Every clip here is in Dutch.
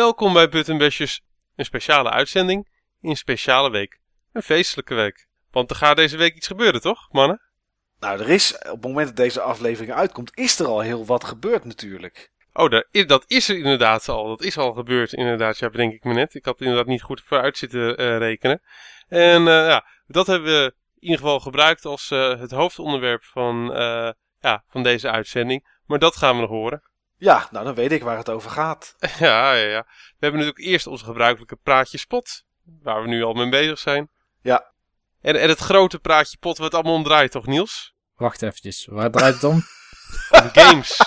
Welkom bij Buttonbashers, een speciale uitzending in een speciale week. Een feestelijke week. Want er gaat deze week iets gebeuren, toch, mannen? Nou, er is, op het moment dat deze aflevering uitkomt, is er al heel wat gebeurd natuurlijk. Oh, is, dat is er inderdaad al. Dat is al gebeurd, inderdaad. Ja, bedenk ik me net. Ik had inderdaad niet goed vooruit zitten eh, rekenen. En eh, ja, dat hebben we in ieder geval gebruikt als eh, het hoofdonderwerp van, ja, van deze uitzending. Maar dat gaan we nog horen. Ja, nou dan weet ik waar het over gaat. ja, ja, ja. We hebben natuurlijk eerst onze gebruikelijke praatje spot. Waar we nu al mee bezig zijn. Ja. En, en het grote praatje pot wat allemaal om draait, toch Niels? Wacht eventjes, waar draait het om? Om games.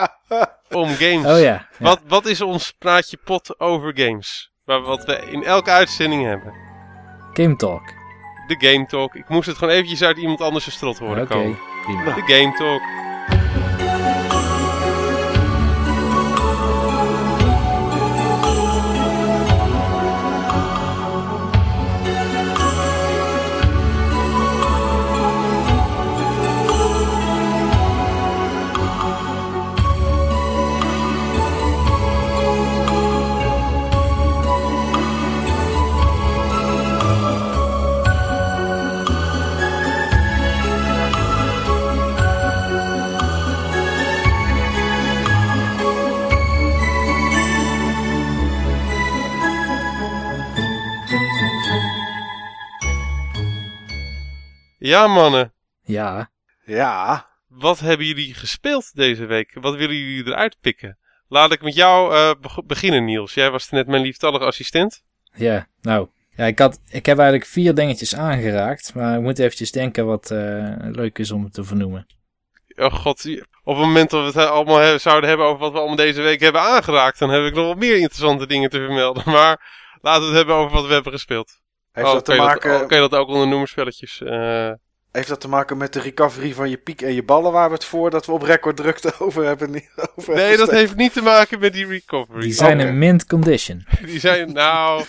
om games. Oh ja. ja. Wat, wat is ons praatje pot over games? Waar, wat we in elke uitzending hebben. Game Talk. De Game Talk. Ik moest het gewoon eventjes uit iemand anders zijn strot horen Oké, komen. prima. De Game Talk. Ja mannen, Ja, Ja, wat hebben jullie gespeeld deze week? Wat willen jullie eruit pikken? Laat ik met jou eh, beg- beginnen Niels. Jij was net mijn lieftallige assistent. ja, nou. Ja, ik, had, ik heb eigenlijk vier dingetjes aangeraakt, maar ik moet eventjes denken wat eh, leuk is om het te vernoemen. Oh god, op het moment dat we het allemaal he- zouden hebben over wat we allemaal deze week hebben aangeraakt, dan heb ik nog wat meer interessante dingen te vermelden. Maar laten we het hebben over wat we hebben gespeeld. Heeft, oh, dat te kan, je maken, dat, oh, kan je dat ook onder noemerspelletjes? eh heeft dat te maken met de recovery van je piek en je ballen waar we het voordat we op record drukte over hebben? Niet over nee, hebben dat heeft niet te maken met die recovery. Die zijn in mint condition. Die zijn nou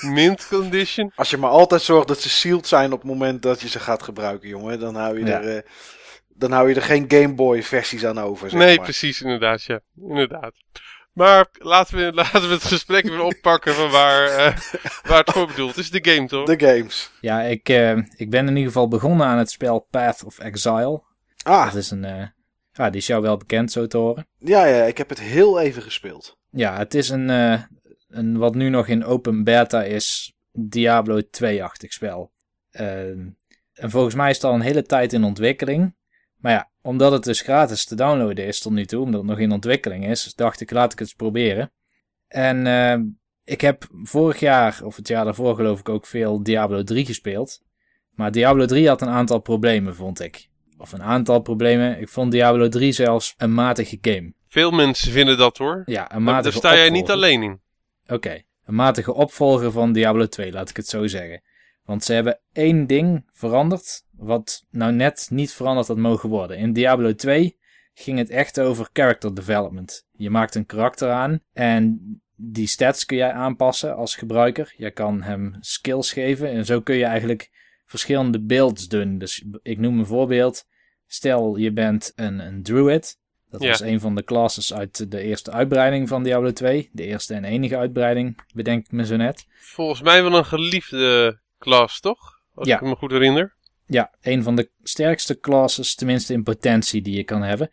mint condition. Als je maar altijd zorgt dat ze sealed zijn op het moment dat je ze gaat gebruiken, jongen, dan hou je, Ja. er, eh, dan hou je er geen Game Boy versies aan over. Zeg Nee, maar. precies, inderdaad, ja. Inderdaad. Maar laten we, laten we het gesprek weer oppakken van waar, eh, waar het voor bedoeld is. De game, toch? De games. Ja, ik, eh, ik ben in ieder geval begonnen aan het spel Path of Exile. Ah, Dat is een, eh, ja, die is jou wel bekend zo te horen. ja, ja, ik heb het heel even gespeeld. Ja, het is een, eh, een wat nu nog in open beta is, Diablo 2-achtig spel. Eh, en volgens mij is het al een hele tijd in ontwikkeling. Maar ja, omdat het dus gratis te downloaden is tot nu toe, omdat het nog in ontwikkeling is, dacht ik laat ik het eens proberen. En eh, ik heb vorig jaar, of het jaar daarvoor geloof ik, ook veel Diablo 3 gespeeld. Maar Diablo 3 had een aantal problemen, vond ik. Of een aantal problemen. Ik vond Diablo 3 zelfs een matige game. Veel mensen vinden dat hoor. Ja, een matige daar sta jij niet alleen in. Oké, een matige opvolger van Diablo 2, laat ik het zo zeggen. Want ze hebben één ding veranderd, wat nou net niet veranderd had mogen worden. In Diablo 2 ging het echt over character development. Je maakt een karakter aan en die stats kun jij aanpassen als gebruiker. Je kan hem skills geven en zo kun je eigenlijk verschillende builds doen. Dus ik noem een voorbeeld. Stel je bent een, een druid. Dat Ja. was een van de classes uit de eerste uitbreiding van Diablo 2. De eerste en enige uitbreiding, bedenk ik me zo net. Volgens mij wel een geliefde klas, toch? Als Ja. ik me goed herinner. Ja, een van de sterkste classes, tenminste in potentie, die je kan hebben.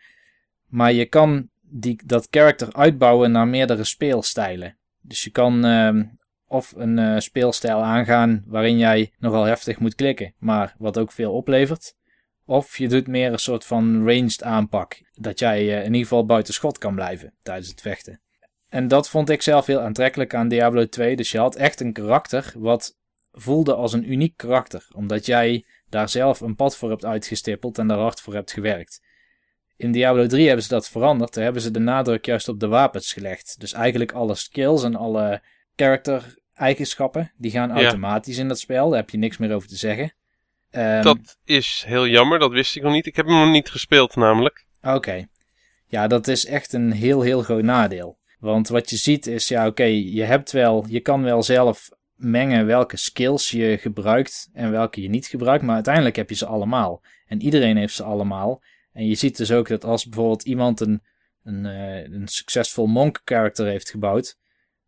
Maar je kan die, dat character uitbouwen naar meerdere speelstijlen. Dus je kan ehm, of een eh, speelstijl aangaan waarin jij nogal heftig moet klikken, maar wat ook veel oplevert. Of je doet meer een soort van ranged aanpak. Dat jij eh, in ieder geval buiten schot kan blijven tijdens het vechten. En dat vond ik zelf heel aantrekkelijk aan Diablo 2. Dus je had echt een karakter wat voelde als een uniek karakter. Omdat jij daar zelf een pad voor hebt uitgestippeld en daar hard voor hebt gewerkt. In Diablo 3 hebben ze dat veranderd. Daar hebben ze de nadruk juist op de wapens gelegd. Dus eigenlijk alle skills en alle character eigenschappen, die gaan Ja. automatisch in dat spel. Daar heb je niks meer over te zeggen. Ehm, Dat is heel jammer, dat wist ik nog niet. Ik heb hem nog niet gespeeld namelijk. Oké. Ja, dat is echt een heel, heel groot nadeel. Want wat je ziet is, ja, oké, je hebt wel, je kan wel zelf mengen welke skills je gebruikt en welke je niet gebruikt, maar uiteindelijk heb je ze allemaal. En iedereen heeft ze allemaal. En je ziet dus ook dat als bijvoorbeeld iemand een, een, eh, een succesvol monk character heeft gebouwd,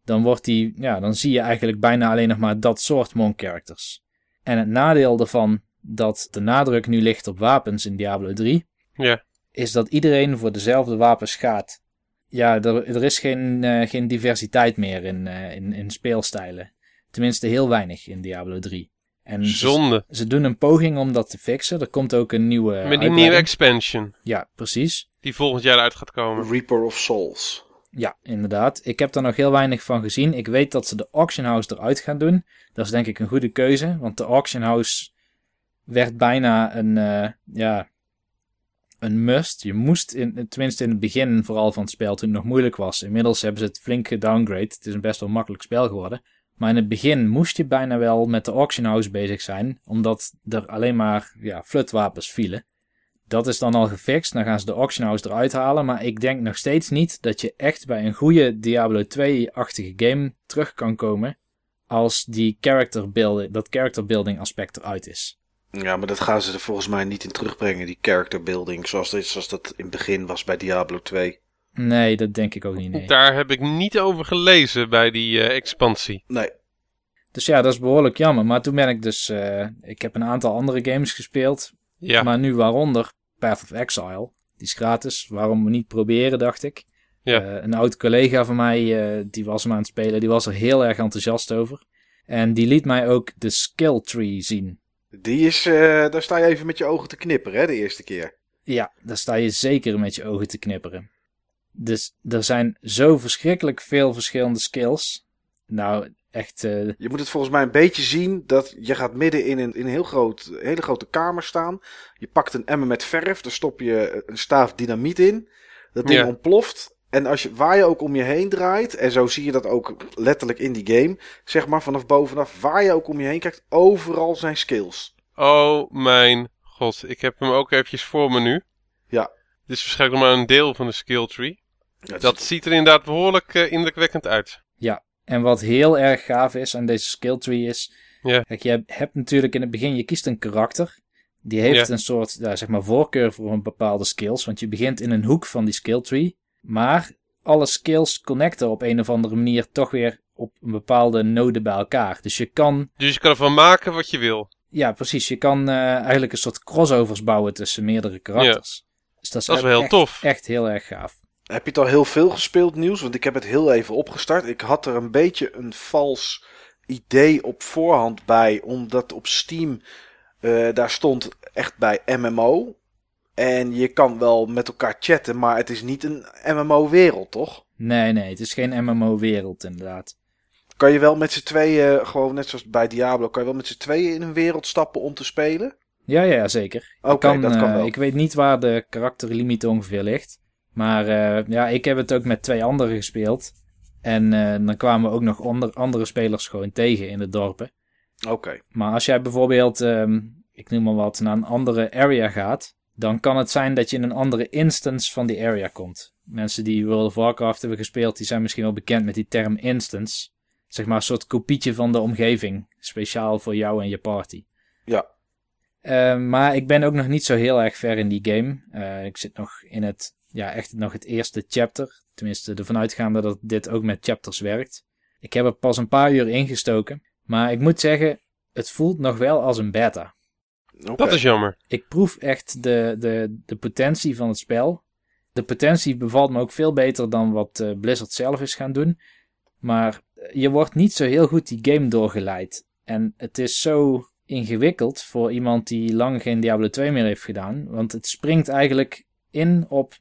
dan, wordt die, ja, dan zie je eigenlijk bijna alleen nog maar dat soort monk characters. En het nadeel ervan dat de nadruk nu ligt op wapens in Diablo 3, Ja. is dat iedereen voor dezelfde wapens gaat. Ja, er, er is geen, eh, geen diversiteit meer in, eh, in, in speelstijlen. Tenminste, heel weinig in Diablo 3. En ze, Zonde. ze doen een poging om dat te fixen. Er komt ook een nieuwe. Met die nieuwe expansion. Ja, precies. Die volgend jaar uit gaat komen. Reaper of Souls. Ja, inderdaad. Ik heb er nog heel weinig van gezien. Ik weet dat ze de Auction House eruit gaan doen. Dat is denk ik een goede keuze. Want de Auction House werd bijna een, eh, ja, een must. Je moest, in, tenminste in het begin vooral van het spel, toen het nog moeilijk was. Inmiddels hebben ze het flink gedowngrade. Het is een best wel makkelijk spel geworden. Maar in het begin moest je bijna wel met de Auction House bezig zijn. Omdat er alleen maar ja, flutwapens vielen. Dat is dan al gefixt. Dan gaan ze de Auction House eruit halen. Maar ik denk nog steeds niet dat je echt bij een goede Diablo 2-achtige game terug kan komen. Als die character building, dat character building aspect eruit is. Ja, maar dat gaan ze er volgens mij niet in terugbrengen, die character building. Zoals, zoals dat in het begin was bij Diablo 2. Nee, dat denk ik ook niet. Nee. Daar heb ik niet over gelezen bij die eh, expansie. Nee. Dus ja, dat is behoorlijk jammer. Maar toen ben ik dus. eh, ik heb een aantal andere games gespeeld. Ja, Maar nu waaronder Path of Exile. Die is gratis. Waarom niet proberen, dacht ik. Ja. Eh, een oud collega van mij, eh, die was hem aan het spelen. Die was er heel erg enthousiast over. En die liet mij ook de skill tree zien. Die is, eh, daar sta je even met je ogen te knipperen, hè, de eerste keer. Ja, daar sta je zeker met je ogen te knipperen. Dus er zijn zo verschrikkelijk veel verschillende skills. Nou, echt. eh, Je moet het volgens mij een beetje zien dat je gaat midden in een, in een heel groot, hele grote kamer staan. Je pakt een emmer met verf, daar stop je een staaf dynamiet in. Dat ding Ja. ontploft. En als je, waar je ook om je heen draait, en zo zie je dat ook letterlijk in die game, zeg maar vanaf bovenaf, waar je ook om je heen kijkt, overal zijn skills. Oh mijn god, ik heb hem ook eventjes voor me nu. Ja. Dit is waarschijnlijk nog maar een deel van de skill tree. Ja, Dat ziet er inderdaad behoorlijk eh, indrukwekkend uit. En wat heel erg gaaf is aan deze skill tree is. Ja. Kijk, je hebt natuurlijk in het begin, je kiest een karakter. Die heeft Ja. een soort, ja, zeg maar, voorkeur voor een bepaalde skills. Want je begint in een hoek van die skill tree. Maar alle skills connecten op een of andere manier toch weer op een bepaalde node bij elkaar. Dus je kan, Dus je kan ervan maken wat je wil. ja precies, je kan eh, eigenlijk een soort crossovers bouwen tussen meerdere karakters. Dus dat is, Dat is wel heel echt, tof. echt heel erg gaaf. Heb je het al heel veel gespeeld, nieuws? Want ik heb het heel even opgestart. Ik had er een beetje een vals idee op voorhand bij, omdat op Steam eh, daar stond echt bij MMO. En je kan wel met elkaar chatten, maar het is niet een MMO-wereld, toch? Nee, nee, het is geen MMO-wereld inderdaad. Kan je wel met z'n tweeën, gewoon net zoals bij Diablo, kan je wel met z'n tweeën in een wereld stappen om te spelen? Ja, ja, zeker. Oké, dat kan eh, wel. Ik weet niet waar de karakterlimiet ongeveer ligt. Maar eh, ja, ik heb het ook met twee anderen gespeeld. En eh, dan kwamen we ook nog onder, andere spelers gewoon tegen in de dorpen. Oké. Maar als jij bijvoorbeeld, ehm, ik noem maar wat, naar een andere area gaat, dan kan het zijn dat je in een andere instance van die area komt. Mensen die World of Warcraft hebben gespeeld, die zijn misschien wel bekend met die term instance. Zeg maar een soort kopietje van de omgeving, speciaal voor jou en je party. Ja. Eh, maar ik ben ook nog niet zo heel erg ver in die game. Ik zit nog in het, ja, echt nog het eerste chapter. Tenminste, ervan uitgaande dat dit ook met chapters werkt. Ik heb er pas een paar uur ingestoken. Maar ik moet zeggen, het voelt nog wel als een beta. Dat is jammer. Ik proef echt de, de, de potentie van het spel. De potentie bevalt me ook veel beter dan wat eh, Blizzard zelf is gaan doen. Maar je wordt niet zo heel goed die game doorgeleid. En het is zo ingewikkeld voor iemand die lang geen Diablo 2 meer heeft gedaan. Want het springt eigenlijk in op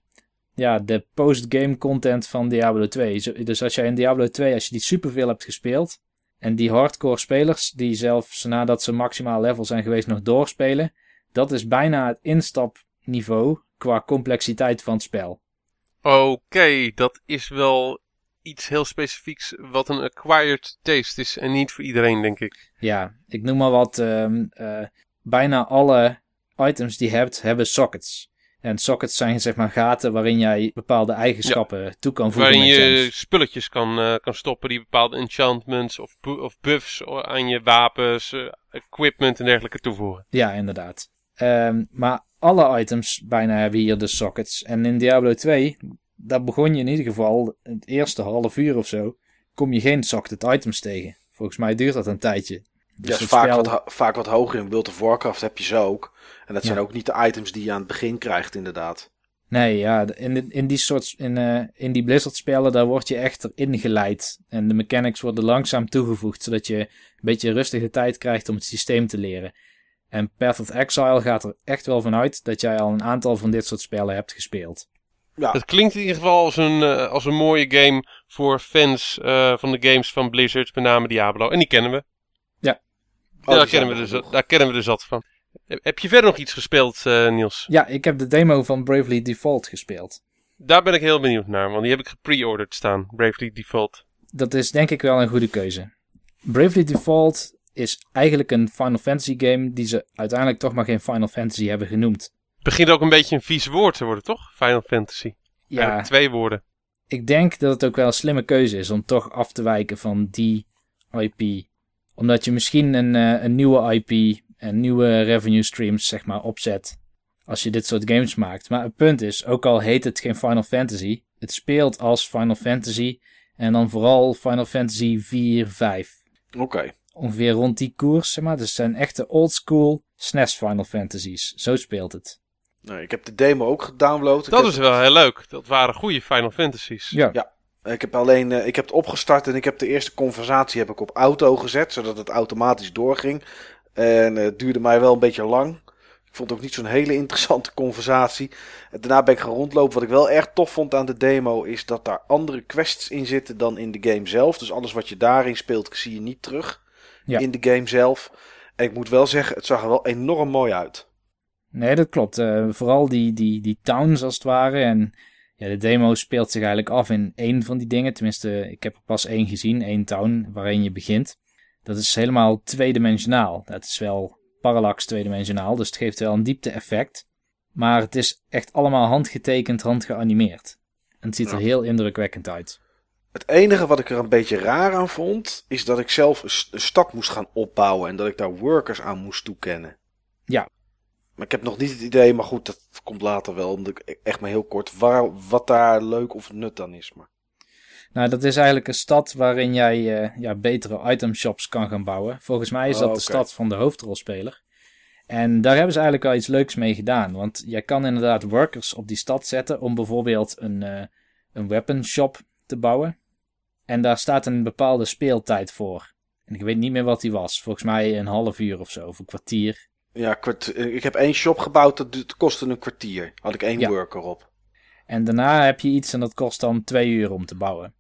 ja, de postgame content van Diablo 2. Zo- Dus als jij in Diablo 2, als je die superveel hebt gespeeld. En die hardcore spelers, die zelfs nadat ze maximaal level zijn geweest nog doorspelen. Dat is bijna het instapniveau qua complexiteit van het spel. Oké, dat is wel iets heel specifieks wat een acquired taste is en niet voor iedereen, denk ik. Ja, ik noem maar wat. ehm, eh, bijna alle items die je hebt, hebben sockets. En sockets zijn zeg maar gaten waarin jij bepaalde eigenschappen toe kan voegen Waarin je spulletjes kan, eh, kan stoppen die bepaalde enchantments of, of buffs aan je wapens, eh, equipment en dergelijke toevoegen. Ja, inderdaad. Ehm, maar alle items bijna hebben hier de sockets. En in Diablo 2, daar begon je in ieder geval het eerste half uur of zo. kom je geen socket items tegen. Volgens mij duurt dat een tijdje. Dus ja, vaak, spel- wat, vaak wat hoger in World of Warcraft heb je ze ook. En dat zijn Ja. ook niet de items die je aan het begin krijgt, inderdaad. Nee, ja, in, de- in die soort, in, eh, in die Blizzard spellen, daar word je echt erin geleid. En de mechanics worden langzaam toegevoegd, zodat je een beetje rustige tijd krijgt om het systeem te leren. En Path of Exile gaat er echt wel vanuit dat jij al een aantal van dit soort spellen hebt gespeeld. Ja, Het klinkt in ieder geval als een, eh, als een mooie game voor fans eh, van de games van Blizzard, met name Diablo. En die kennen we. Oh, daar, kennen we dus, daar kennen we er zat van. Heb- je verder nog iets gespeeld, eh, Niels? Ja, ik heb de demo van Bravely Default gespeeld. Daar ben ik heel benieuwd naar, want die heb ik gepre-ordered staan. Bravely Default. Dat is denk ik wel een goede keuze. Bravely Default is eigenlijk een Final Fantasy game die ze uiteindelijk toch maar geen Final Fantasy hebben genoemd. Het begint ook een beetje een vies woord te worden, toch? Final Fantasy. Ja, Eigenlijk twee woorden. ik denk dat het ook wel een slimme keuze is om toch af te wijken van die IP. Omdat je misschien een, eh, een nieuwe IP en nieuwe revenue streams zeg maar opzet als je dit soort games maakt. Maar het punt is, ook al heet het geen Final Fantasy, het speelt als Final Fantasy en dan vooral Final Fantasy 4, 5. Oké. Ongeveer rond die koers, zeg maar. Dus het zijn echte oldschool SNES Final Fantasies. Zo speelt het. Nou, ik heb de demo ook gedownload. Ik Dat heb is wel heel leuk. Dat waren goede Final Fantasies. Ja, Ik heb alleen, eh, ik heb het opgestart en ik heb de eerste conversatie heb ik op auto gezet, zodat het automatisch doorging. En eh, het duurde mij wel een beetje lang. Ik vond het ook niet zo'n hele interessante conversatie. En daarna ben ik gaan rondlopen. Wat ik wel erg tof vond aan de demo is dat daar andere quests in zitten dan in de game zelf. Dus alles wat je daarin speelt zie je niet terug Ja. in de game zelf. En ik moet wel zeggen, het zag er wel enorm mooi uit. nee, dat klopt. Eh, vooral die, die, die towns als het ware. En ja, de demo speelt zich eigenlijk af in één van die dingen. Tenminste, ik heb er pas één gezien. één town waarin je begint. Dat is helemaal tweedimensionaal. Dat is wel parallax tweedimensionaal. Dus het geeft wel een diepte effect. Maar het is echt allemaal handgetekend, handgeanimeerd. En het ziet er Ja. heel indrukwekkend uit. Het enige wat ik er een beetje raar aan vond, is dat ik zelf een stad moest gaan opbouwen en dat ik daar workers aan moest toekennen. Ja. Maar ik heb nog niet het idee, maar goed, dat komt later wel. Omdat ik echt maar heel kort waar, wat daar leuk of nut aan is. Maar Nou, dat is eigenlijk een stad waarin jij eh, ja, betere itemshops kan gaan bouwen. Volgens mij is Oh, dat de stad van de hoofdrolspeler. En daar hebben ze eigenlijk wel iets leuks mee gedaan. Want jij kan inderdaad workers op die stad zetten om bijvoorbeeld een, eh een weapon shop te bouwen. En daar staat een bepaalde speeltijd voor. En ik weet niet meer wat die was. Volgens mij een half uur of zo, of een kwartier. Ja, kwart, ik heb één shop gebouwd, dat kostte een kwartier. Had ik één Ja. worker op. En daarna heb je iets en dat kost dan twee uur om te bouwen.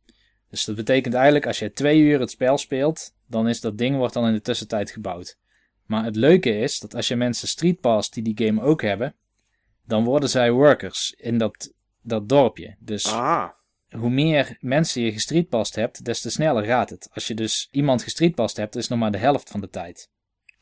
Dus dat betekent eigenlijk als je twee uur het spel speelt, dan is dat ding wordt dan in de tussentijd gebouwd. Maar het leuke is dat als je mensen Street Pass die die game ook hebben, dan worden zij workers in dat, dat dorpje. Dus Ah, hoe meer mensen je gestreetpast hebt, des te sneller gaat het. Als je dus iemand gestreetpast hebt, is het nog maar de helft van de tijd.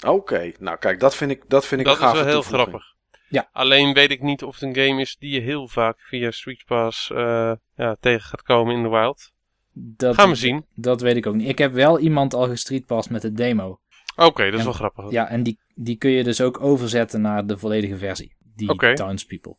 Oké. Nou kijk, dat vind ik, dat vind ik dat een is wel heel toevoeging. grappig. Ja. Alleen weet ik niet of het een game is die je heel vaak via Street Pass eh, ja, tegen gaat komen in de wild. Dat, Gaan we zien. Dat weet ik ook niet. Ik heb wel iemand al gestreetpast met de demo. Oké, dat is En- wel grappig. Ja, en die, die kun je dus ook overzetten naar de volledige versie. Die Oké. Townspeople.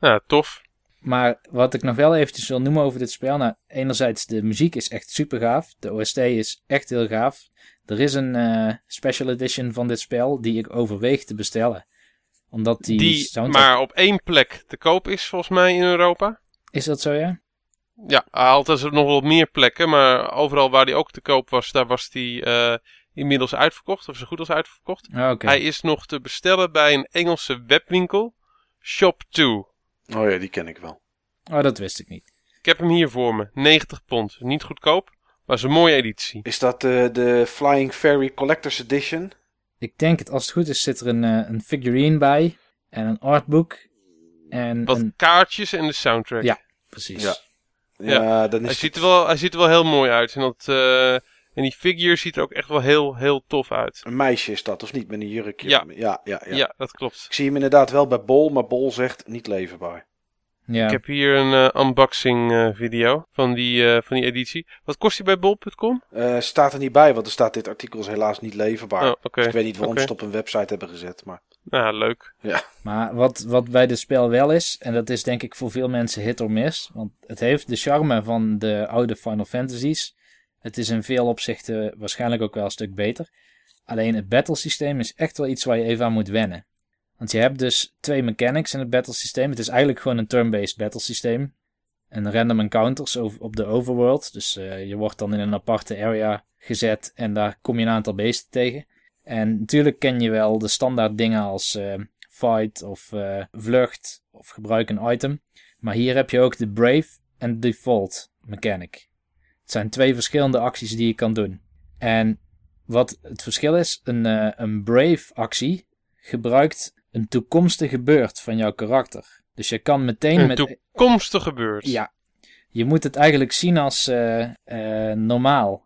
Ja, tof. Maar wat ik nog wel eventjes wil noemen over dit spel. Nou, enerzijds de muziek is echt super gaaf. De OST is echt heel gaaf. Er is een eh, special edition van dit spel die ik overweeg te bestellen. Omdat die, Die, soundtrack... maar op één plek te koop is volgens mij in Europa. Is dat zo, ja? Ja, altijd nog wel op meer plekken, maar overal waar die ook te koop was, daar was die eh, inmiddels uitverkocht, of zo goed als uitverkocht. Ah, Oké. Hij is nog te bestellen bij een Engelse webwinkel, Shop2. Oh ja, die ken ik wel. Oh, dat wist ik niet. Ik heb hem hier voor me, 90 pond. Niet goedkoop, is een mooie editie. Is dat eh, de Flying Fairy Collector's Edition? Ik denk het, als het goed is, zit er een, eh, een figurine bij. En een artbook. En Wat een... kaartjes en de soundtrack. Ja. Precies. Ja. Ja. Ja, dan is Hij, het- ziet er wel, hij ziet er wel heel mooi uit. En, dat, eh, en die figure ziet er ook echt wel heel, heel tof uit. Een meisje is dat, of niet? Met een jurkje. Ja. Ja, ja, ja. Ja, dat klopt. Ik zie hem inderdaad wel bij Bol, maar Bol zegt niet leverbaar. Ja. Ik heb hier een eh, unboxing eh, video van die, eh, van die editie. Wat kost die bij bol.com? Eh, staat er niet bij, want er staat dit artikel is helaas niet leverbaar. Oh. Dus ik weet niet waarom Oké. ze het op een website hebben gezet, maar... Nou, leuk. Maar wat, wat bij dit spel wel is, en dat is denk ik voor veel mensen hit or miss, want het heeft de charme van de oude Final Fantasies. Het is in veel opzichten waarschijnlijk ook wel een stuk beter. Alleen het battlesysteem is echt wel iets waar je even aan moet wennen. Want je hebt dus twee mechanics in het battlesysteem. Het is eigenlijk gewoon een turn-based battlesysteem. En random encounters op de overworld. Dus uh, je wordt dan in een aparte area gezet en daar kom je een aantal beesten tegen. En natuurlijk ken je wel de standaard dingen als uh, fight of uh, vlucht of gebruik een item. Maar hier heb je ook de brave en default mechanic. Het zijn twee verschillende acties die je kan doen. En wat het verschil is, een, een brave actie gebruikt een toekomstige beurt van jouw karakter. Dus je kan meteen een met... toekomstige beurt? Ja. Je moet het eigenlijk zien als uh, uh, normaal.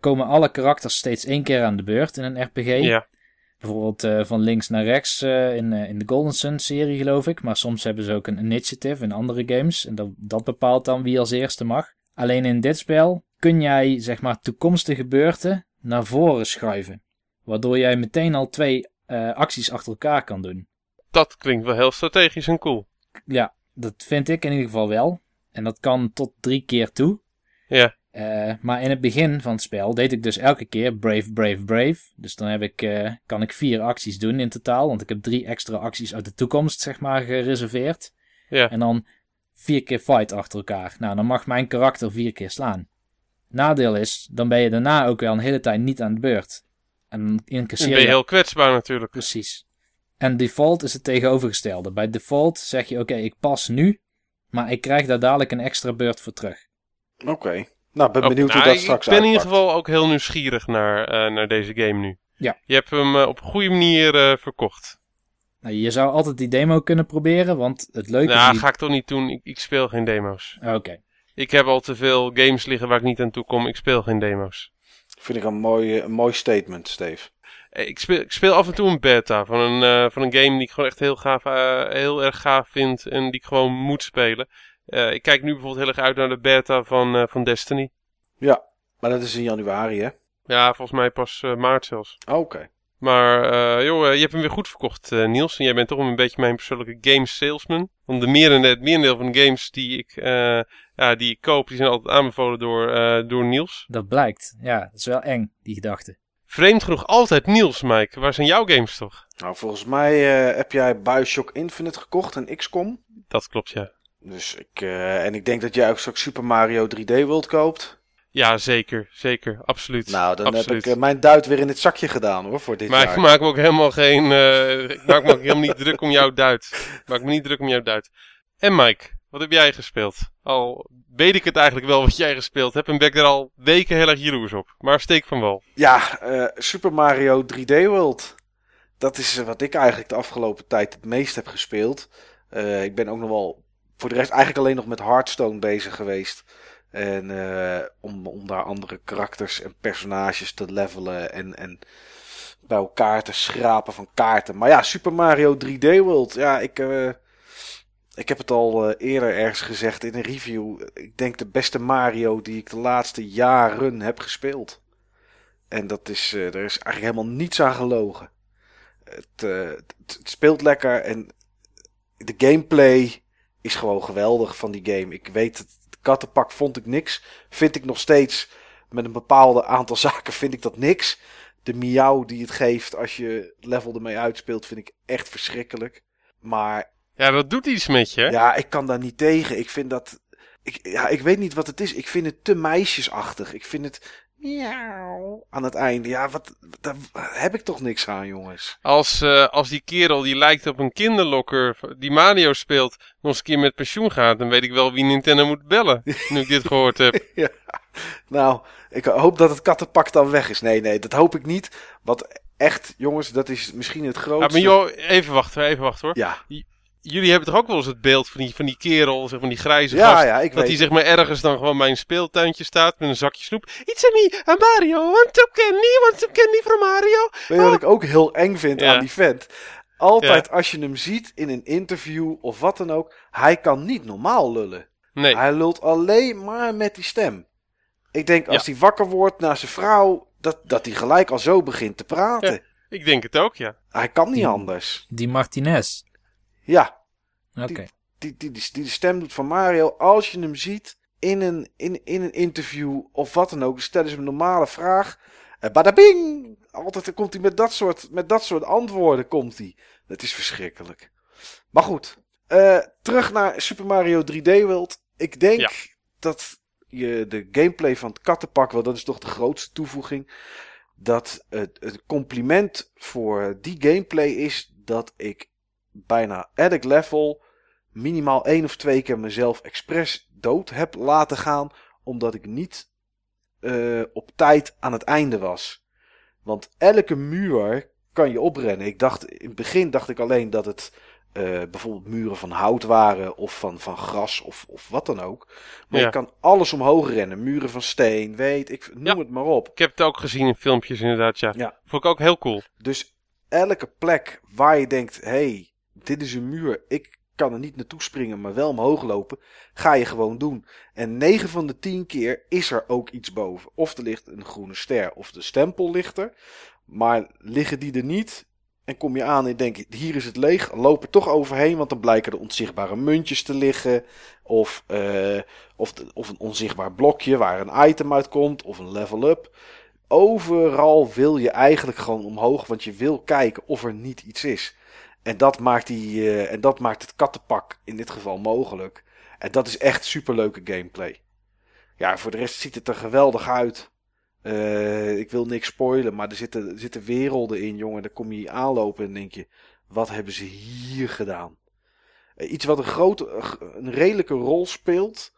komen alle karakters steeds één keer aan de beurt in een RPG. Ja. Bijvoorbeeld van links naar rechts in, in de Golden Sun serie geloof ik. Maar soms hebben ze ook een initiative in andere games. En dat, dat bepaalt dan wie als eerste mag. Alleen in dit spel kun jij zeg maar toekomstige beurten naar voren schuiven. Waardoor jij meteen al twee uh, acties achter elkaar kan doen. Dat klinkt wel heel strategisch en cool. Ja, dat vind ik in ieder geval wel. En dat kan tot drie keer toe. Ja. Uh, maar in het begin van het spel deed ik dus elke keer Brave, Brave, Brave. Dus dan heb ik, uh, kan ik vier acties doen in totaal. Want ik heb drie extra acties uit de toekomst, zeg maar, gereserveerd. Ja. En dan vier keer fight achter elkaar. Nou, dan mag mijn karakter vier keer slaan. Nadeel is, dan ben je daarna ook wel een hele tijd niet aan de beurt. En incasseer ben je heel kwetsbaar natuurlijk. Precies. En default is het tegenovergestelde. Bij default zeg je, oké, ik pas nu, maar ik krijg daar dadelijk een extra beurt voor terug. Oké. Nou, ben benieuwd nou, hoe dat straks Ik ben uitpakt. in ieder geval ook heel nieuwsgierig naar, uh, naar deze game nu. Ja. Je hebt hem uh, op een goede manier uh, verkocht. Nou, je zou altijd die demo kunnen proberen, want het leuke nou, is... die... ga ik toch niet doen. Ik, ik speel geen demo's. Oké. Ik heb al te veel games liggen waar ik niet aan toe kom. Ik speel geen demo's. Vind ik een mooi, een mooi statement, Steve. Ik speel, ik speel af en toe een beta van een, uh, van een game die ik gewoon echt heel, gaaf, uh, heel erg gaaf vind en die ik gewoon moet spelen. Uh, ik kijk nu bijvoorbeeld heel erg uit naar de beta van, van Destiny. Ja, maar dat is in januari, hè? Ja, volgens mij pas maart zelfs. Oké. Okay. Maar uh, joh, je hebt hem weer goed verkocht, uh, Niels. En jij bent toch een beetje mijn persoonlijke game salesman. Want de merendeel, het merendeel van de games die ik, uh, ja, die ik koop, die zijn altijd aanbevolen door, door Niels. Dat blijkt. Ja, dat is wel eng, die gedachte. Vreemd genoeg altijd Niels, Mike. Waar zijn jouw games toch? Nou, volgens mij heb jij Bioshock Infinite gekocht en XCOM. Dat klopt, ja. Dus ik, en ik denk dat jij ook straks Super Mario 3D World koopt. Ja, zeker. Zeker. Absoluut. Nou, dan Absoluut. heb ik uh, mijn duit weer in het zakje gedaan hoor, voor dit maar jaar. ik maak me ook helemaal geen... Uh, ik maak me ook helemaal niet druk om jouw duit. Ik maak me niet druk om jouw duit. En Mike, wat heb jij gespeeld? Al weet ik het eigenlijk wel wat jij gespeeld hebt en ben ik er al weken heel erg jaloers op. Maar steek van wel. Ja, uh, Super Mario 3D World. Dat is wat ik eigenlijk de afgelopen tijd het meest heb gespeeld. ik ben ook nog wel voor de rest eigenlijk alleen nog met Hearthstone bezig geweest. En uh, om, om daar andere karakters en personages te levelen en, en bij elkaar te schrapen van kaarten. Maar ja, Super Mario 3D World. Ja, ik, uh, ik heb het al uh, eerder ergens gezegd in een review. Ik denk de beste Mario die ik de laatste jaren heb gespeeld. En dat is, er is eigenlijk helemaal niets aan gelogen. Het, het, het speelt lekker en de gameplay is gewoon geweldig van die game. Ik weet het kattenpak vond ik niks. Vind ik nog steeds met een bepaalde aantal zaken vind ik dat niks. De miauw die het geeft als je level ermee uitspeelt vind ik echt verschrikkelijk. Maar... Ja, dat doet iets met je. Ja, ik kan daar niet tegen. Ik vind dat... Ik, ja, ik weet niet wat het is. Ik vind het te meisjesachtig. Ik vind het... Miauw. Aan het einde. Ja, wat, daar heb ik toch niks aan, jongens. Als, uh, als die kerel die lijkt op een kinderlokker die Mario speelt, nog eens een keer met pensioen gaat, dan weet ik wel wie Nintendo moet bellen. nu ik dit gehoord heb. ja. Nou, ik hoop dat het kattenpak dan weg is. Nee, nee, dat hoop ik niet. Want echt, jongens, dat is misschien het grootste. Ja, maar joh, even wachten, even wachten hoor. Ja. Jullie hebben toch ook wel eens het beeld van die, van die kerel, zeg maar die grijze ja, gast, ja, ik dat hij zeg maar ergens dan gewoon bij een speeltuintje staat met een zakje snoep. It's a me, a Mario, want some candy, want some candy from Mario. Weet je wat ik ook heel eng vind Ja. aan die vent? Altijd als je hem ziet in een interview of wat dan ook, hij kan niet normaal lullen. Nee, Hij lult alleen maar met die stem. Ik denk als Ja. hij wakker wordt naar zijn vrouw, dat, dat hij gelijk al zo begint te praten. ik denk het ook, ja. Hij kan niet Die- anders. Die Ja. Oké. die, die, die, die de stem doet van Mario. Als je hem ziet, in een, in, in een interview of wat dan ook, stellen ze een normale vraag. En badabing! Altijd komt hij met dat soort, met dat soort antwoorden. Komt hij. Dat is verschrikkelijk. Maar goed, eh, terug naar Super Mario 3D World. Ik denk Ja. dat je de gameplay van het kattenpak, wel dat is toch de grootste toevoeging. Dat het, het compliment voor die gameplay is dat ik bijna elk level minimaal één of twee keer mezelf expres dood heb laten gaan. Omdat ik niet eh, op tijd aan het einde was. Want elke muur kan je oprennen. Ik dacht, in het begin dacht ik alleen dat het eh, bijvoorbeeld muren van hout waren. Of van, van gras of, of wat dan ook. Maar Ja. je kan alles omhoog rennen. Muren van steen, weet ik, noem Ja. het maar op. Ik heb het ook gezien in filmpjes inderdaad, ja. Ja. Vond ik ook heel cool. Dus elke plek waar je denkt: hé, hey, dit is een muur, ik kan er niet naartoe springen, maar wel omhoog lopen, ga je gewoon doen. En 9 van de 10 keer is er ook iets boven. Of er ligt een groene ster, of de stempel ligt er. Maar liggen die er niet, en kom je aan en denk je: hier is het leeg, loop er toch overheen, want dan blijken er onzichtbare muntjes te liggen. Of, eh, of, of een onzichtbaar blokje waar een item uitkomt, of een level up. Overal wil je eigenlijk gewoon omhoog, want je wil kijken of er niet iets is. En dat maakt, die, eh, en dat maakt het kattenpak in dit geval mogelijk. En dat is echt superleuke gameplay. Ja, voor de rest ziet het er geweldig uit. Eh, ik wil niks spoilen, maar er zitten, er zitten werelden in, jongen. Daar kom je aanlopen en denk je, wat hebben ze hier gedaan? Eh, iets wat een grote, een redelijke rol speelt,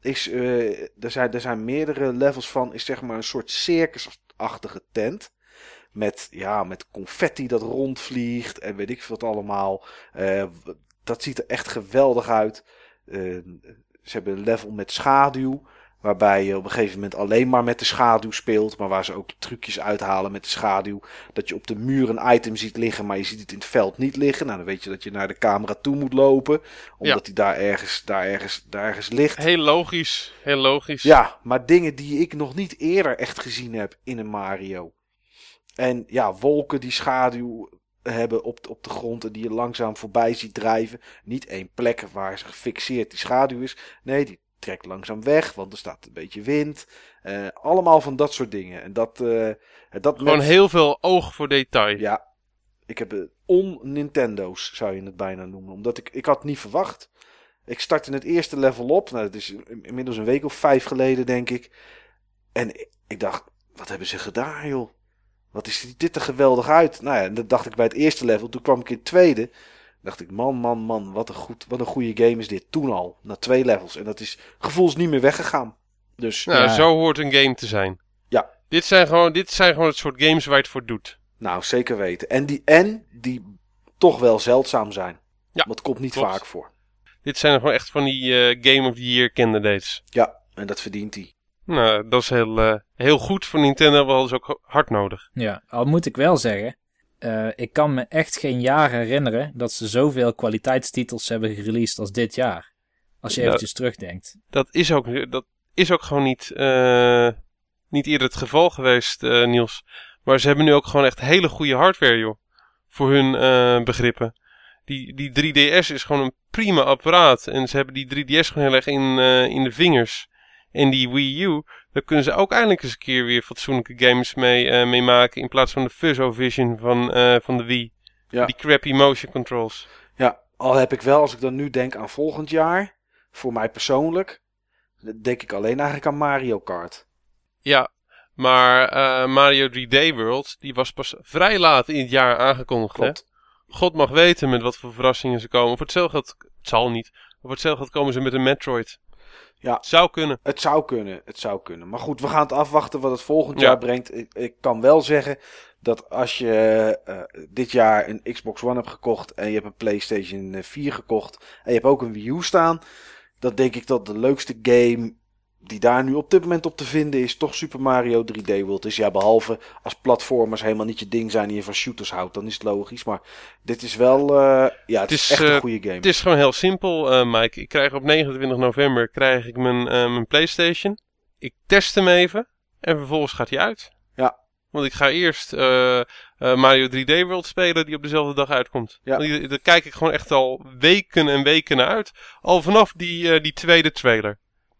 is, er, zijn, er zijn meerdere levels van, is zeg maar een soort circusachtige tent. Met, ja, met confetti dat rondvliegt en weet ik wat allemaal. Eh, dat ziet er echt geweldig uit. Eh, ze hebben een level met schaduw. Waarbij je op een gegeven moment alleen maar met de schaduw speelt. Maar waar ze ook trucjes uithalen met de schaduw. Dat je op de muur een item ziet liggen. Maar je ziet het in het veld niet liggen. Nou dan weet je dat je naar de camera toe moet lopen. Omdat hij daar ergens, daar, ergens, daar ergens ligt. Heel logisch. Heel logisch. Ja, maar dingen die ik nog niet eerder echt gezien heb in een Mario. En ja, wolken die schaduw hebben op, op de grond en die je langzaam voorbij ziet drijven. Niet één plek waar ze gefixeerd die schaduw is. Nee, die trekt langzaam weg, want er staat een beetje wind. Eh, allemaal van dat soort dingen. En dat, eh, dat Gewoon met- heel veel oog voor detail. Ja, ik heb het on-Nintendo's zou je het bijna noemen. Omdat ik, ik had het niet verwacht. Ik startte het eerste level op. Nou, dat is in- inmiddels een week of vijf geleden, denk ik. En ik, ik dacht, wat hebben ze gedaan, joh? Wat is dit er geweldig uit? Nou ja, dat dacht ik bij het eerste level. Toen kwam ik in het tweede. Dacht ik, man, man, man, wat een, goed, wat een goede game is dit. Toen al, na twee levels. En dat is gevoels niet meer weggegaan. Dus, Nou, Ja. zo hoort een game te zijn. Ja. Dit zijn, gewoon, dit zijn gewoon het soort games waar je het voor doet. nou, zeker weten. En die, en die toch wel zeldzaam zijn. Ja, Want het komt niet klopt. vaak voor. Dit zijn gewoon echt van die eh, Game of the Year candidates. Ja, en dat verdient hij. Nou, dat is heel, eh, heel goed voor Nintendo, wel is ook hard nodig. Ja, al moet ik wel zeggen, eh, ik kan me echt geen jaar herinneren dat ze zoveel kwaliteitstitels hebben gereleased als dit jaar. Als je eventjes terugdenkt. Dat is ook, dat is ook gewoon niet, eh, niet eerder het geval geweest, Niels. Maar ze hebben nu ook gewoon echt hele goede hardware, joh. Voor hun begrippen. Die, die 3DS is gewoon een prima apparaat. En ze hebben die 3DS gewoon heel erg in, in de vingers. En die Wii U, daar kunnen ze ook eindelijk eens een keer weer fatsoenlijke games mee, eh, mee maken. In plaats van de Fuzzo Vision van, eh, van de Wii. Ja. Die crappy motion controls. Ja, al heb ik wel, als ik dan nu denk aan volgend jaar, voor mij persoonlijk, denk ik alleen eigenlijk aan Mario Kart. Ja, maar eh, Mario 3D World, die was pas vrij laat in het jaar aangekondigd. Hè? God mag weten met wat voor verrassingen ze komen. Voor hetzelfde geld, het zal niet. Voor hetzelfde geld komen ze met een Metroid. Ja. Zou kunnen. Het zou kunnen, het zou kunnen. Maar goed, we gaan het afwachten wat het volgend Ja. jaar brengt. Ik, ik kan wel zeggen dat als je eh, dit jaar een Xbox One hebt gekocht en je hebt een PlayStation 4 gekocht en je hebt ook een Wii U staan, dan denk ik dat de leukste game die daar nu op dit moment op te vinden is toch Super Mario 3D World. Dus ja, behalve als platformers helemaal niet je ding zijn en je van shooters houdt, dan is het logisch. Maar dit is wel, eh, ja, het, Het is, is, echt eh, een goede game. Het is gewoon heel simpel, eh, Mike. Ik krijg op 29 november krijg ik mijn, eh, mijn PlayStation. Ik test hem even. En vervolgens gaat hij uit. Ja. Want ik ga eerst eh, eh, Mario 3D World spelen, die op dezelfde dag uitkomt. Ja. Daar kijk ik gewoon echt al weken en weken naar uit. Al vanaf die, eh, die tweede trailer.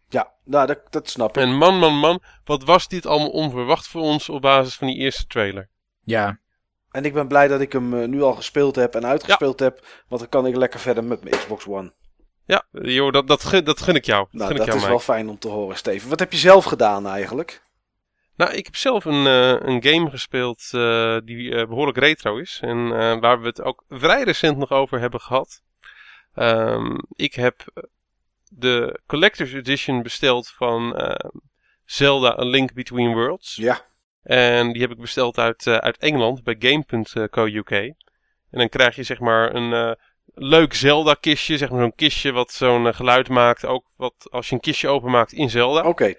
Ja, nou, dat, dat snap ik. En man, man, man, wat was dit allemaal onverwacht voor ons op basis van die eerste trailer. Ja, En ik ben blij dat ik hem eh, nu al gespeeld heb en uitgespeeld heb. Want dan kan ik lekker verder met mijn Xbox One. Ja, joh, dat, dat, gun, dat gun ik jou. Dat Nou, gun ik dat jou, is wel fijn om te horen, Steven. Wat heb je zelf gedaan eigenlijk? Nou, ik heb zelf een, eh, een game gespeeld eh, die eh, behoorlijk retro is. En eh, waar we het ook vrij recent nog over hebben gehad. Ehm, ik heb de Collector's Edition besteld van eh, Zelda A Link Between Worlds. Ja, En die heb ik besteld uit, eh, uit Engeland bij Game.co UK. En dan krijg je zeg maar een eh, leuk Zelda-kistje. Zeg maar zo'n kistje wat zo'n eh, geluid maakt. Ook wat als je een kistje openmaakt in Zelda. oké.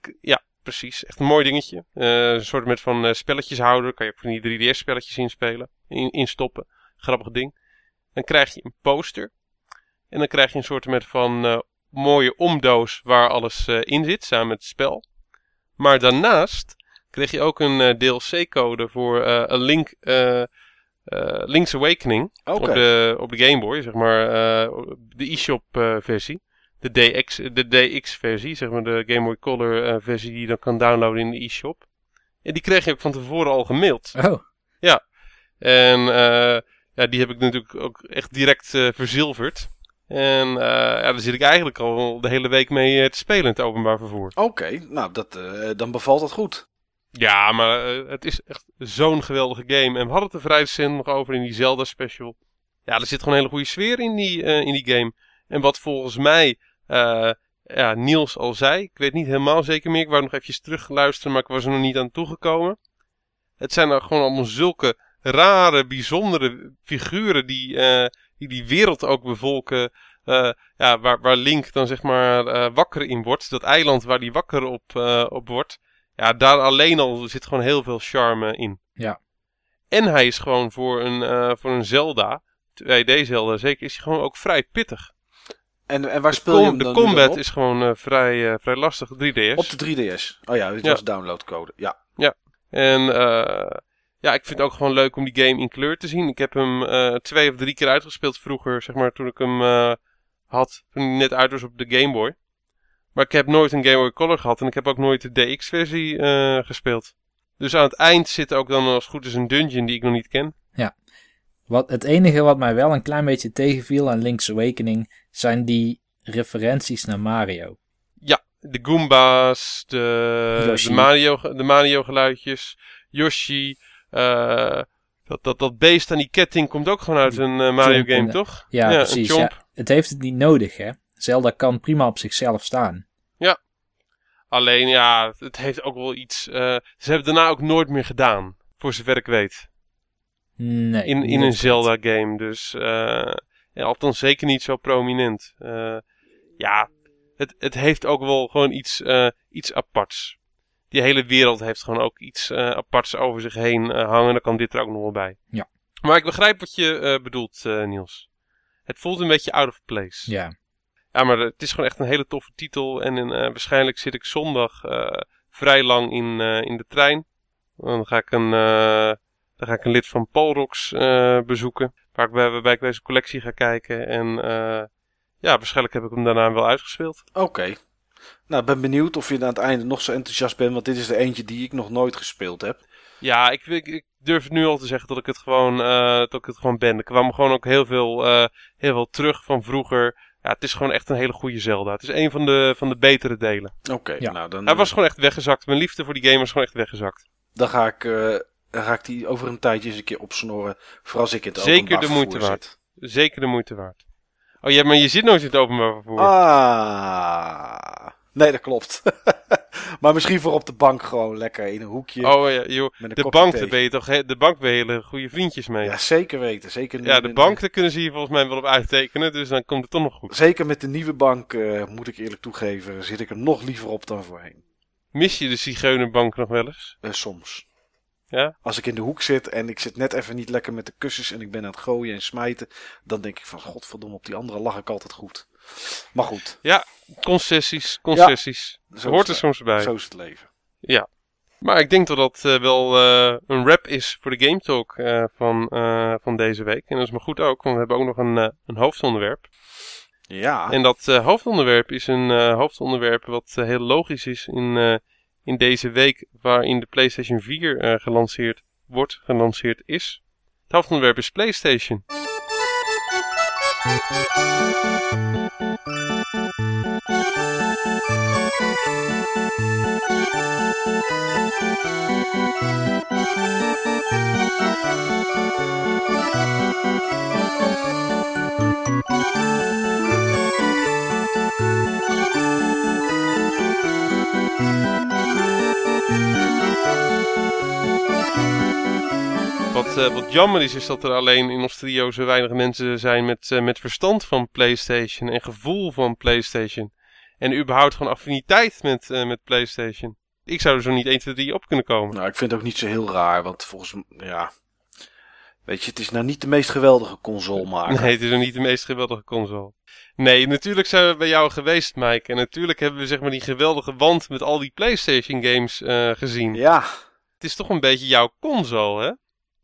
K- Ja, precies. Echt een mooi dingetje. Een soort met van eh, spelletjes houden. Kan je ook van die 3DS-spelletjes inspelen. In, instoppen. Grappig ding. Dan krijg je een poster. En dan krijg je een soort met van eh, mooie omdoos waar alles eh, in zit. Samen met het spel. Maar daarnaast kreeg je ook een eh, DLC-code voor een Link, Link's Awakening. Op, de, op de Game Boy, zeg maar. de eShop versie. De, DX, de DX-versie, zeg maar de Game Boy Color versie die je dan kan downloaden in de e-shop. En die kreeg je ook van tevoren al gemaild. oh, En eh, ja, die heb ik natuurlijk ook echt direct verzilverd. En eh, ja, daar zit ik eigenlijk al de hele week mee eh, te spelen in het openbaar vervoer. Oké, nou, dat, eh, dan bevalt het goed. Ja, maar het is echt zo'n geweldige game. En we hadden het er vrij recent nog over in die Zelda special. Ja, er zit gewoon een hele goede sfeer in die, in die game. En wat volgens mij ja, Niels al zei, ik weet niet helemaal zeker meer. Ik wou nog eventjes terug luisteren, maar ik was er nog niet aan toegekomen. Het zijn nou gewoon allemaal zulke rare, bijzondere figuren die die, die wereld ook bevolken. eh, ja, waar, waar Link dan zeg maar eh, wakker in wordt. Dat eiland waar die wakker op, eh, op wordt. Ja, daar alleen al zit gewoon heel veel charme in. Ja. En hij is gewoon voor een, eh, voor een Zelda, 2D Zelda zeker, is hij gewoon ook vrij pittig. En, en waar De, speel je hem de dan nu combat dan is gewoon eh, vrij, eh, vrij lastig, 3DS. Op de 3DS. Oh ja, dit Ja. was downloadcode. Ja. En eh, ja, ik vind het ook gewoon leuk om die game in kleur te zien. Ik heb hem eh, twee of drie keer uitgespeeld vroeger, zeg maar, toen ik hem eh, had. Toen hij net uit was op de Game Boy. Maar ik heb nooit een Game Boy Color gehad en ik heb ook nooit de DX-versie eh, gespeeld. Dus aan het eind zit ook dan als het goed is een dungeon die ik nog niet ken. wat, het enige wat mij wel een klein beetje tegenviel aan Link's Awakening zijn die referenties naar Mario. Ja, de Goombas, de, de, Mario, de Mario geluidjes, Yoshi. Eh, dat, dat, dat beest aan die ketting komt ook gewoon uit een eh, Mario game, toch? Ja, precies. Ja, het heeft het niet nodig, hè. Zelda kan prima op zichzelf staan. Alleen ja, het heeft ook wel iets. eh, ze hebben daarna ook nooit meer gedaan. Voor zover ik weet. Nee. In, in een het Zelda game. Dus ja, althans zeker niet zo prominent. Ja, het, het heeft ook wel gewoon iets, iets aparts. Die hele wereld heeft gewoon ook iets eh, aparts over zich heen eh, hangen. Dan kan dit er ook nog wel bij. Ja. Maar ik begrijp wat je eh, bedoelt, eh, Niels. Het voelt een beetje out of place. Ja, Ja, maar het is gewoon echt een hele toffe titel. En eh, waarschijnlijk zit ik zondag eh, vrij lang in, eh, in de trein. Dan ga ik een, eh, dan ga ik een lid van Polrox eh, bezoeken. Waar ik bij, waarbij ik deze collectie ga kijken. En eh, ja, waarschijnlijk heb ik hem daarna wel uitgespeeld. Oké. Nou, ik ben benieuwd of je aan het einde nog zo enthousiast bent. Want dit is de eentje die ik nog nooit gespeeld heb. Ja, ik, ik, ik durf nu al te zeggen dat ik het gewoon, eh, dat ik het gewoon ben. Er kwam gewoon ook heel veel, eh, heel veel terug van vroeger. Ja, het is gewoon echt een hele goede Zelda. Het is een van de, van de betere delen. Oké, Ja. nou dan, Hij was gewoon echt weggezakt. Mijn liefde voor die game was gewoon echt weggezakt. dan, ga ik, eh, dan ga ik die over een tijdje eens een keer opsnoren. Voor als ik het Zeker de moeite waard. zit. Zeker de moeite waard. Oh ja, maar je zit nooit in het openbaar vervoer. Ah. Nee, dat klopt. maar misschien voor op de bank gewoon lekker in een hoekje. oh ja, joh. De bank, daar ben je toch de bank ben je hele goede vriendjes mee. Ja, Ja, zeker weten. Zeker nu de bank, daar kunnen ze hier volgens mij wel op uittekenen. Dus dan komt het toch nog goed. Zeker met de nieuwe bank, eh, moet ik eerlijk toegeven, zit ik er nog liever op dan voorheen. Mis je de zigeunerbank nog wel eens? Eh, soms. Ja? Als ik in de hoek zit en ik zit net even niet lekker met de kussens en ik ben aan het gooien en smijten, dan denk ik van godverdomme, op die andere lag ik altijd goed. Maar goed, Concessies, concessies. zo Hoort er soms bij. zo is het leven. Maar ik denk dat dat eh, wel eh, een wrap is voor de Game Talk eh, van, van deze week. En dat is maar goed ook, want we hebben ook nog een, een hoofdonderwerp. Ja. En dat hoofdonderwerp is een hoofdonderwerp wat heel logisch is in, in deze week waarin de PlayStation 4 gelanceerd wordt, gelanceerd is. Het hoofdonderwerp is PlayStation. Wat, uh, wat jammer is, is dat er alleen in ons trio zo weinig mensen zijn met, uh, met verstand van PlayStation en gevoel van PlayStation. En überhaupt gewoon affiniteit met, uh, met PlayStation. Ik zou er zo niet 1, 2, 3 op kunnen komen. Nou, ik vind het ook niet zo heel raar, want volgens mij, ja. Weet je, het is nou niet de meest geweldige console maken. Nee, het is nog niet de meest geweldige console. Nee, natuurlijk zijn we bij jou geweest, Mike. En natuurlijk hebben we zeg maar die geweldige wand met al die PlayStation games uh, gezien. Ja. Het is toch een beetje jouw console, hè?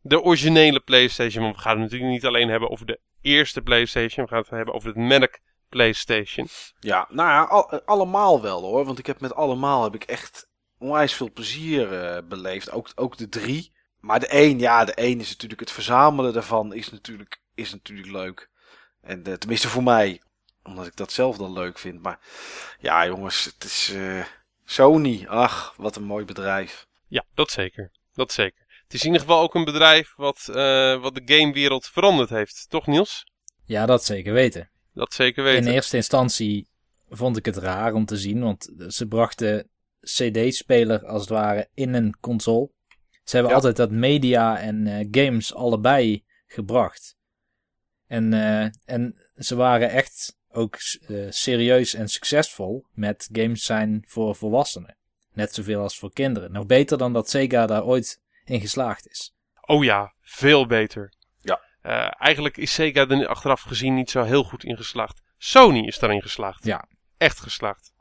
De originele PlayStation. Want we gaan het natuurlijk niet alleen hebben over de eerste PlayStation. We gaan het hebben over het merk PlayStation. Ja, nou ja, al, allemaal wel hoor. Want ik heb met allemaal heb ik echt onwijs veel plezier uh, beleefd. Ook, ook de drie. Maar de één, ja, de één is natuurlijk het verzamelen daarvan is natuurlijk, is natuurlijk leuk. En de, tenminste voor mij, omdat ik dat zelf dan leuk vind. Maar ja, jongens, het is uh, Sony. Ach, wat een mooi bedrijf. Ja, dat zeker. Dat zeker. Het is in ieder geval ook een bedrijf wat, uh, wat de gamewereld veranderd heeft. Toch, Niels? Ja, dat zeker weten. Dat zeker weten. In eerste instantie vond ik het raar om te zien, want ze brachten CD-speler als het ware in een console. Ze hebben ja. altijd dat media en uh, games allebei gebracht. En, uh, en ze waren echt ook uh, serieus en succesvol met games zijn voor volwassenen. Net zoveel als voor kinderen. Nog beter dan dat Sega daar ooit in geslaagd is. Oh ja, veel beter. Uh, eigenlijk is Sega er achteraf gezien niet zo heel goed in geslaagd. Sony is daarin geslaagd. Ja. Echt geslaagd.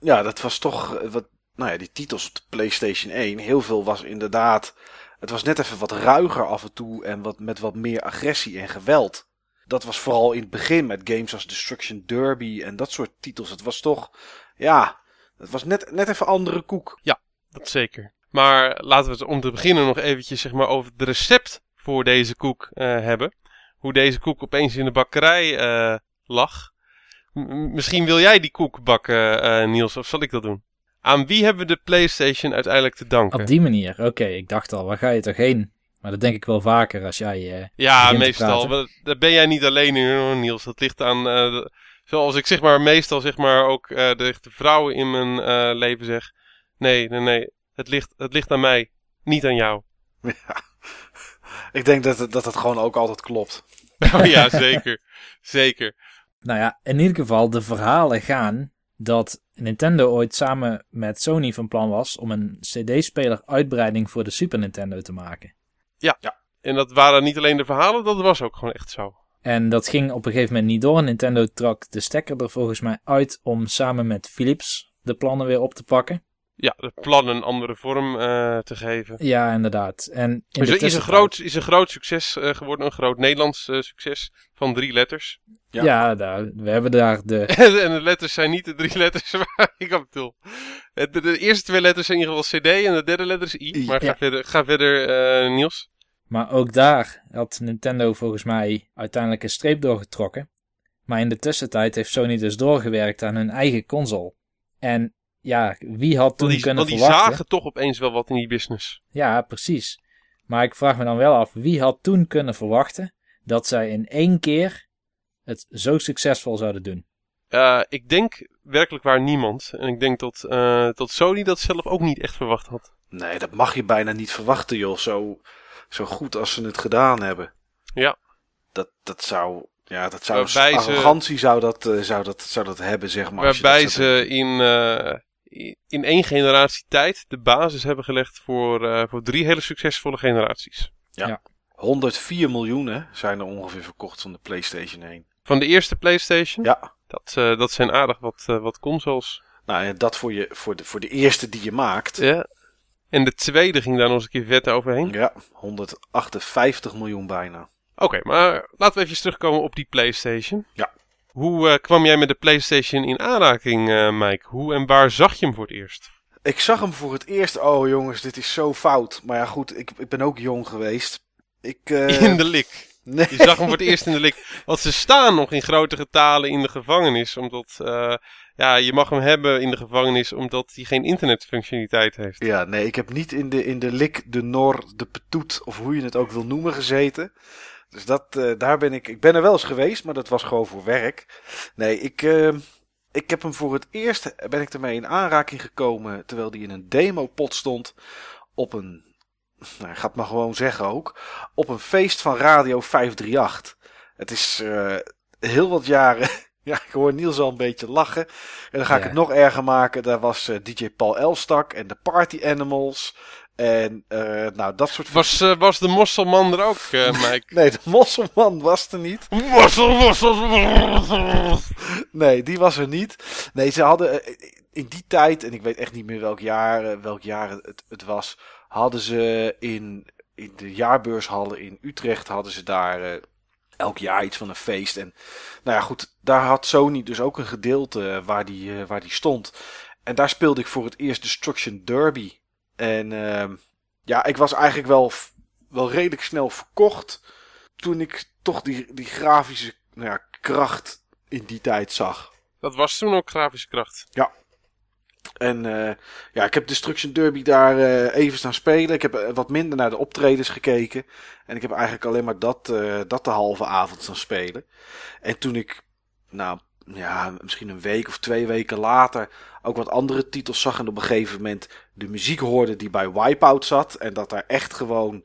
Ja, dat was toch wat. Nou ja, die titels op de PlayStation 1. Heel veel was inderdaad. Het was net even wat ruiger af en toe. En wat, met wat meer agressie en geweld. Dat was vooral in het begin met games als Destruction Derby en dat soort titels. Het was toch. Ja, het was net, net even andere koek. Ja, dat zeker. Maar laten we het om te beginnen nog eventjes zeg maar, over het recept voor deze koek uh, hebben. Hoe deze koek opeens in de bakkerij uh, lag. M misschien wil jij die koek bakken, uh, Niels, of zal ik dat doen? Aan wie hebben we de PlayStation uiteindelijk te danken? Op die manier, oké. Okay, ik dacht al, waar ga je toch heen? Maar dat denk ik wel vaker als jij. ja, meestal. Daar ben jij niet alleen in, Niels. Dat ligt aan. zoals ik zeg maar, meestal zeg maar ook de, de vrouwen in mijn leven zeg. Nee, nee, nee. Het ligt, het ligt aan mij, niet aan jou. Ja, ik denk dat het, dat het gewoon ook altijd klopt. Oh ja, zeker. zeker. Nou ja, in ieder geval, de verhalen gaan dat Nintendo ooit samen met Sony van plan was om een CD-speler uitbreiding voor de Super Nintendo te maken. Ja, ja. En dat waren niet alleen de verhalen, dat was ook gewoon echt zo. En dat ging op een gegeven moment niet door. Nintendo trok de stekker er volgens mij uit om samen met Philips de plannen weer op te pakken. Ja, de plannen een andere vorm uh, te geven. Ja, inderdaad. En in dus de is, een groot, is een groot succes uh, geworden, een groot Nederlands uh, succes van drie letters. Ja, ja daar, we hebben daar de... en de letters zijn niet de drie letters waar ik op bedoel. De, de, eerste twee letters zijn in ieder geval CD en de derde letter is I. Maar ga verder, ga verder Niels. Maar ook daar had Nintendo volgens mij uiteindelijk een streep doorgetrokken. Maar in de tussentijd heeft Sony dus doorgewerkt aan hun eigen console. En ja, wie had toen die, kunnen die verwachten... zagen toch opeens wel wat in die business. Ja, precies. Maar ik vraag me dan wel af, wie had toen kunnen verwachten dat zij in één keer het zo succesvol zouden doen? Uh, ik denk werkelijk waar niemand. En ik denk dat, uh, dat Sony dat zelf ook niet echt verwacht had. Nee, dat mag je bijna niet verwachten, joh. Zo, zo goed als ze het gedaan hebben. Ja. Dat, dat zou ja, dat zou waarbij arrogantie ze, zou, dat, uh, zou, dat, zou dat hebben, zeg maar. Waarbij ze in, uh, in één generatie tijd de basis hebben gelegd voor, uh, voor drie hele succesvolle generaties. Ja. ja. 104 miljoen hè, zijn er ongeveer verkocht van de PlayStation 1. Van de eerste PlayStation? Ja. Dat, dat zijn aardig wat, wat consoles. Nou, en dat voor, je, voor, de, voor de eerste die je maakt. Ja. En de tweede ging daar nog eens een keer vet overheen. Ja, 158 miljoen bijna. Oké, okay, maar laten we even terugkomen op die PlayStation. Ja. Hoe eh, kwam jij met de PlayStation in aanraking, eh, Mike? Hoe en waar zag je hem voor het eerst? Ik zag hem voor het eerst. Oh jongens, dit is zo fout. Maar ja, goed, ik, ik ben ook jong geweest. Ik, eh, In de lik. Nee. Je zag hem voor het eerst in de lik. Want ze staan nog in grote getalen in de gevangenis. Omdat eh, ja, je mag hem hebben in de gevangenis omdat hij geen internetfunctionaliteit heeft. Ja, nee, ik heb niet in de, in de lik, de nor, de petoet, of hoe je het ook wil noemen, gezeten. Dus dat, eh, daar ben ik. Ik ben er wel eens geweest, maar dat was gewoon voor werk. Nee, ik, eh, ik heb hem voor het eerst. Ben ik ermee in aanraking gekomen. terwijl die in een demo-pot stond. Op een. Nou, ik ga het maar gewoon zeggen ook. Op een feest van Radio 538. Het is eh, heel wat jaren. Ja, ik hoor Niels al een beetje lachen. En dan ga ik het nog erger maken. Daar was eh, DJ Paul Elstak en de Party Animals. En eh, nou, dat soort... Was, eh, was de mosselman er ook, eh, Mike? Nee, de Mosselman was er niet. Mossel, mossel, mossel. Nee, die was er niet. Nee, ze hadden in die tijd, en ik weet echt niet meer welk jaar, welk jaar het, het was, hadden ze in, in de jaarbeurshallen in Utrecht, hadden ze daar elk jaar iets van een feest. En nou ja, goed, daar had Sony dus ook een gedeelte waar die, waar die stond. En daar speelde ik voor het eerst Destruction Derby. En ehm, ja, ik was eigenlijk wel, wel redelijk snel verkocht toen ik toch die, die grafische nou ja, kracht in die tijd zag. Dat was toen ook grafische kracht. En eh, ja, ik heb Destruction Derby daar eh, even staan spelen. Ik heb eh, wat minder naar de optredens gekeken. En ik heb eigenlijk alleen maar dat, dat de halve avond staan spelen. En toen ik, nou ja, misschien een week of twee weken later ook wat andere titels zag. En op een gegeven moment de muziek hoorde die bij Wipeout zat. En dat daar echt gewoon,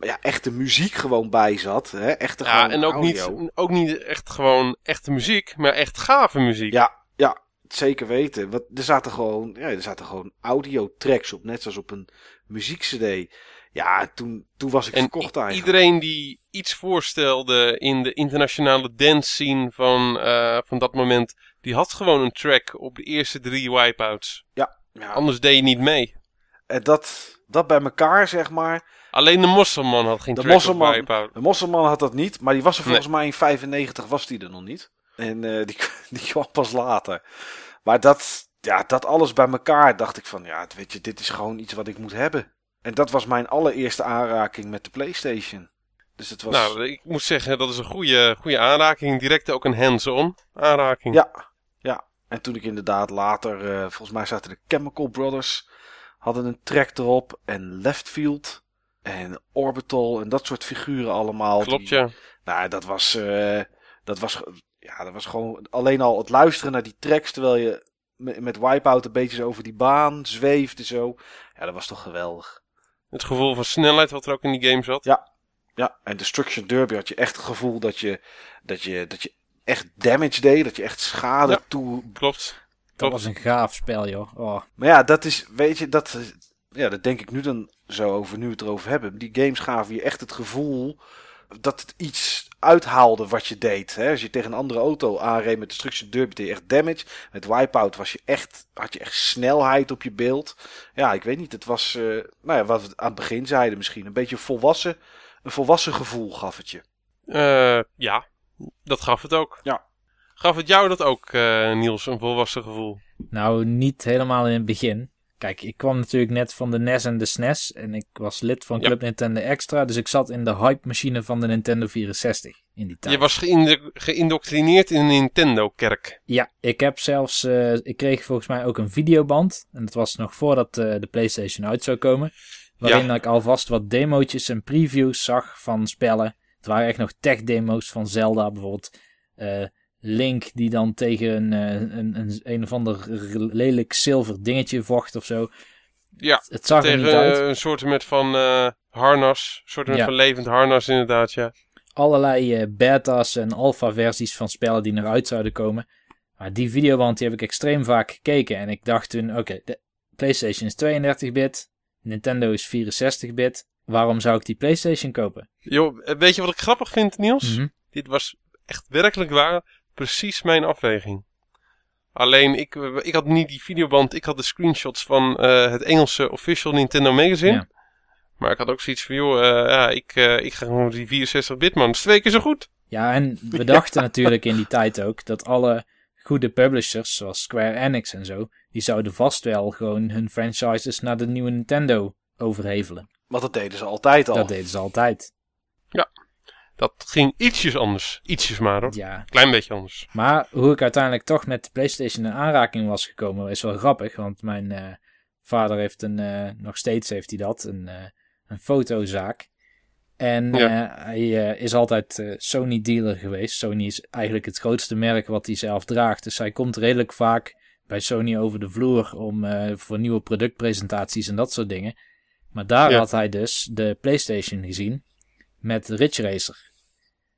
ja, echte muziek gewoon bij zat. Hè? Echte Ja, en ook audio. niet, ook niet echt gewoon echte muziek, maar echt gave muziek. Ja, ja, zeker weten. Want er zaten gewoon, ja, er zaten gewoon audiotracks op, net zoals op een muziekcd. Ja, toen, toen was ik En verkocht eigenlijk. iedereen die iets voorstelde in de internationale dance scene van, eh, van dat moment, die had gewoon een track op de eerste drie wipeouts. Ja, Anders deed je niet mee. en dat, dat bij elkaar, zeg maar. Alleen de mosselman had geen De track Mosselman- op wipeout. De Mosselman had dat niet, maar die was er Nee. volgens mij in 95 was die er nog niet. En eh, die, die kwam pas later. Maar dat, ja, dat alles bij elkaar dacht ik van, ja, weet je, dit is gewoon iets wat ik moet hebben. En dat was mijn allereerste aanraking met de PlayStation. Dus het was. Nou, ik moet zeggen, dat is een goede, goede aanraking. Direct ook een hands-on aanraking. Ja. En toen ik inderdaad later, eh, volgens mij zaten de Chemical Brothers, hadden een track erop. En Leftfield en Orbital en dat soort figuren allemaal. Klopt, die- ja. Nou, dat was, eh, dat was, ja, dat was gewoon alleen al het luisteren naar die tracks terwijl je met, met Wipeout een beetje zo over die baan zweefde zo. Ja, dat was toch geweldig. Het gevoel van snelheid wat er ook in die game zat. Ja. Ja, en Destruction Derby had je echt het gevoel dat je, dat je, dat je echt damage deed, dat je echt schade Ja. toe Klopt. Dat was een gaaf spel, joh. Oh. Maar ja, dat is, weet je, dat, ja, dat denk ik nu dan zo over, nu we het erover hebben. Die games gaven je echt het gevoel dat het iets uithaalde wat je deed. Hè? Als je tegen een andere auto aanreed met Destruction Derby, deed je echt damage. Met Wipeout was je echt, had je echt snelheid op je beeld. Ja, ik weet niet, het was, eh, nou ja, wat we aan het begin zeiden misschien, een beetje volwassen, een volwassen gevoel gaf het je. Eh, ja, dat gaf het ook. Ja. Gaf het jou dat ook, eh, Niels, een volwassen gevoel? Nou, niet helemaal in het begin. Kijk, ik kwam natuurlijk net van de NES en de SNES. En ik was lid van Ja. Club Nintendo Extra. Dus ik zat in de hype-machine van de Nintendo 64 in die tijd. Je was geïndo- geïndoctrineerd in een Nintendo-kerk. Ja, ik heb zelfs... eh, ik kreeg volgens mij ook een videoband. En dat was nog voordat eh, de PlayStation uit zou komen. Waarin Ja. ik alvast wat demootjes en previews zag van spellen. Het waren echt nog tech-demo's van Zelda bijvoorbeeld. eh, Link die dan tegen een, eh, een, een, een of ander lelijk zilver dingetje vocht of zo. Ja, Het zag er niet tegen uit. eh, een soort met van eh, harnas. Een soort met Ja. van levend harnas inderdaad, ja. allerlei beta's en alpha versies van spellen die nog uit zouden komen. Maar die videoband die heb ik extreem vaak gekeken. En ik dacht toen, oké, de PlayStation is 32-bit. Nintendo is 64-bit. Waarom zou ik die PlayStation kopen? Joh, eh, weet je wat ik grappig vind, Niels? Mhm. Dit was echt werkelijk waar precies mijn afweging. Alleen, ik, eh, ik had niet die videoband, ik had de screenshots van eh, het Engelse official Nintendo magazine. Ja. Maar ik had ook zoiets van, joh, ja, ik, ik ga gewoon die 64-bit man. Dat is twee keer zo goed. Ja, en we dachten natuurlijk in die tijd ook dat alle goede publishers, zoals Square Enix en zo, die zouden vast wel gewoon hun franchises naar de nieuwe Nintendo overhevelen. Want dat deden ze altijd al. Dat deden ze altijd. Dat ging ietsjes anders. Ietsjes maar hoor. Ja, Klein beetje anders. Maar hoe ik uiteindelijk toch met de PlayStation in aanraking was gekomen, is wel grappig. Want mijn eh, vader heeft een, eh, nog steeds heeft hij dat, een, eh, een fotozaak. En Ja. eh, hij is altijd eh, Sony dealer geweest. Sony is eigenlijk het grootste merk wat hij zelf draagt. Dus hij komt redelijk vaak bij Sony over de vloer om eh, voor nieuwe productpresentaties en dat soort dingen. Maar daar Ja. had hij dus de PlayStation gezien met Ridge Racer.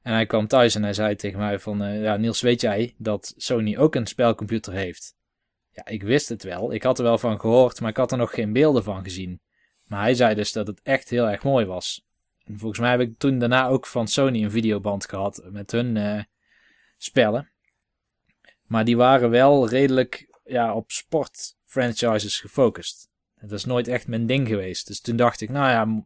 En hij kwam thuis en hij zei tegen mij van... eh, ja, Niels, weet jij dat Sony ook een spelcomputer heeft? Ja, ik wist het wel. Ik had er wel van gehoord, maar ik had er nog geen beelden van gezien. Maar hij zei dus dat het echt heel erg mooi was. En volgens mij heb ik toen daarna ook van Sony een videoband gehad met hun eh, spellen. Maar die waren wel redelijk ja, op sport franchises gefocust. Dat is nooit echt mijn ding geweest. Dus toen dacht ik, nou ja,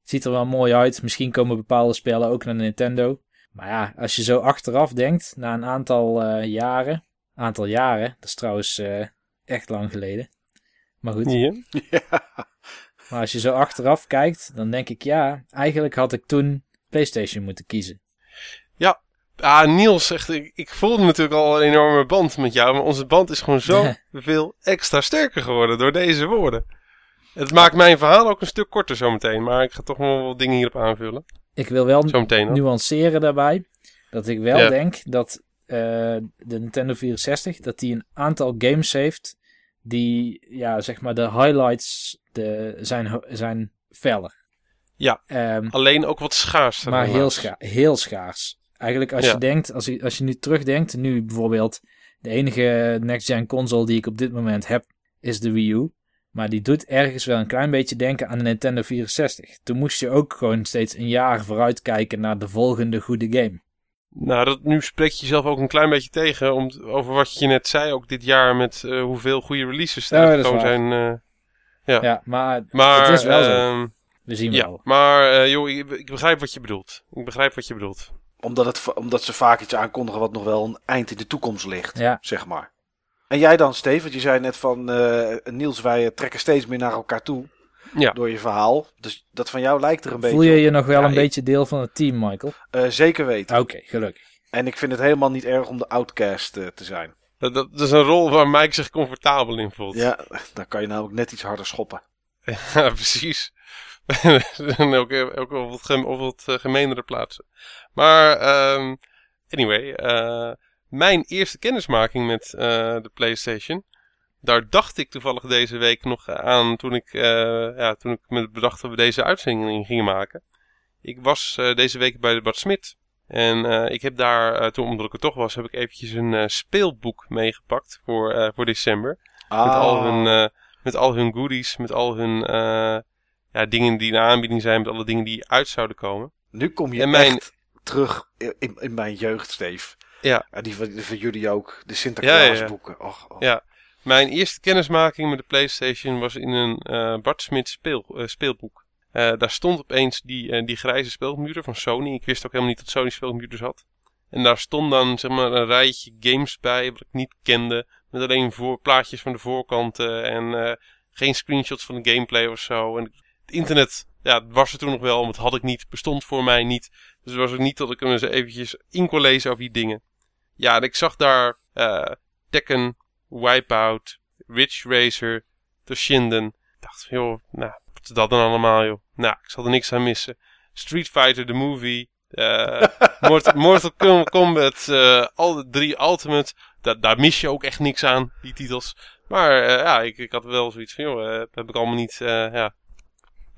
het ziet er wel mooi uit. Misschien komen bepaalde spellen ook naar Nintendo. Maar ja, als je zo achteraf denkt, na een aantal eh, jaren. Aantal jaren, dat is trouwens eh, echt lang geleden. Maar goed, Ja. maar als je zo achteraf kijkt, dan denk ik ja, eigenlijk had ik toen PlayStation moeten kiezen. Ah, Niels, echt, ik, ik voelde natuurlijk al een enorme band met jou. Maar onze band is gewoon zo veel extra sterker geworden door deze woorden. Het maakt mijn verhaal ook een stuk korter zometeen. Maar ik ga toch nog wel wat dingen hierop aanvullen. Ik wil wel Zometeen nuanceren daarbij. Dat ik wel Ja. denk dat eh, de Nintendo 64, dat die een aantal games heeft die, ja, zeg maar de highlights de, zijn, zijn feller. Ja. Ehm, Alleen ook wat schaars. maar heel, scha heel schaars. Eigenlijk als Ja. je denkt, als je, als je nu terugdenkt, nu bijvoorbeeld de enige next-gen console die ik op dit moment heb, is de Wii U. Maar die doet ergens wel een klein beetje denken aan de Nintendo 64. Toen moest je ook gewoon steeds een jaar vooruit kijken naar de volgende goede game. Nou, dat, nu spreek je jezelf ook een klein beetje tegen. Om, over wat je net zei, ook dit jaar met eh, hoeveel goede releases er Ja, gekomen zijn. eh, Ja. Ja, maar, maar, het is wel zo. ehm, We zien ja, wel. maar eh, joh, ik, ik begrijp wat je bedoelt. Ik begrijp wat je bedoelt. Omdat, het, omdat ze vaak iets aankondigen wat nog wel een eind in de toekomst ligt. Ja. Zeg maar. En jij dan, Steve? Want je zei net van eh, Niels, wij eh, trekken steeds meer naar elkaar toe. Ja. Door je verhaal. Dus dat van jou lijkt er een Voel beetje je op. je nog wel Ja, een ik- beetje deel van het team, Michael? Eh, zeker weten. Oké, gelukkig. En ik vind het helemaal niet erg om de outcast te zijn. Dat, dat, dat is een rol waar Mike zich comfortabel in voelt. Ja, dan kan je namelijk net iets harder schoppen. Ja, precies. En ook, ook op wat, gem- op wat eh, gemeenere plaatsen. Maar, ehm, anyway. eh, mijn eerste kennismaking met eh, de PlayStation. Daar dacht ik toevallig deze week nog aan toen ik, eh, ja, toen ik me bedacht dat we deze uitzending gingen maken. Ik was deze week bij de Bart Smit. En ik heb daar, toen omdat ik er toch was, heb ik eventjes een speelboek meegepakt voor, voor december. Met, al hun, met al hun goodies, met al hun eh, ja, dingen die in aanbieding zijn, met alle dingen die uit zouden komen. Nu kom je En mijn- echt terug in, in mijn jeugd, Steve. Ja. En die van, die van jullie ook. De Ja, Sinterklaasboeken. Och, och. Ja. Mijn eerste kennismaking met de PlayStation was in een eh Bart Smit speel, eh, speelboek. Eh, daar stond opeens die, die grijze speelcomputer van Sony. Ik wist ook helemaal niet dat Sony speelcomputers had. En daar stond dan zeg maar, een rijtje games bij wat ik niet kende. Met alleen voor, plaatjes van de voorkanten en geen screenshots van de gameplay of zo. En het internet ja, was er toen nog wel, maar het had ik niet. Bestond voor mij niet. Dus het was ook niet dat ik hem eens eventjes in kon lezen over die dingen. Ja, en ik zag daar eh, Tekken, Wipeout, Ridge Racer, Toshinden. Ik dacht, joh, nou, wat is dat dan allemaal, joh? Nou, ik zal er niks aan missen. Street Fighter, the movie, eh, Mortal, Mortal Kombat, eh, al de drie Ultimate. Da daar mis je ook echt niks aan, die titels. Maar ja, ik, ik had wel zoiets van, joh, heb ik allemaal niet, ja,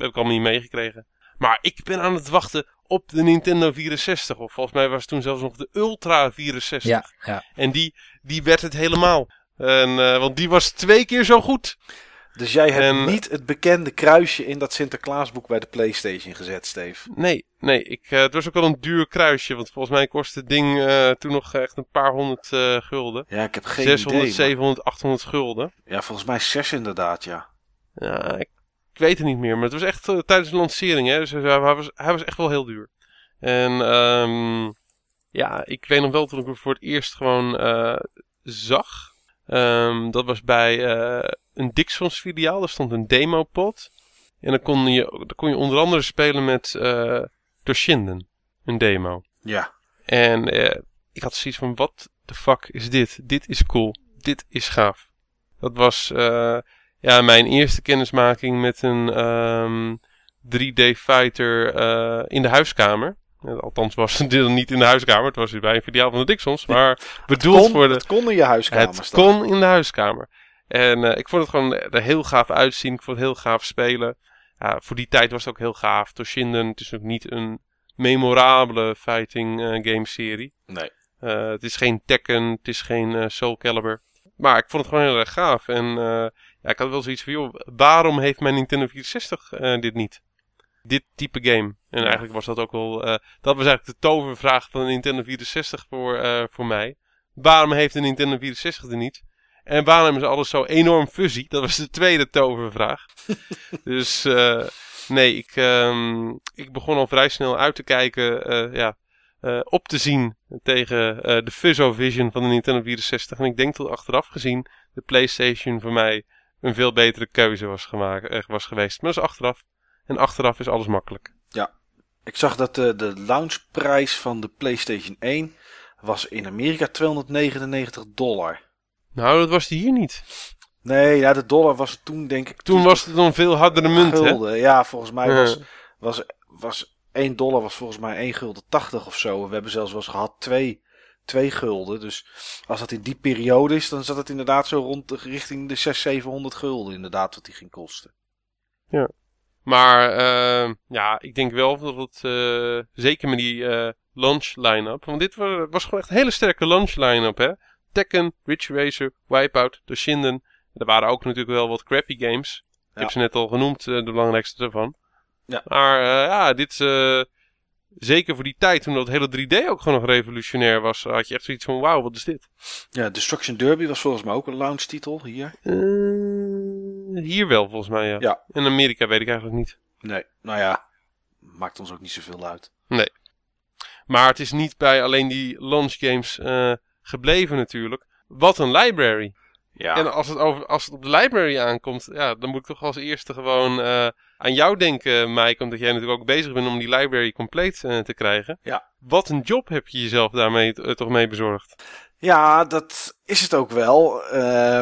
heb ik allemaal niet meegekregen. Maar ik ben aan het wachten op de Nintendo 64. Of volgens mij was het toen zelfs nog de Ultra 64. Ja, ja. En die, die werd het helemaal. En, eh, want die was twee keer zo goed. Dus jij hebt En- niet het bekende kruisje in dat Sinterklaasboek bij de PlayStation gezet, Steve. Nee, nee. Ik, eh, het was ook wel een duur kruisje. Want volgens mij kostte het ding eh, toen nog echt een paar honderd eh, gulden. Ja, ik heb geen 600, idee. maar- 700, 800 gulden. Ja, volgens mij zes inderdaad, ja. Ja, ik weet het niet meer. Maar het was echt eh, tijdens de lancering. Hè, dus hij, hij was, hij was echt wel heel duur. En ehm, ja, ik weet nog wel toen ik hem voor het eerst gewoon eh, zag. Ehm, dat was bij eh, een Dixons filiaal. Daar stond een demopod. En dan kon je, dan kon je onder andere spelen met uh, Toshinden. Een demo. Ja. En ik had zoiets van, wat de fuck is dit? Dit is cool. Dit is gaaf. Dat was ja, mijn eerste kennismaking met een um, 3D fighter in de huiskamer. Althans was het niet in de huiskamer. Het was bij een filiaal van de Dixons. Maar bedoeld kon, voor de... Het kon in je huiskamer Het kon in de huiskamer. En uh, ik vond het gewoon er heel gaaf uitzien. Ik vond het heel gaaf spelen. Ja, voor die tijd was het ook heel gaaf. Toshinden, het is ook niet een memorabele fighting uh, game serie. Nee. Uh, het is geen Tekken, het is geen Soul Calibur. Maar ik vond het gewoon heel erg gaaf. En ja, ik had wel zoiets van, joh, waarom heeft mijn Nintendo 64 dit niet? dit type game. En eigenlijk was dat ook wel. Uh, dat was eigenlijk de tovervraag van de Nintendo 64 voor, uh, voor mij. Waarom heeft de Nintendo 64 er niet? En waarom is alles zo enorm fuzzy? Dat was de tweede tovervraag. dus nee, ik, um, ik begon al vrij snel uit te kijken. ja, op te zien tegen de Fuzzo Vision van de Nintendo 64. En ik denk tot achteraf gezien de PlayStation voor mij een veel betere keuze was, gemaakt, was geweest. Maar dat is achteraf. En achteraf is alles makkelijk. Ja, ik zag dat de, de launchprijs van de PlayStation 1 was in Amerika 299 dollar. Nou, dat was die hier niet. Nee, ja, de dollar was toen denk ik... Toen was het een veel hardere munt, gulden. Ja, volgens mij was, was, was 1 dollar was volgens mij 1 gulden 80 of zo. We hebben zelfs wel eens gehad 2, 2 gulden. Dus als dat in die periode is, dan zat het inderdaad zo rond richting de 600, 700 gulden inderdaad wat die ging kosten. Ja. Maar uh, ja, ik denk wel dat het, uh, zeker met die uh, launch line-up, want dit was, was, gewoon echt een hele sterke launch line-up hè. Tekken, Ridge Racer, Wipeout, Toshinden. Er waren ook natuurlijk wel wat crappy games. Ja. Ik heb ze net al genoemd, de belangrijkste ervan. Ja. Maar ja, dit, zeker voor die tijd, toen dat hele 3D ook gewoon nog revolutionair was, had je echt zoiets van, wauw, wat is dit? Ja, Destruction Derby was volgens mij ook een launch titel hier. Hier wel, volgens mij, ja. ja. In Amerika weet ik eigenlijk niet. Nee, nou ja, maakt ons ook niet zoveel uit. Nee. Maar het is niet bij alleen die launch games uh, gebleven natuurlijk. Wat een library. Ja. En als het, over, als het op de library aankomt, ja, dan moet ik toch als eerste gewoon uh, aan jou denken, Mike. Omdat jij natuurlijk ook bezig bent om die library compleet uh, te krijgen. Ja. Wat een job heb je jezelf daarmee toch mee bezorgd? Ja, dat is het ook wel. Uh,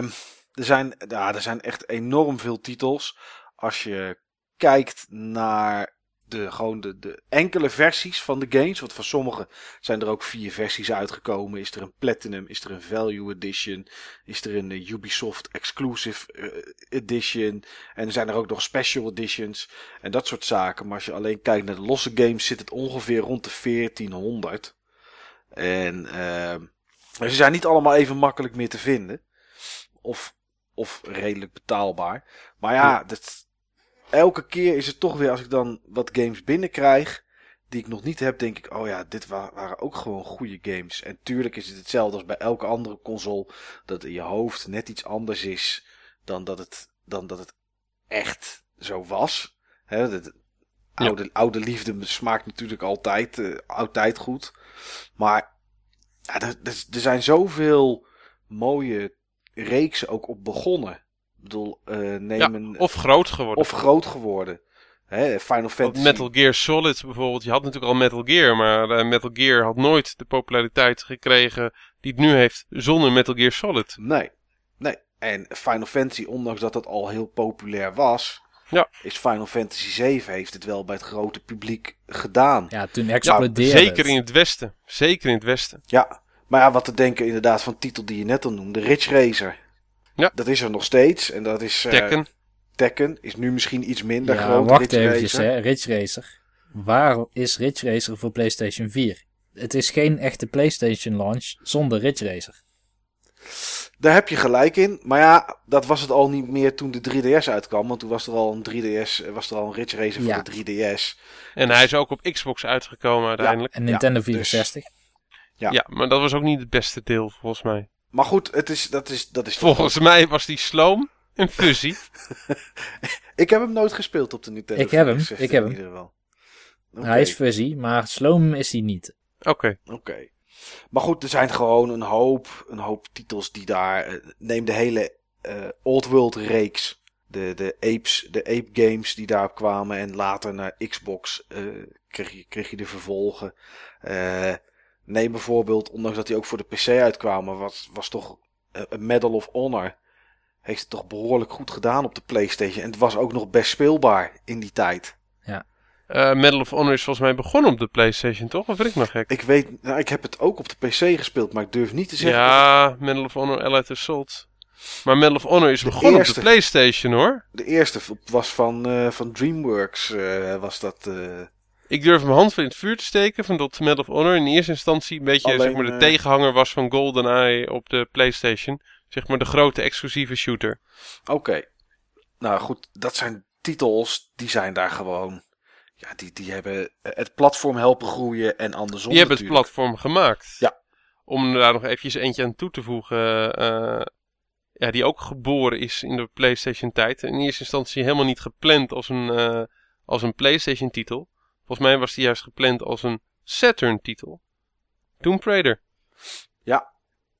er zijn, ja, er zijn echt enorm veel titels. Als je kijkt naar de, gewoon de, de enkele versies van de games. Want van sommige zijn er ook vier versies uitgekomen. Is er een Platinum, is er een Value Edition, is er een Ubisoft Exclusive uh, Edition. En er zijn er ook nog Special Editions en dat soort zaken. Maar als je alleen kijkt naar de losse games zit het ongeveer rond de 1400. En uh, ze zijn niet allemaal even makkelijk meer te vinden. Of of redelijk betaalbaar. Maar ja, dat, elke keer is het toch weer als ik dan wat games binnenkrijg die ik nog niet heb, denk ik, oh ja, dit waren ook gewoon goede games. En tuurlijk is het hetzelfde als bij elke andere console, dat in je hoofd net iets anders is dan dat het, dan dat het echt zo was. He, oude, ja. oude liefde smaakt natuurlijk altijd, uh, altijd goed. Maar ja, er, er zijn zoveel mooie reeksen ook op begonnen. Bedoel, uh, nemen, ja, of groot geworden. Of groot geworden. Hè, Final Fantasy. Metal Gear Solid bijvoorbeeld. Je had natuurlijk al Metal Gear, maar uh, Metal Gear had nooit de populariteit gekregen die het nu heeft zonder Metal Gear Solid. Nee, nee. En Final Fantasy, ondanks dat het al heel populair was, ja. is Final Fantasy 7 heeft het wel bij het grote publiek gedaan. Ja, toen explodeerde ja, Zeker in het westen. Zeker in het westen. Ja, maar ja, wat te denken inderdaad van titel die je net al noemde, Ridge Racer. Ja. Dat is er nog steeds. En dat is... Uh, Tekken. Tekken is nu misschien iets minder ja, groot. wacht Ridge eventjes Racer. hè, Ridge Racer. Waar is Ridge Racer voor PlayStation 4? Het is geen echte PlayStation launch zonder Ridge Racer. Daar heb je gelijk in. Maar ja, dat was het al niet meer toen de 3DS uitkwam. Want toen was er al een 3DS, was er al een Ridge Racer Ja. voor de 3DS. En hij is ook op Xbox uitgekomen uiteindelijk. En Nintendo Ja, dus- 64. Ja. Ja. maar dat was ook niet het beste deel volgens mij. Maar goed, het is, dat is, dat is toch Volgens mij was die sloom en fuzzy. Ik heb hem nooit gespeeld op de Nintendo Ik heb hem, 64 ik heb in hem. ieder geval. Oké, Hij is fuzzy, maar sloom is hij niet. Oké. Oké. Maar goed, er zijn gewoon een hoop, een hoop titels die daar. eh, neem de hele eh, Old World reeks. De, de, apes, de Ape Games die daarop kwamen. En later naar Xbox eh, kreeg, je, kreeg je de vervolgen. Eh, neem bijvoorbeeld, ondanks dat die ook voor de PC uitkwamen, was, was toch eh, een Medal of Honor. Heeft het toch behoorlijk goed gedaan op de PlayStation. En het was ook nog best speelbaar in die tijd. Eh, Medal of Honor is volgens mij begonnen op de PlayStation, toch? Of ben ik nog gek? Ik weet, nou, ik heb het ook op de PC gespeeld, maar ik durf niet te zeggen. Ja, Medal of Honor Allied Assault. Maar Medal of Honor is begonnen eerste. op de PlayStation, hoor. De eerste was van, eh, van DreamWorks, eh, was dat. Ik durf mijn hand voor in het vuur te steken van dat Medal of Honor in eerste instantie een beetje Alleen, zeg maar, de eh, tegenhanger was van GoldenEye op de PlayStation. Zeg maar de grote exclusieve shooter. Oké. Nou goed, dat zijn titels, die zijn daar gewoon. Ja, die, die hebben het platform helpen groeien en andersom. Die hebben het platform gemaakt. Ja. Om daar nog eventjes eentje aan toe te voegen. eh, ja, die ook geboren is in de PlayStation tijd. In eerste instantie helemaal niet gepland als een, eh, als een PlayStation titel. Volgens mij was die juist gepland als een Saturn titel. Tomb Raider. Ja.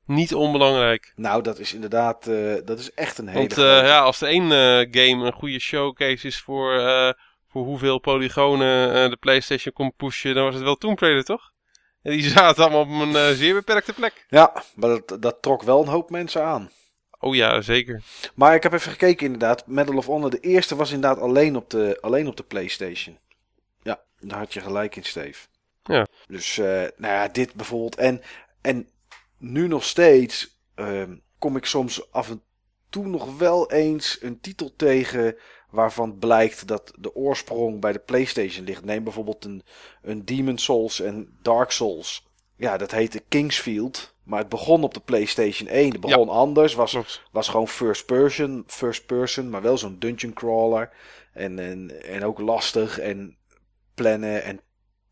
Niet onbelangrijk. Nou, dat is inderdaad, eh, dat is echt een hele. Want eh, ja, als er één eh, game een goede showcase is voor, voor hoeveel polygonen de PlayStation kon pushen, dan was het wel Tomb Raider, toch? En die zaten allemaal op een zeer beperkte plek. Ja, maar dat, dat trok wel een hoop mensen aan. Oh ja, zeker. Maar ik heb even gekeken inderdaad. Medal of Honor, de eerste was inderdaad alleen op de, alleen op de PlayStation. Daar had je gelijk in, Steve. Ja. Dus, eh, nou ja, dit bijvoorbeeld. En, en nu nog steeds ehm, kom ik soms af en toe nog wel eens een titel tegen waarvan blijkt dat de oorsprong bij de PlayStation ligt. Neem bijvoorbeeld een, een Demon Souls en Dark Souls. Ja, dat heette Kingsfield. Maar het begon op de PlayStation 1. Het begon anders. Was was gewoon first person, first person, maar wel zo'n dungeon crawler. En, en, en ook lastig en plannen en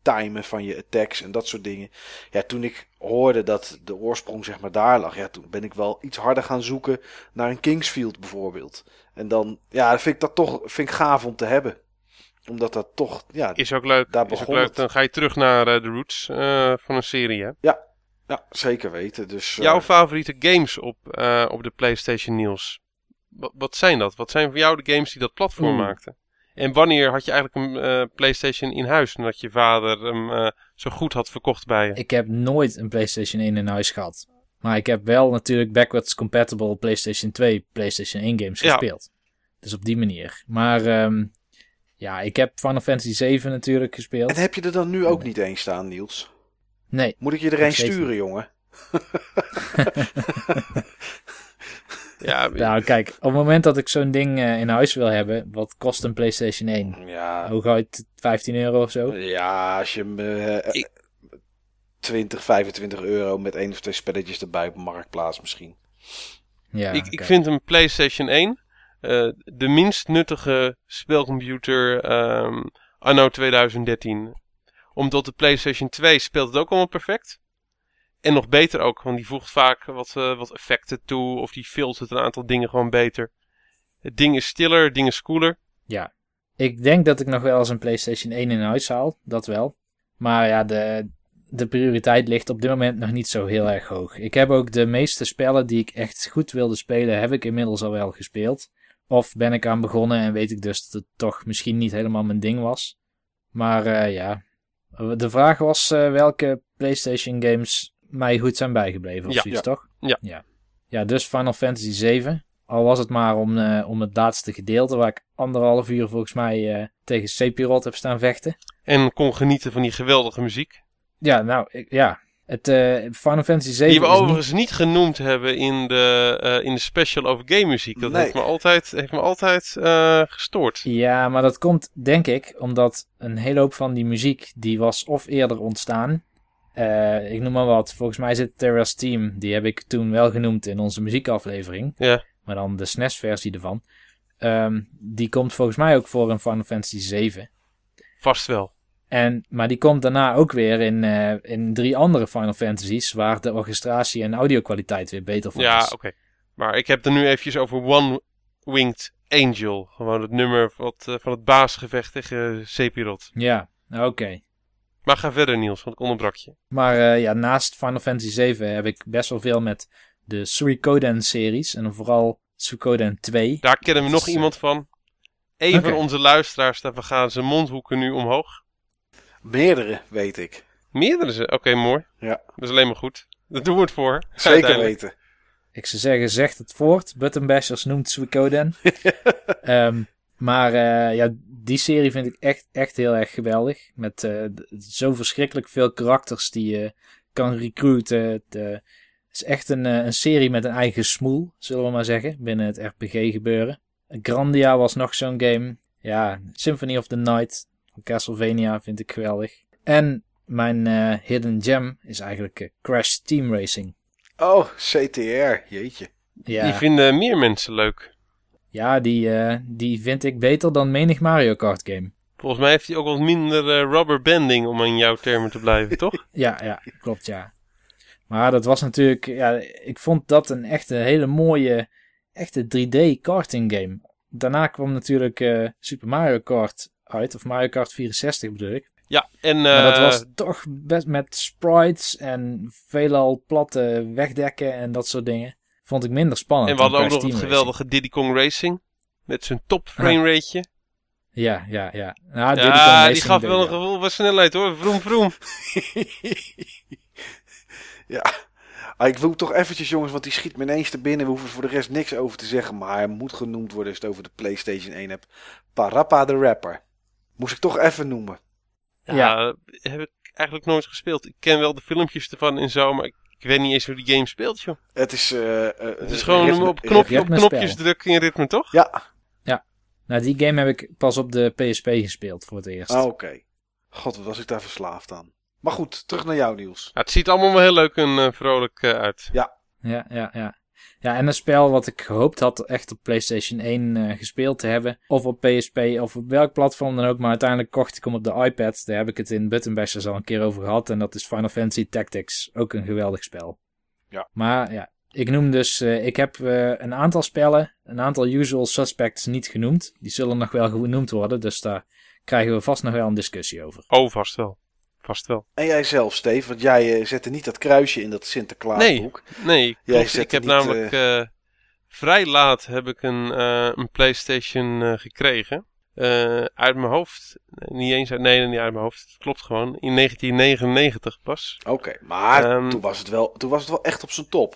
timen van je attacks en dat soort dingen. Ja, toen ik hoorde dat de oorsprong zeg maar daar lag, ja, toen ben ik wel iets harder gaan zoeken naar een Kingsfield bijvoorbeeld. En dan, ja, vind ik dat toch vind ik gaaf om te hebben. Omdat dat toch, ja, Is ook leuk. Daar is ook begon leuk. het. Dan ga je terug naar eh, de roots eh, van een serie, hè? ja zeker weten. Dus, eh, Jouw favoriete games op, op de PlayStation, Niels? Wat, wat zijn dat? Wat zijn voor jou de games die dat platform maakten? En wanneer had je eigenlijk een eh, PlayStation in huis? Nadat je vader hem eh, zo goed had verkocht bij je? Ik heb nooit een PlayStation 1 in huis gehad. Maar ik heb wel natuurlijk backwards compatible PlayStation 2, PlayStation 1 games Ja. gespeeld. Dus op die manier. Maar ehm, ja, ik heb Final Fantasy 7 natuurlijk gespeeld. en heb je er dan nu ook niet eens staan, Niels? Nee, Moet ik je er een sturen, jongen? Ja, nou kijk, op het moment dat ik zo'n ding eh, in huis wil hebben, wat kost een PlayStation 1? Ja, Hooguit 15 euro of zo? Ja, als je hem eh, Ik- 20, 25 euro met één of twee spelletjes erbij op Marktplaats misschien. Ja, ik, ik vind een PlayStation 1 eh, de minst nuttige spelcomputer ehm, anno 2013. Omdat de PlayStation 2 speelt het ook allemaal perfect. En nog beter ook, want die voegt vaak wat, eh, wat effecten toe. Of die filtert een aantal dingen gewoon beter. Het ding is stiller, het ding is cooler. Ik denk dat ik nog wel eens een PlayStation 1 in huis haal, dat wel. Maar ja, de, de prioriteit ligt op dit moment nog niet zo heel erg hoog. Ik heb ook de meeste spellen die ik echt goed wilde spelen, heb ik inmiddels al wel gespeeld. Of ben ik aan begonnen en weet ik dus dat het toch misschien niet helemaal mijn ding was. Maar eh, ja, de vraag was eh, welke PlayStation games mij goed zijn bijgebleven of Ja. zoiets, Ja. toch? Ja. ja. Ja, dus Final Fantasy 7. Al was het maar om, eh, om het laatste gedeelte waar ik anderhalf uur volgens mij eh, tegen Sephiroth heb staan vechten. En kon genieten van die geweldige muziek. Ja, nou, ik- ja. Het eh, Final Fantasy 7 Die we is niet- overigens niet genoemd hebben in de, eh, in de special over game muziek. Dat Nee. heeft me altijd, heeft me altijd eh, gestoord. Ja, maar dat komt denk ik omdat een hele hoop van die muziek die was of eerder ontstaan. Eh, ik noem maar wat. Volgens mij zit Terra's Team. Die heb ik toen wel genoemd in onze muziekaflevering. Ja. Maar dan de SNES-versie ervan. Ehm, die komt volgens mij ook voor in Final Fantasy 7. Vast wel. En, maar die komt daarna ook weer in, eh, in drie andere Final Fantasies. Waar de orchestratie en audiokwaliteit weer beter van Ja, is. oké. Maar ik heb er nu eventjes over One Winged Angel. Gewoon het nummer wat, eh, van het baasgevecht tegen Sephiroth. Ja, oké. Maar ga verder Niels, want ik onderbrak je. Maar uh, ja, naast Final Fantasy 7 heb ik best wel veel met de Suikoden-series. En vooral Suikoden 2. Daar kennen we nog iemand van. Een van onze luisteraars, daar gaan zijn mondhoeken nu omhoog. Meerdere, weet ik. Meerdere ze? Oké, mooi. Ja. Dat is alleen maar goed. Dat doen we het voor. Zeker weten. Ik zou zeggen, zegt het voort. Buttonbashers noemt Suikoden. um, maar uh, ja, die serie vind ik echt, echt heel erg geweldig. Met uh, zo verschrikkelijk veel karakters die je kan recruiten. Het uh, is echt een, een serie met een eigen smoel, zullen we maar zeggen, binnen het RPG gebeuren. Grandia was nog zo'n game. Ja, Symphony of the Night van Castlevania vind ik geweldig. En mijn hidden gem is eigenlijk Crash Team Racing. Oh, CTR, jeetje. Ja. Die vinden meer mensen leuk. Ja, die, uh, die vind ik beter dan menig Mario Kart game. Volgens mij heeft hij ook wat minder uh, rubber banding, om in jouw termen te blijven, toch? Ja, ja, klopt, ja. Maar dat was natuurlijk, ja, ik vond dat een echte hele mooie, echte 3D karting game. Daarna kwam natuurlijk uh, Super Mario Kart uit, of Mario Kart 64 bedoel ik. Ja, en... maar dat was toch best met sprites en veelal platte wegdekken en dat soort dingen. Vond ik minder spannend. En we hadden ook nog het geweldige Diddy Kong Racing. Met zijn top frame rateje. Ja, ja, ja. Nou, ja, die gaf wel een gevoel van snelheid hoor. Vroom, vroom. ja. Ah, ik wil toch eventjes jongens, want die schiet me ineens te binnen. We hoeven voor de rest niks over te zeggen. Maar hij moet genoemd worden als je het over de Playstation 1 hebt. Parappa de Rapper. Moest ik toch even noemen. Ja, ja, heb ik eigenlijk nooit gespeeld. Ik ken wel de filmpjes ervan en zo, maar ik ik weet niet eens hoe die game speelt, joh. Het is, uh, het is gewoon ritme, op, knopje, op knopjes drukken in ritme, toch? Ja. Ja. Nou, die game heb ik pas op de PSP gespeeld voor het eerst. Ah, oké. God, wat was ik daar verslaafd aan. Maar goed, terug naar jou, Niels. Ja, het ziet allemaal wel heel leuk en uh, vrolijk uh, uit. Ja. Ja, ja, ja. Ja, en een spel wat ik gehoopt had echt op PlayStation 1 uh, gespeeld te hebben. Of op PSP of op welk platform dan ook. Maar uiteindelijk kocht ik hem op de iPad. Daar heb ik het in Button Bashers al een keer over gehad. En dat is Final Fantasy Tactics. Ook een geweldig spel. Ja. Maar ja, ik noem dus... Uh, ik heb uh, een aantal spellen, een aantal usual suspects niet genoemd. Die zullen nog wel genoemd worden. Dus daar krijgen we vast nog wel een discussie over. Oh, vast wel. Vast wel. En jij zelf, Steve, want jij uh, zette niet dat kruisje in dat Sinterklaasboek. Nee, nee jij ik heb niet, namelijk uh... vrij laat heb ik een, uh, een PlayStation gekregen. uit mijn hoofd, niet eens uit, nee, niet uit mijn hoofd, het klopt gewoon, in 1999 pas. Oké, okay, maar um, toen, was het wel, toen was het wel echt op zijn top.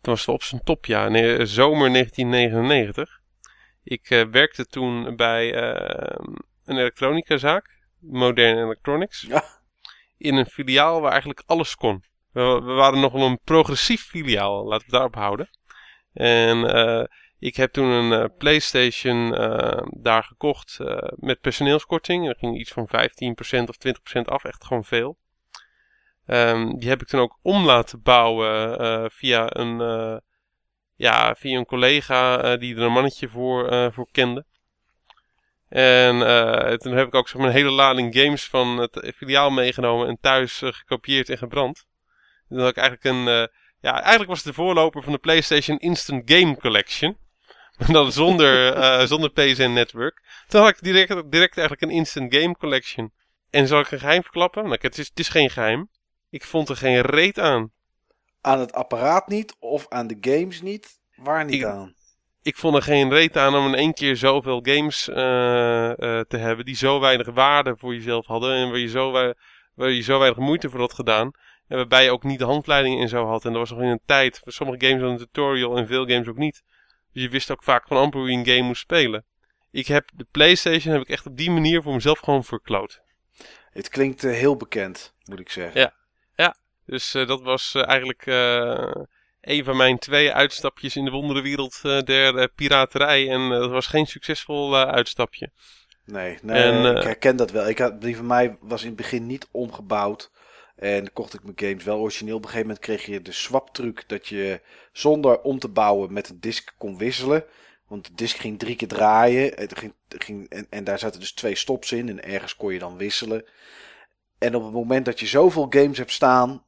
Toen was het op zijn top, ja, nee, zomer 1999. Ik werkte toen bij een elektronicazaak, Modern Electronics. Ja in een filiaal waar eigenlijk alles kon. We, we waren nog wel een progressief filiaal, laten we het daarop houden. En uh, ik heb toen een uh, PlayStation uh, daar gekocht met personeelskorting. Er ging iets van 15% of 20% af, echt gewoon veel. Um, die heb ik toen ook om laten bouwen via, een, ja, via een collega die er een mannetje voor, voor kende. En uh, toen heb ik ook zeg maar, een hele lading games van het filiaal meegenomen en thuis uh, gekopieerd en gebrand. En toen had ik eigenlijk een, uh, ja, eigenlijk was het de voorloper van de PlayStation Instant Game Collection. Maar dan zonder, zonder PSN Network. Toen had ik direct, direct eigenlijk een Instant Game Collection. En zal ik een geheim verklappen? Nou, het is, het is geen geheim. Ik vond er geen reet aan. Aan het apparaat niet of aan de games niet? Waar niet ik, aan? Ik vond er geen reet aan om in één keer zoveel games uh, uh, te hebben die zo weinig waarde voor jezelf hadden en waar je zo, waar je zo weinig moeite voor had gedaan. En waarbij je ook niet de handleidingen en zo had. En dat was nog in een tijd, voor sommige games een tutorial en veel games ook niet. Dus je wist ook vaak van amper hoe je een game moest spelen. Ik heb de Playstation heb ik echt op die manier voor mezelf gewoon verkloot. Het klinkt uh, heel bekend, moet ik zeggen. Ja, ja. dus dat was eigenlijk een van mijn twee uitstapjes in de wonderenwereld uh, der uh, piraterij. En uh, dat was geen succesvol uitstapje. Nee, nee en, ik herken dat wel. Ik had, die van mij was in het begin niet omgebouwd. En kocht ik mijn games wel origineel. Op een gegeven moment kreeg je de swap truc dat je zonder om te bouwen met een disk kon wisselen. Want de disk ging drie keer draaien. Het ging, ging, en, en daar zaten dus twee stops in. En ergens kon je dan wisselen. En op het moment dat je zoveel games hebt staan,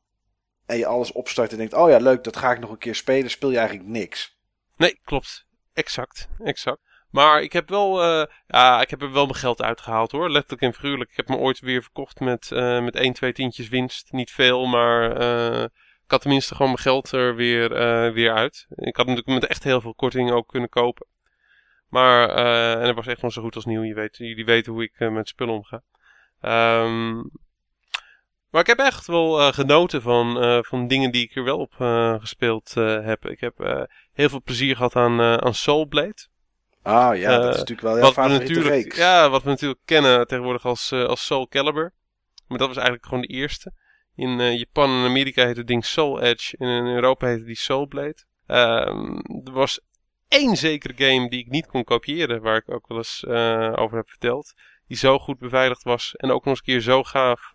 en je alles opstart en denkt, oh ja, leuk, dat ga ik nog een keer spelen, speel je eigenlijk niks. Nee, klopt. Exact, exact. Maar ik heb wel, eh, ja, ik heb er wel mijn geld uitgehaald hoor. Letterlijk en figuurlijk. Ik heb me ooit weer verkocht met, eh, met 1, 2 tientjes winst. Niet veel, maar eh, ik had tenminste gewoon mijn geld er weer, weer uit. Ik had natuurlijk met echt heel veel korting ook kunnen kopen. Maar, en het was echt nog zo goed als nieuw. Je weet, jullie weten hoe ik met spullen omga. Ehm, maar ik heb echt wel eh, genoten van, eh, van dingen die ik er wel op eh, gespeeld heb. Ik heb heel veel plezier gehad aan, aan Soul Blade. Ah ja, dat is natuurlijk wel we, favoriete reeks. ja, wat we natuurlijk kennen tegenwoordig als, als Soul Calibur. Maar dat was eigenlijk gewoon de eerste. In Japan en Amerika heette het ding Soul Edge. En in Europa heette die Soul Blade. Ehm, er was één zekere game die ik niet kon kopiëren. Waar ik ook wel eens over heb verteld. Die zo goed beveiligd was. En ook nog eens een keer zo gaaf.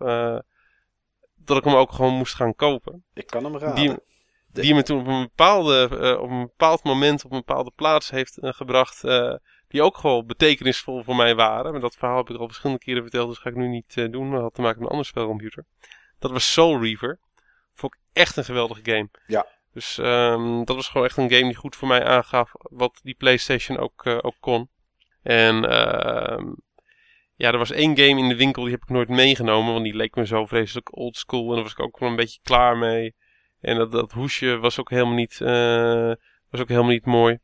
Dat ik hem ook gewoon moest gaan kopen. Ik kan hem raden. Die, die me toen op een, bepaalde, eh, op een bepaald moment op een bepaalde plaats heeft eh, gebracht. eh, die ook gewoon betekenisvol voor mij waren. Maar dat verhaal heb ik al verschillende keren verteld, dus ga ik nu niet doen. Dat had te maken met een ander spelcomputer. Dat was Soul Reaver. Vond ik echt een geweldige game. Ja. Dus ehm, dat was gewoon echt een game die goed voor mij aangaf wat die PlayStation ook, ook kon. En ehm, ja, er was één game in de winkel die heb ik nooit meegenomen, want die leek me zo vreselijk oldschool. En daar was ik ook wel een beetje klaar mee. En dat, dat hoesje was ook helemaal niet, eh, was ook helemaal niet mooi.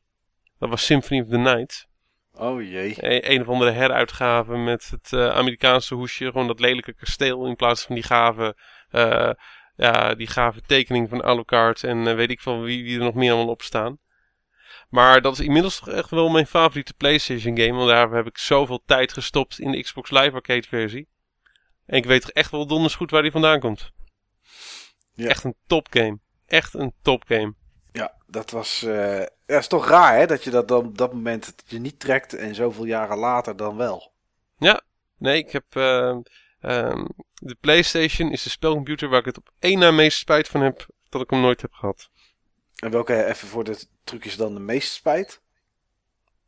Dat was Symphony of the Night. Oh jee. E- een of andere heruitgave met het eh, Amerikaanse hoesje. Gewoon dat lelijke kasteel in plaats van die gave, eh, ja, die gave tekening van Alucard. En weet ik van wie, wie er nog meer allemaal op staan. Maar dat is inmiddels toch echt wel mijn favoriete PlayStation game. Want daar heb ik zoveel tijd gestopt in de Xbox Live Arcade versie. En ik weet toch echt wel donders goed waar die vandaan komt. Ja. Echt een topgame. Echt een topgame. Ja, dat was. eh ja, is toch raar hè, dat je dat dan op dat moment het je niet trekt en zoveel jaren later dan wel. Nee, ik heb. ehm, ehm, de PlayStation is de spelcomputer waar ik het op één na meest spijt van heb dat ik hem nooit heb gehad. En welke even voor de trucjes dan de meest spijt?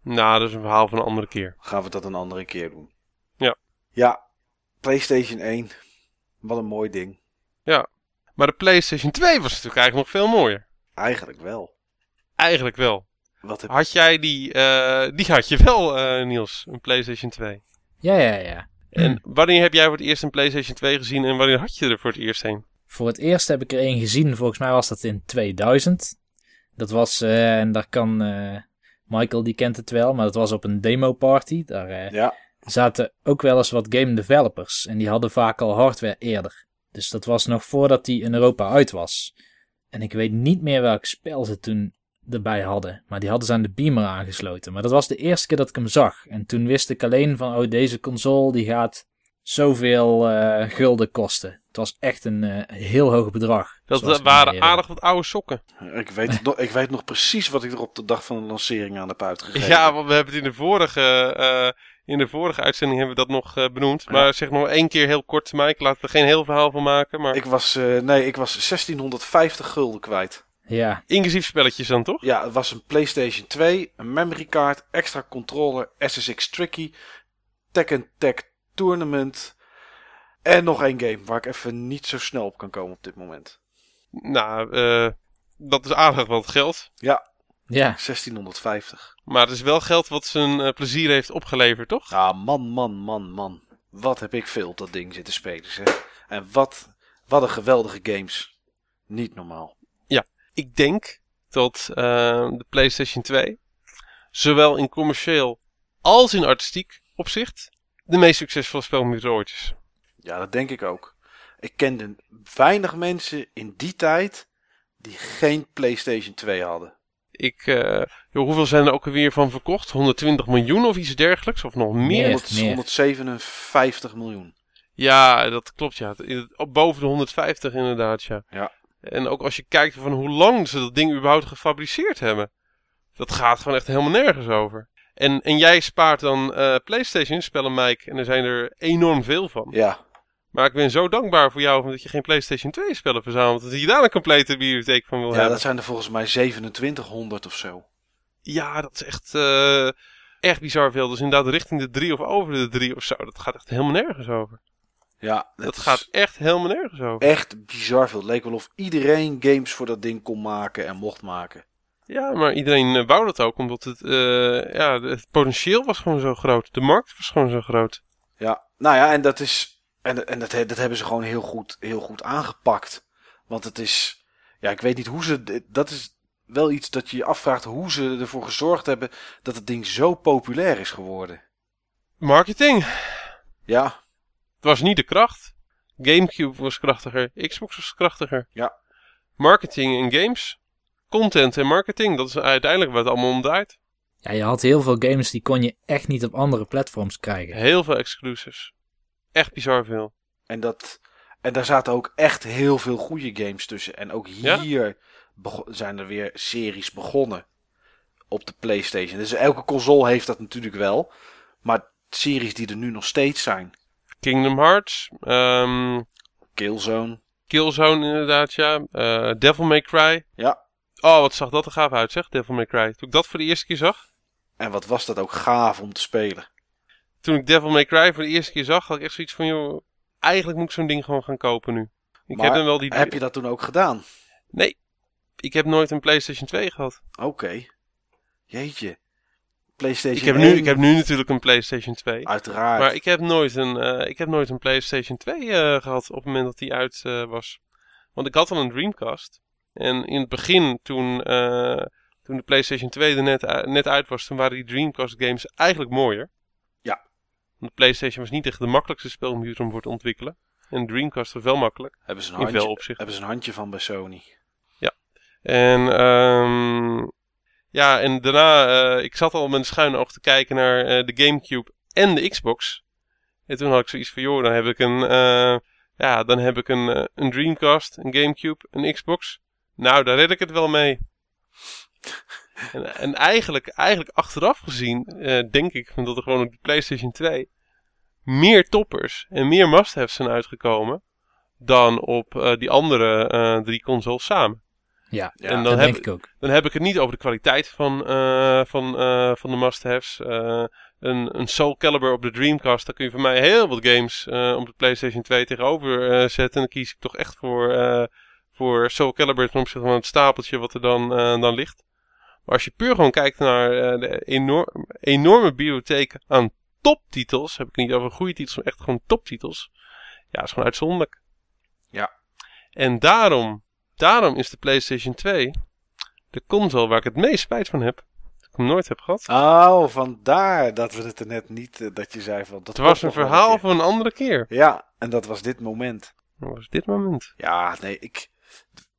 Nou, dat is een verhaal van een andere keer. Gaan we dat een andere keer doen. Ja. Ja, PlayStation 1. Wat een mooi ding. Maar de PlayStation 2 was natuurlijk eigenlijk nog veel mooier. Eigenlijk wel. Eigenlijk wel. Wat heb Had jij die, eh, die had je wel, eh, Niels, een PlayStation 2. Ja, ja, ja. En wanneer heb jij voor het eerst een PlayStation 2 gezien en wanneer had je er voor het eerst een? Voor het eerst heb ik er één gezien. Volgens mij was dat in 2000. Dat was, eh, en daar kan eh, Michael, die kent het wel, maar dat was op een demo party. Daar eh, Ja, zaten ook wel eens wat game developers. En die hadden vaak al hardware eerder. Dus dat was nog voordat die in Europa uit was. En ik weet niet meer welk spel ze toen erbij hadden. Maar die hadden ze aan de beamer aangesloten. Maar dat was de eerste keer dat ik hem zag. En toen wist ik alleen van, oh deze console die gaat zoveel eh, gulden kosten. Het was echt een eh, heel hoog bedrag. Dat waren aardig wat oude sokken. ik weet, nog, ik weet nog precies wat ik er op de dag van de lancering aan heb uitgegeven. Ja, want we hebben het in de vorige, eh, in de vorige uitzending hebben we dat nog eh, benoemd. Maar zeg nog één keer heel kort, Mike. Laten we er geen heel verhaal van maken. Maar Ik was, eh, nee, ik was 1650 gulden kwijt. Ja, inclusief spelletjes dan, toch? Ja, het was een PlayStation 2, een memory card, extra controller, SSX Tricky, Tekken Tag Tournament en nog één game waar ik even niet zo snel op kan komen op dit moment. Nou, eh, dat is aardig wat geld. Ja, ja. 1650. Maar het is wel geld wat zijn eh, plezier heeft opgeleverd, toch? Ah, man, man, man, man. Wat heb ik veel op dat ding zitten spelen, zeg. En wat, wat een geweldige games. Niet normaal. Ik denk dat eh, de PlayStation 2, zowel in commercieel als in artistiek opzicht, de meest succesvolle spelcomputer ooit is. Ja, dat denk ik ook. Ik kende weinig mensen in die tijd die geen PlayStation 2 hadden. Ik, eh, joh, hoeveel zijn er ook alweer van verkocht? 120 miljoen of iets dergelijks? Of nog meer? Meer. 100 157 miljoen. Ja, dat klopt ja. Boven de 150 inderdaad, ja. Ja. En ook als je kijkt van hoe lang ze dat ding überhaupt gefabriceerd hebben. Dat gaat gewoon echt helemaal nergens over. En, en jij spaart dan eh, PlayStation spellen, Mike. En er zijn er enorm veel van. Ja, Maar ik ben zo dankbaar voor jou dat je geen PlayStation 2 spellen verzamelt. Dat je daar een complete bibliotheek van wil ja hebben. dat zijn er volgens mij 2700 of zo. Ja, dat is echt, echt bizar veel. Dus inderdaad richting de drie of over de drie of zo. Dat gaat echt helemaal nergens over. Ja, Dat, gaat echt helemaal nergens over. echt bizar veel. Het leek wel of iedereen games voor dat ding kon maken en mocht maken. Ja, maar iedereen eh, wou dat ook, omdat het, eh, ja, het potentieel was gewoon zo groot. De markt was gewoon zo groot. Ja, nou ja, en dat is. En, en dat, dat hebben ze gewoon heel goed, heel goed aangepakt. Want het is. Ja, ik weet niet hoe ze. Dat is wel iets dat je je afvraagt hoe ze ervoor gezorgd hebben dat het ding zo populair is geworden. Marketing. Ja, Het was niet de kracht. Gamecube was krachtiger. Xbox was krachtiger. Ja. Marketing en games. Content en marketing. Dat is uiteindelijk wat het allemaal om draait. Ja, je had heel veel games die kon je echt niet op andere platforms krijgen. Heel veel exclusives. Echt bizar veel. en, dat, en daar zaten ook echt heel veel goede games tussen. En ook hier zijn er weer series begonnen op de PlayStation. Dus elke console heeft dat natuurlijk wel. Maar series die er nu nog steeds zijn. Kingdom Hearts. ehm, Killzone. Killzone inderdaad, ja. Eh, Devil May Cry. Ja. Oh, wat zag dat er gaaf uit, zeg. Devil May Cry. Toen ik dat voor de eerste keer zag. En wat was dat ook gaaf om te spelen. Toen ik Devil May Cry voor de eerste keer zag, had ik echt zoiets van, joh, eigenlijk moet ik zo'n ding gewoon gaan kopen nu. Ik Maar heb dan wel die... Heb je dat toen ook gedaan? Nee, ik heb nooit een PlayStation 2 gehad. Oké. Jeetje. PlayStation Ik heb, 1, nu, ik heb nu natuurlijk een PlayStation 2. Uiteraard. Maar ik heb nooit een, eh, ik heb nooit een PlayStation 2 eh, gehad op het moment dat die uit eh, was. Want ik had al een Dreamcast. En in het begin, toen, eh, toen de PlayStation 2 er net, u- net uit was, toen waren die Dreamcast games eigenlijk mooier. Ja. Want de PlayStation was niet echt de makkelijkste spelcomputer om voor te ontwikkelen. En Dreamcast was wel makkelijk. hebben, ze een handje, hebben ze een handje van bij Sony. En ehm ja, en daarna, eh, ik zat al met een schuin oog te kijken naar eh, de Gamecube en de Xbox. En toen had ik zoiets van, joh, dan heb ik een, eh, ja, dan heb ik een, eh, een Dreamcast, een Gamecube, een Xbox. Nou, daar red ik het wel mee. en, en eigenlijk, eigenlijk achteraf gezien, eh, denk ik dat er gewoon op de PlayStation 2 meer toppers en meer must-haves zijn uitgekomen dan op eh, die andere eh, drie consoles samen. Ja, Ja, en dan dat heb, denk ik ook. dan heb ik het niet over de kwaliteit van, eh, van, eh, van de must-haves. Eh, een, een Soul Calibur op de Dreamcast, daar kun je voor mij heel wat games eh, op de PlayStation 2 tegenover eh, zetten. En dan kies ik toch echt voor, eh, voor Soul Calibur ten opzichte van het stapeltje wat er dan, eh, dan ligt. Maar als je puur gewoon kijkt naar eh, de enorm, enorme bibliotheek aan toptitels, heb ik niet over goede titels, maar echt gewoon toptitels. Ja, is gewoon uitzonderlijk. Ja. En daarom, daarom is de PlayStation 2 de console waar ik het meest spijt van heb. Dat ik hem nooit heb gehad. Oh, vandaar dat we het er net niet, eh, dat je zei van... Dat Het was een verhaal voor een andere keer. Ja, en dat was dit moment. Dat was dit moment. Ja, nee, ik...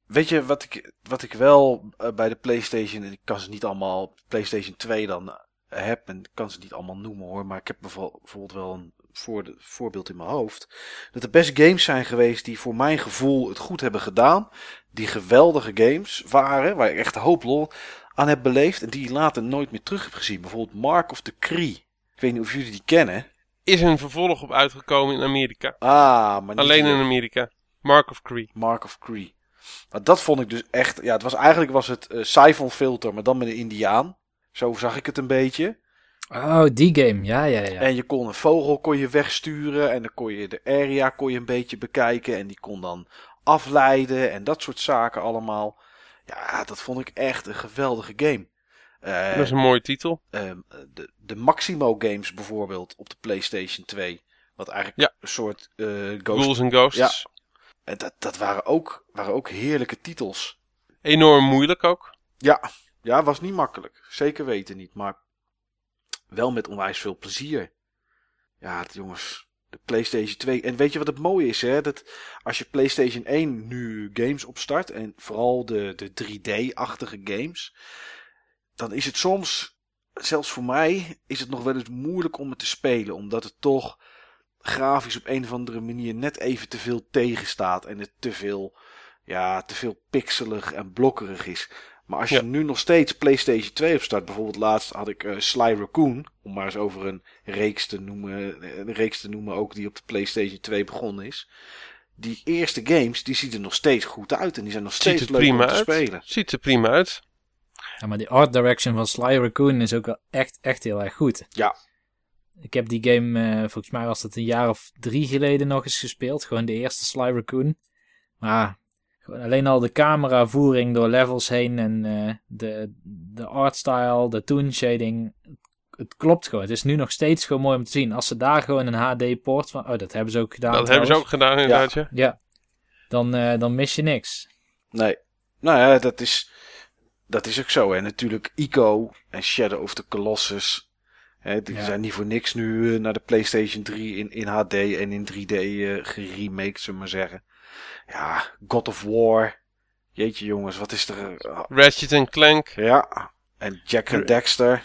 Weet je wat ik, wat ik wel eh, bij de PlayStation... en Ik kan ze niet allemaal... PlayStation 2 dan eh, heb en ik kan ze niet allemaal noemen hoor. Maar ik heb bijvoorbeeld wel een voor voorbeeld in mijn hoofd. Dat er best games zijn geweest die voor mijn gevoel het goed hebben gedaan. Die geweldige games waren. Waar ik echt een hoop lol aan heb beleefd. En die ik later nooit meer terug heb gezien. Bijvoorbeeld Mark of the Cree. Ik weet niet of jullie die kennen. Is er een vervolg op uitgekomen in Amerika. Ah, maar niet Alleen in Amerika. Mark of Cree. Mark of Cree. Maar dat vond ik dus echt. Ja, het was eigenlijk was het eh Siphon filter, maar dan met een Indiaan. Zo zag ik het een beetje. Oh, die game. Ja, ja, ja. En je kon een vogel kon je wegsturen en dan kon je de area kon je een beetje bekijken en die kon dan afleiden en dat soort zaken allemaal. Ja, dat vond ik echt een geweldige game. Eh, Dat is een mooie titel. ehm, de, de Maximo games bijvoorbeeld op de PlayStation 2. Wat eigenlijk Ja. een soort eh Ghost. Ghouls and Ghosts. En dat, dat waren, ook, waren ook heerlijke titels. Enorm moeilijk ook. Ja, ja, was niet makkelijk. Zeker weten niet, maar wel met onwijs veel plezier. Ja, het- jongens, de PlayStation 2. En weet je wat het mooie is, hè? Dat als je PlayStation 1 nu games opstart, en vooral de, de 3D-achtige games, dan is het soms, zelfs voor mij, is het nog wel eens moeilijk om het te spelen, omdat het toch grafisch op een of andere manier net even te veel tegenstaat en het te veel, ja, te veel pixelig en blokkerig is. Maar als je Ja. nu nog steeds PlayStation 2 opstart, bijvoorbeeld laatst had ik eh, Sly Raccoon, om maar eens over een reeks te noemen, een reeks te noemen ook die op de PlayStation 2 begonnen is. Die eerste games, die zien er nog steeds goed uit en die zijn nog Ziet steeds leuk om prima te uit. spelen. Ziet er prima uit. Ja, maar die art direction van Sly Raccoon is ook wel echt, echt heel erg goed. Ja. Ik heb die game, eh, volgens mij was dat een jaar of drie geleden nog eens gespeeld. Gewoon de eerste Sly Raccoon. Maar Gewoon alleen al de cameravoering door levels heen en eh, de, de artstyle, de toon shading. Het klopt gewoon. Het is nu nog steeds gewoon mooi om te zien. Als ze daar gewoon een HD-poort van. Oh, dat hebben ze ook gedaan. dat hebben ze ook gedaan inderdaad, ja. Ja. Dan, eh, dan mis je niks. Nee. Nou ja, dat is, dat is ook zo. En natuurlijk Ico en Shadow of the Colossus. Hè, die Ja. zijn niet voor niks nu eh, naar de PlayStation 3 in, in HD en in 3D eh geremaked, zullen we maar zeggen. Ja, God of War. Jeetje jongens, wat is er... eh, Ratchet en Clank. ja, en Jack and Dexter.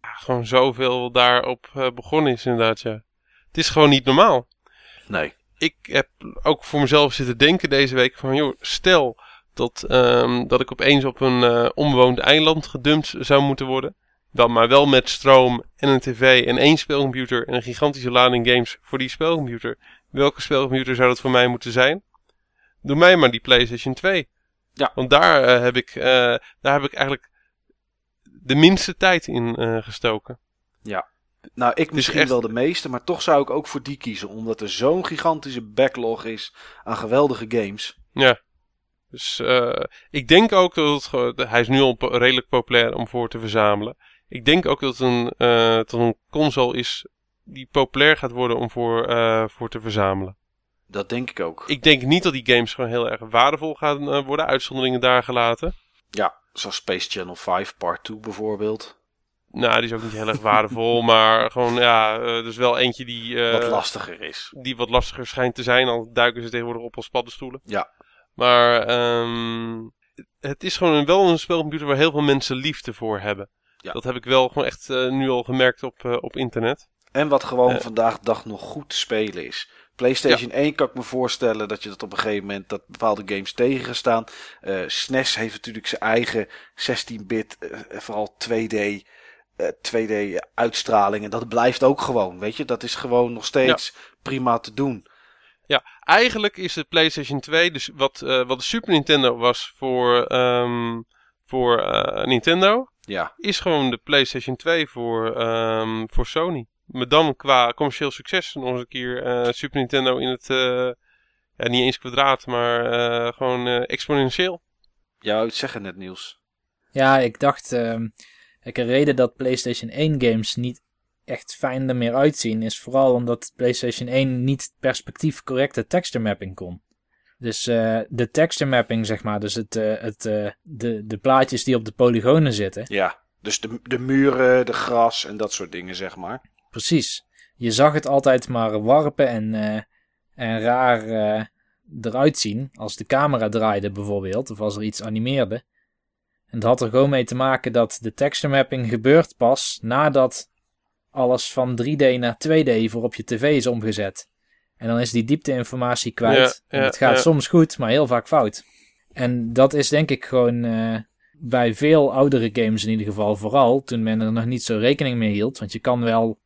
Gewoon zoveel daarop begonnen is inderdaad, ja. Het is gewoon niet normaal. Nee. ik heb ook voor mezelf zitten denken deze week van, joh, stel dat, ehm, dat ik opeens op een eh, onbewoond eiland gedumpt zou moeten worden. Dan maar wel met stroom en een tv en één speelcomputer en een gigantische lading games voor die speelcomputer. Welke speelcomputer zou dat voor mij moeten zijn? Doe mij maar die PlayStation 2. Ja. Want daar, eh, heb, ik, eh, daar heb ik eigenlijk de minste tijd in eh, gestoken. Nou, ik is misschien echt- wel de meeste, maar toch zou ik ook voor die kiezen. Omdat er zo'n gigantische backlog is aan geweldige games. Ja. Dus ik denk ook dat het, hij is nu al redelijk populair om voor te verzamelen. Ik denk ook dat het een, eh, dat een console is die populair gaat worden om voor, eh, voor te verzamelen. Dat denk ik ook. Ik denk niet dat die games gewoon heel erg waardevol gaan eh, worden, uitzonderingen daar gelaten. Ja, zoals Space Channel 5 Part 2 bijvoorbeeld. Nou, die is ook niet heel erg waardevol, maar gewoon ja, eh, dus wel eentje die, wat lastiger is. die wat lastiger schijnt te zijn, al duiken ze tegenwoordig op als paddenstoelen. Ja. Maar ehm, het is gewoon een, wel een spelcomputer waar heel veel mensen liefde voor hebben. Ja. Dat heb ik wel gewoon echt eh, nu al gemerkt op, eh, op internet. En wat gewoon Eh. vandaag de dag nog goed te spelen is. PlayStation 1 kan ik me voorstellen dat je dat op een gegeven moment dat bepaalde games tegen gaan staan. SNES heeft natuurlijk zijn eigen 16-bit, eh, vooral 2D, eh, 2D uitstraling. En dat blijft ook gewoon, weet je. Dat is gewoon nog steeds prima te doen. Ja, eigenlijk is de PlayStation 2, dus wat, wat de Super Nintendo was voor, ehm, voor Nintendo, Ja, is gewoon de PlayStation 2 voor, ehm, voor Sony. Maar dan qua commercieel succes nog eens een keer eh, Super Nintendo in het, eh, ja, niet eens kwadraat, maar eh, gewoon eh, exponentieel. jij wou iets zeggen net Niels. Ja, ik dacht. ehm ik een reden dat PlayStation 1 games niet echt fijn er meer uitzien. Is vooral omdat PlayStation 1 niet perspectief correcte texture mapping kon. Dus eh, de texture mapping, zeg maar. Dus het, eh, het, eh, de, de plaatjes die op de polygonen zitten. Ja, dus de, de muren, de gras en dat soort dingen, zeg maar. Precies. Je zag het altijd maar warpen en, en raar eruit zien. Als de camera draaide bijvoorbeeld, of als er iets animeerde. En dat had er gewoon mee te maken dat de texture mapping gebeurt pas nadat alles van 3D naar 2D voor op je tv is omgezet. En dan is die diepteinformatie kwijt. Ja, en ja, het gaat ja. soms goed, maar heel vaak fout. En dat is denk ik gewoon eh, bij veel oudere games in ieder geval vooral, toen men er nog niet zo rekening mee hield. Want je kan wel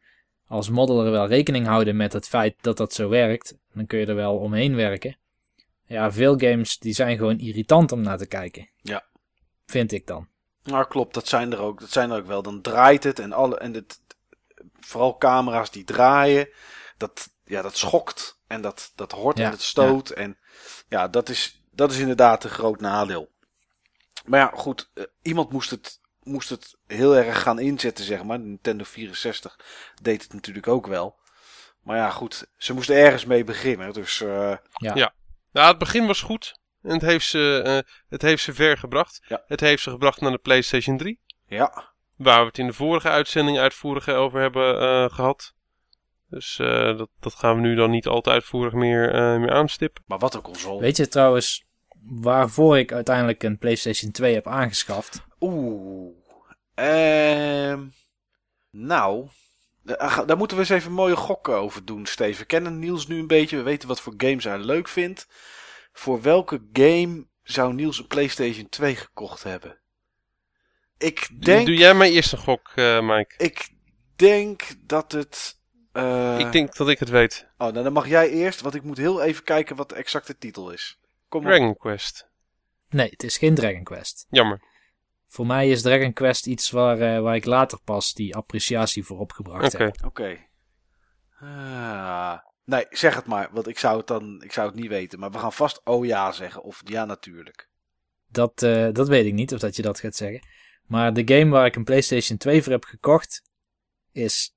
als modeler wel rekening houden met het feit dat dat zo werkt. Dan kun je er wel omheen werken. Ja, veel games die zijn gewoon irritant om naar te kijken. Ja. Vind ik dan. Nou, klopt, dat zijn er ook, dat zijn er ook wel. Dan draait het en, alle, en het, vooral camera's die draaien, dat, ja, dat schokt en dat, dat hoort Ja, en het stoot. En ja, dat is, dat is inderdaad een groot nadeel. Maar ja, goed, eh, iemand moest het, moest het heel erg gaan inzetten, zeg maar. De Nintendo 64 deed het natuurlijk ook wel. Maar ja, goed, ze moesten ergens mee beginnen. Dus eh, Nou, het begin was goed. En het heeft ze, eh, het heeft ze ver gebracht. Ja. Het heeft ze gebracht naar de PlayStation 3. ja, Waar we het in de vorige uitzending uitvoerig over hebben eh, gehad. Dus eh, dat, dat gaan we nu dan niet al te uitvoerig meer, eh, meer aanstippen. maar wat een console. Weet je trouwens waarvoor ik uiteindelijk een PlayStation 2 heb aangeschaft? Oeh. Ehm nou, daar daar moeten we eens even mooie gokken over doen, Steven. We kennen Niels nu een beetje. We weten wat voor games hij leuk vindt. Voor welke game zou Niels een PlayStation 2 gekocht hebben? Ik denk, Doe jij maar eerst een gok, eh, Mike. ik denk dat het... eh, ik denk dat ik het weet. Oh, nou, dan mag jij eerst, want ik moet heel even kijken wat de exacte titel is. Kom op. Dragon Quest. Nee, het is geen Dragon Quest. Jammer. Voor mij is Dragon Quest iets waar, eh, waar ik later pas die appreciatie voor opgebracht Oké. heb. Oké. Ah, Nee, zeg het maar, want ik zou het dan ik zou het niet weten. Maar we gaan vast oh ja zeggen, of ja natuurlijk. Dat, eh, dat weet ik niet, of dat je dat gaat zeggen. Maar de game waar ik een PlayStation 2 voor heb gekocht, is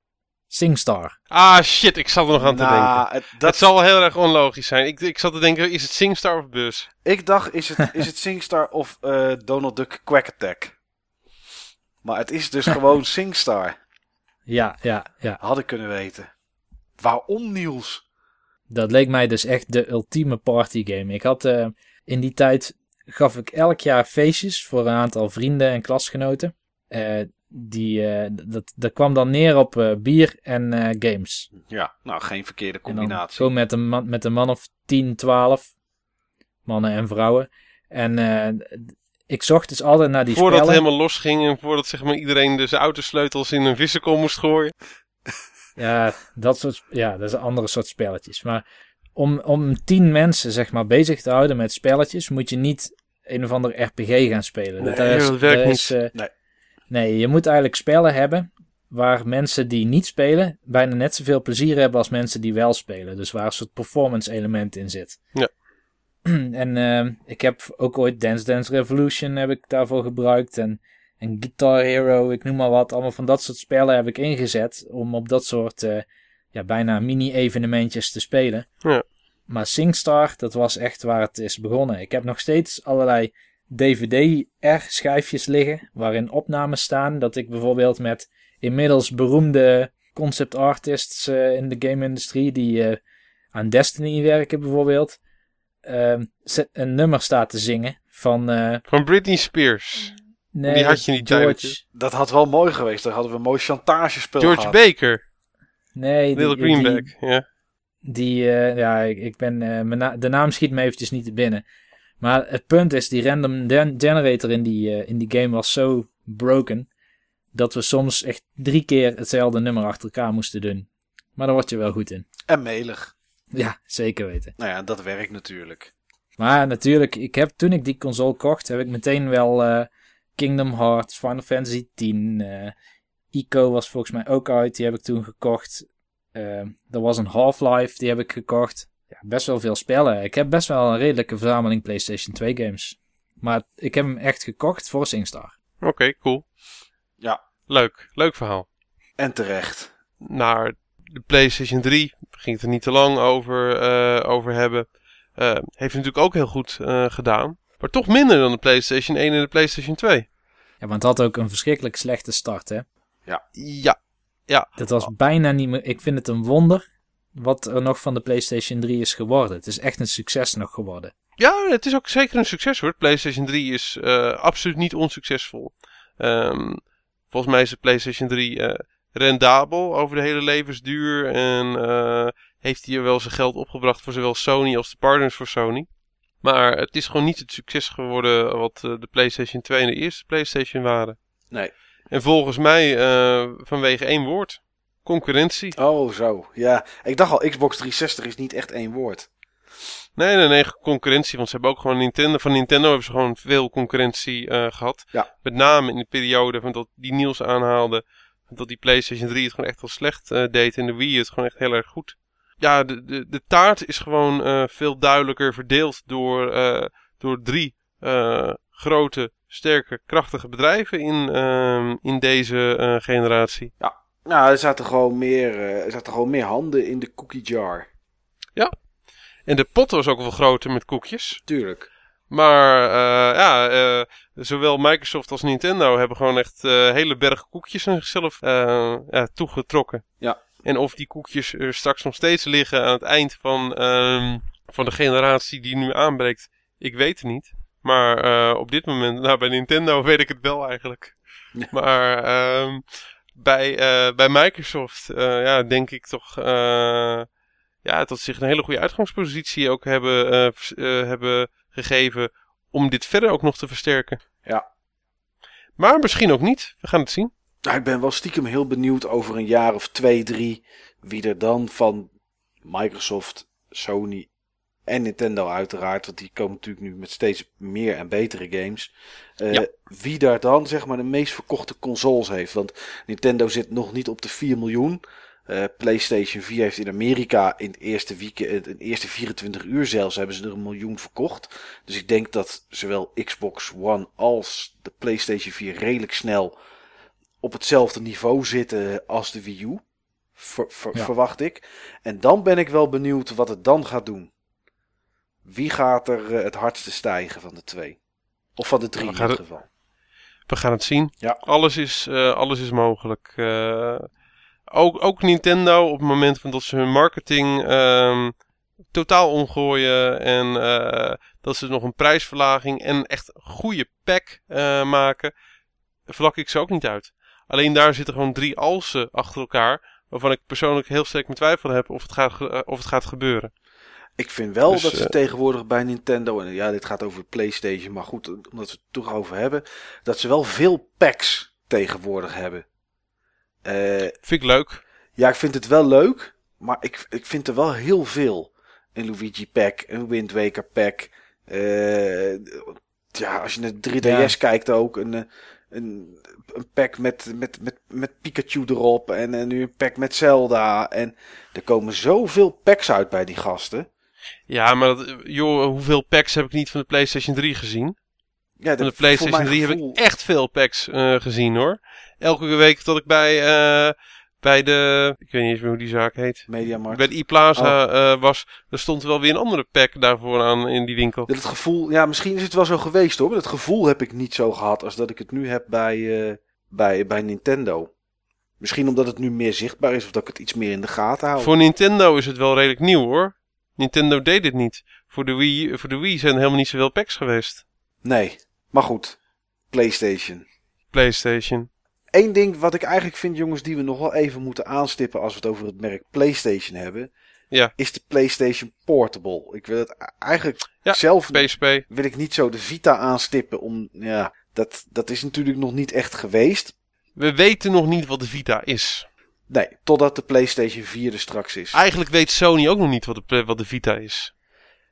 SingStar. Ah shit, ik zat er nog aan te denken. Nou, het- Dat dat, zal wel heel erg onlogisch zijn. Ik, ik zat te denken, is het SingStar of Bus? Ik dacht, is het, is het SingStar of eh, Donald Duck Quack Attack? Maar het is dus gewoon SingStar. Ja, ja, ja. Had ik kunnen weten. Waarom Niels? Dat leek mij dus echt de ultieme partygame. Ik had eh, in die tijd gaf ik elk jaar feestjes voor een aantal vrienden en klasgenoten. Eh, die, eh, dat, dat kwam dan neer op eh, bier en eh, games. Ja, nou geen verkeerde combinatie. gewoon met een, man, met een man of 10, 12. Mannen en vrouwen. En ik zocht dus altijd naar die voordat het spellen. helemaal losging en voordat zeg maar, iedereen de zijn autosleutels in een vissenkom moest gooien. Ja, dat soort, ja, dat is een andere soort spelletjes. Maar om, om tien mensen zeg maar bezig te houden met spelletjes, moet je niet een of ander RPG gaan spelen. Nee, is- dat werkt is, eh, Nee. Nee, je moet eigenlijk spellen hebben waar mensen die niet spelen bijna net zoveel plezier hebben als mensen die wel spelen. Dus waar een soort performance element in zit. Ja. En eh, ik heb ook ooit Dance Dance Revolution heb ik daarvoor gebruikt en, en Guitar Hero, ik noem maar wat. Allemaal van dat soort spellen heb ik ingezet om op dat soort eh, ja, bijna mini-evenementjes te spelen. Ja. Maar SingStar, dat was echt waar het is begonnen. Ik heb nog steeds allerlei DVD-R-schijfjes liggen waarin opnames staan. Dat ik bijvoorbeeld met inmiddels beroemde concept artists eh, in de game-industrie die eh, aan Destiny werken bijvoorbeeld, eh, zet- een nummer staat te zingen van... eh, Van Britney Spears. nee, Die had je niet George. Dat had wel mooi geweest. Dan hadden we een mooi chantagespel George gehad. Baker. Nee, die, Little Greenback. die, ja. die eh, ja, ik, ik ben, eh, mijn na- de naam schiet me eventjes niet te binnen. Maar het punt is, die random gen- generator in die, eh, in die game was zo broken, dat we soms echt drie keer hetzelfde nummer achter elkaar moesten doen. Maar daar word je wel goed in. En melig. Ja, zeker weten. Nou ja, dat werkt natuurlijk. Maar natuurlijk, ik heb, toen ik die console kocht, heb ik meteen wel eh, Kingdom Hearts, Final Fantasy X, eh Ico was volgens mij ook uit, die heb ik toen gekocht. Er was een Half-Life, die heb ik gekocht. Ja, best wel veel spellen. Ik heb best wel een redelijke verzameling PlayStation 2 games. Maar ik heb hem echt gekocht voor SingStar. Oké, cool. Ja. Leuk. Leuk verhaal. En terecht. Naar de PlayStation 3. We gingen het er niet te lang over, eh, over hebben. Eh, heeft natuurlijk ook heel goed eh, gedaan. Maar toch minder dan de PlayStation 1 en de PlayStation 2. Ja, want het had ook een verschrikkelijk slechte start, hè. Ja, Dat was bijna niet meer... Ik vind het een wonder wat er nog van de PlayStation 3 is geworden. Het is echt een succes nog geworden. Ja, het is ook zeker een succes hoor. PlayStation 3 is eh, absoluut niet onsuccesvol. Ehm, volgens mij is de PlayStation 3 eh, rendabel over de hele levensduur. En eh, heeft hij wel zijn geld opgebracht voor zowel Sony als de partners voor Sony. Maar het is gewoon niet het succes geworden wat de PlayStation 2 en de eerste PlayStation waren. Nee. En volgens mij eh, vanwege één woord. Concurrentie. Oh, zo. Ja, ik dacht al, Xbox 360 is niet echt één woord. Nee, nee, nee, concurrentie. Want ze hebben ook gewoon Nintendo. Van Nintendo hebben ze gewoon veel concurrentie eh, gehad. Ja. Met name in de periode van dat die Niels aanhaalde. Dat die PlayStation 3 het gewoon echt wel slecht eh, deed. En de Wii het gewoon echt heel erg goed. Ja, de, de, de taart is gewoon eh, veel duidelijker verdeeld door, door drie grote, sterke, krachtige bedrijven in, ehm, in deze generatie. Nou, er zaten gewoon meer, eh, er zaten gewoon meer handen in de cookie jar. En de pot was ook wel groter met koekjes. Tuurlijk. Maar eh, ja, eh, zowel Microsoft als Nintendo hebben gewoon echt hele bergen koekjes aan zichzelf ja, toegetrokken. Ja. En of die koekjes er straks nog steeds liggen aan het eind van, ehm, van de generatie die nu aanbreekt, ik weet het niet. Maar op dit moment, nou bij Nintendo weet ik het wel eigenlijk. Ja. Maar ehm, bij, eh, bij Microsoft eh, ja, denk ik toch eh, ja, dat zich een hele goede uitgangspositie ook hebben, hebben gegeven om dit verder ook nog te versterken. Ja. Maar misschien ook niet. We gaan het zien. Nou, ik ben wel stiekem heel benieuwd over een jaar of twee, drie. Wie er dan van Microsoft, Sony en Nintendo uiteraard. Want die komen natuurlijk nu met steeds meer en betere games. eh, Ja. Wie daar dan zeg maar de meest verkochte consoles heeft. Want Nintendo zit nog niet op de 4 miljoen. Eh, PlayStation 4 heeft in Amerika in het eerste, weekend, in de eerste 24 uur zelfs hebben ze er een miljoen verkocht. Dus ik denk dat zowel Xbox One als de PlayStation 4 redelijk snel op hetzelfde niveau zitten als de Wii U. Ver- ver- Ja. Verwacht ik. En dan ben ik wel benieuwd wat het dan gaat doen. Wie gaat er eh, het hardste stijgen van de twee? Of van de drie in het- geval. We gaan het zien. Ja. Alles, is, eh, alles is mogelijk. Eh, ook, ook Nintendo op het moment van dat ze hun marketing ehm, totaal omgooien. En dat ze nog een prijsverlaging en echt goede pack maken. Vlak ik ze ook niet uit. Alleen daar zitten gewoon drie alsen achter elkaar. Waarvan ik persoonlijk heel sterk mijn twijfel heb of het gaat, of het gaat gebeuren. Ik vind wel Dus, dat ze eh, tegenwoordig bij Nintendo, en ja, dit gaat over PlayStation, maar goed, omdat we het toch over hebben, dat ze wel veel packs tegenwoordig hebben. Eh, Vind ik leuk. ja, ik vind het wel leuk, maar ik, ik vind er wel heel veel. Een Luigi pack, een Wind Waker pack. eh, ja, als je naar 3DS kijkt ook, een, een, een pack met, met, met, met Pikachu erop en, en nu een pack met Zelda. En er komen zoveel packs uit bij die gasten. Ja, maar dat, joh, hoeveel packs heb ik niet van de PlayStation 3 gezien? Ja, Van de PlayStation mijn 3 heb ik echt veel packs eh, gezien hoor. Elke week dat ik bij, eh, bij de. Ik weet niet eens meer hoe die zaak heet. Mediamarkt. Bij de e-Plaza eh, was. Er stond wel weer een andere pack daarvoor aan in die winkel. Dat het gevoel, ja, misschien is het wel zo geweest hoor. Maar dat gevoel heb ik niet zo gehad als dat ik het nu heb bij, bij, bij Nintendo. Misschien omdat het nu meer zichtbaar is of dat ik het iets meer in de gaten hou. Voor Nintendo is het wel redelijk nieuw hoor. Nintendo deed dit niet. Voor de Wii, voor de Wii zijn er helemaal niet zoveel packs geweest. Nee, maar goed. PlayStation. PlayStation. Eén ding wat ik eigenlijk vind, jongens, die we nog wel even moeten aanstippen als we het over het merk PlayStation hebben, Ja. is de PlayStation Portable. Ik wil het eigenlijk Ja, zelf PSP. wil ik niet zo de Vita aanstippen, om ja, dat, dat is natuurlijk nog niet echt geweest. We weten nog niet wat de Vita is. Nee, totdat de PlayStation 4 er straks is. Eigenlijk weet Sony ook nog niet wat de, wat de Vita is.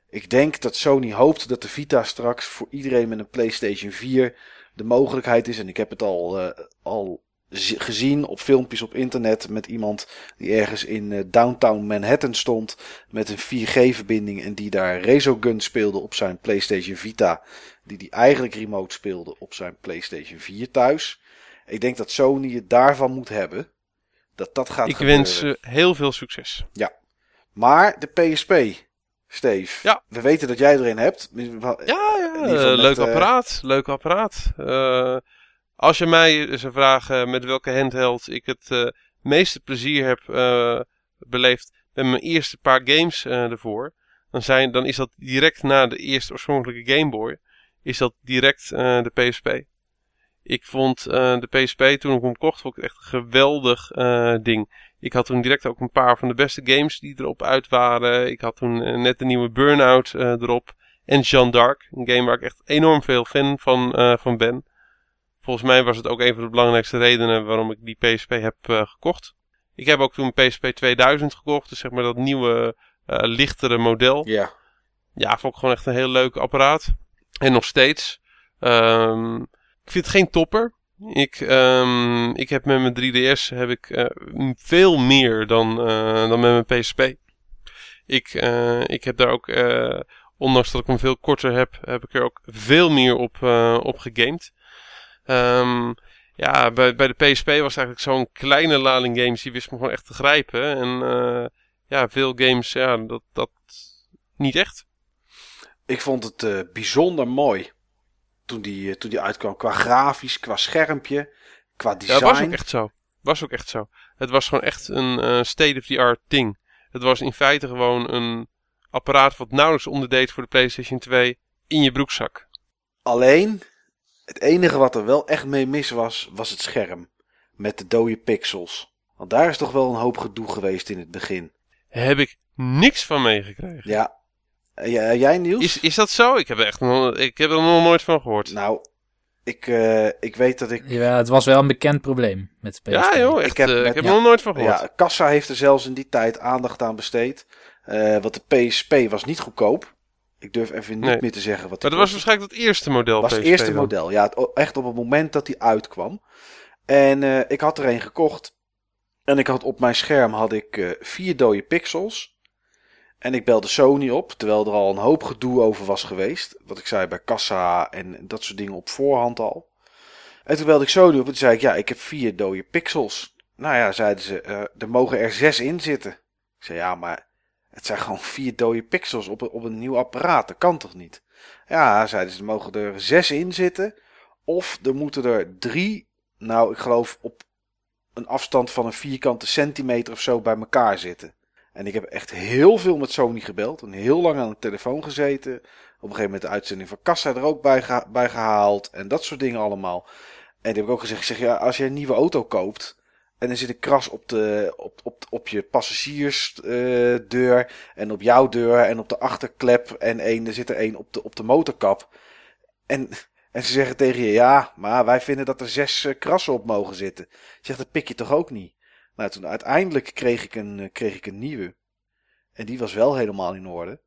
Ik denk dat Sony hoopt dat de Vita straks voor iedereen met een PlayStation 4 de mogelijkheid is. En ik heb het al, eh, al zi- gezien op filmpjes op internet met iemand die ergens in eh, downtown Manhattan stond met een 4G-verbinding en die daar Resogun speelde op zijn PlayStation Vita. Die die eigenlijk remote speelde op zijn PlayStation 4 thuis. Ik denk dat Sony het daarvan moet hebben. Dat dat gaat Ik gebeuren. wens heel veel succes. Maar de PSP, Steve. Ja. We weten dat jij er een hebt. Ja, ja, eh, met, leuk eh, apparaat. Leuk apparaat. Eh, als je mij zou vragen met welke handheld ik het meeste plezier heb beleefd met mijn eerste paar games ervoor, dan, zijn, dan is dat direct na de eerste oorspronkelijke Game Boy, is dat direct de PSP. Ik vond eh, de PSP toen ik hem kocht, vond ik echt een geweldig eh, ding. Ik had toen direct ook een paar van de beste games die erop uit waren. Ik had toen eh, net de nieuwe Burnout erop. En Jeanne d'Arc, een game waar ik echt enorm veel fan van, van ben. Volgens mij was het ook een van de belangrijkste redenen waarom ik die PSP heb gekocht. Ik heb ook toen een PSP 2000 gekocht, dus zeg maar dat nieuwe, lichtere model. Ja. Ja, vond ik gewoon echt een heel leuk apparaat. En nog steeds. Ehm, ik vind het geen topper. Ik, ehm, ik heb met mijn 3DS heb ik, eh, veel meer dan, eh, dan met mijn PSP. Ik, eh, ik heb daar ook, ondanks dat ik hem veel korter heb, heb ik er ook veel meer op, op gegamed. Ehm, ja, bij, bij de PSP was eigenlijk zo'n kleine lading games, die wist me gewoon echt te grijpen. En ja, veel games, ja, dat, dat niet echt. Ik vond het bijzonder mooi toen die, eh, toen die uitkwam. Qua grafisch, qua schermpje, qua Ja, design. dat was ook echt zo. Was ook echt zo. Het was gewoon echt een eh, state-of-the-art ding. Het was in feite gewoon een apparaat wat nauwelijks onderdeed voor de PlayStation 2 in je broekzak. Alleen, het enige wat er wel echt mee mis was, was het scherm. Met de dode pixels. Want daar is toch wel een hoop gedoe geweest in het begin. Heb ik niks van meegekregen. Ja. En jij- jij Niels? Is, is dat zo? Ik heb, er echt nog, ik heb er nog nooit van gehoord. Nou, ik, eh, ik weet dat ik... Ja, het was wel een bekend probleem met de PSP. ja joh, echt, Ik heb eh, ik met- heb ja. er nog nooit van gehoord. Ja, Kassa heeft er zelfs in die tijd aandacht aan besteed. Eh want de PSP was niet goedkoop. Ik durf even niet Nee. meer te zeggen wat maar dat was waarschijnlijk het eerste model was het eerste dan. model. Ja, het, echt op het moment dat die uitkwam. En eh, ik had er een gekocht. En ik had op mijn scherm had ik eh, vier dode pixels. En ik belde Sony op, terwijl er al een hoop gedoe over was geweest. Wat ik zei bij kassa en dat soort dingen op voorhand al. En toen belde ik Sony op en zei ik, ja, ik heb vier dode pixels. Nou ja, zeiden ze, eh, er mogen er zes in zitten. Ik zei, ja, maar het zijn gewoon vier dode pixels op, op een nieuw apparaat. Dat kan toch niet? Ja, zeiden ze, er mogen er zes in zitten. Of er moeten er drie, nou, ik geloof op een afstand van een vierkante centimeter of zo bij elkaar zitten. En ik heb echt heel veel met Sony gebeld. En heel lang aan de telefoon gezeten. Op een gegeven moment de uitzending van Kassa er ook bij, bij gehaald. En dat soort dingen allemaal. En die heb ik ook gezegd. Ik zeg, ja, als je een nieuwe auto koopt. En er zit een kras op, de, op, op, op je passagiersdeur. en op jouw deur. En op de achterklep. En één, er zit er één op de, op de motorkap. En, en ze zeggen tegen je. Ja, maar wij vinden dat er zes eh, krassen op mogen zitten. Ik zeg, dat pik je toch ook niet? Nou, toen uiteindelijk kreeg ik een, eh, kreeg ik een nieuwe. En die was wel helemaal in orde.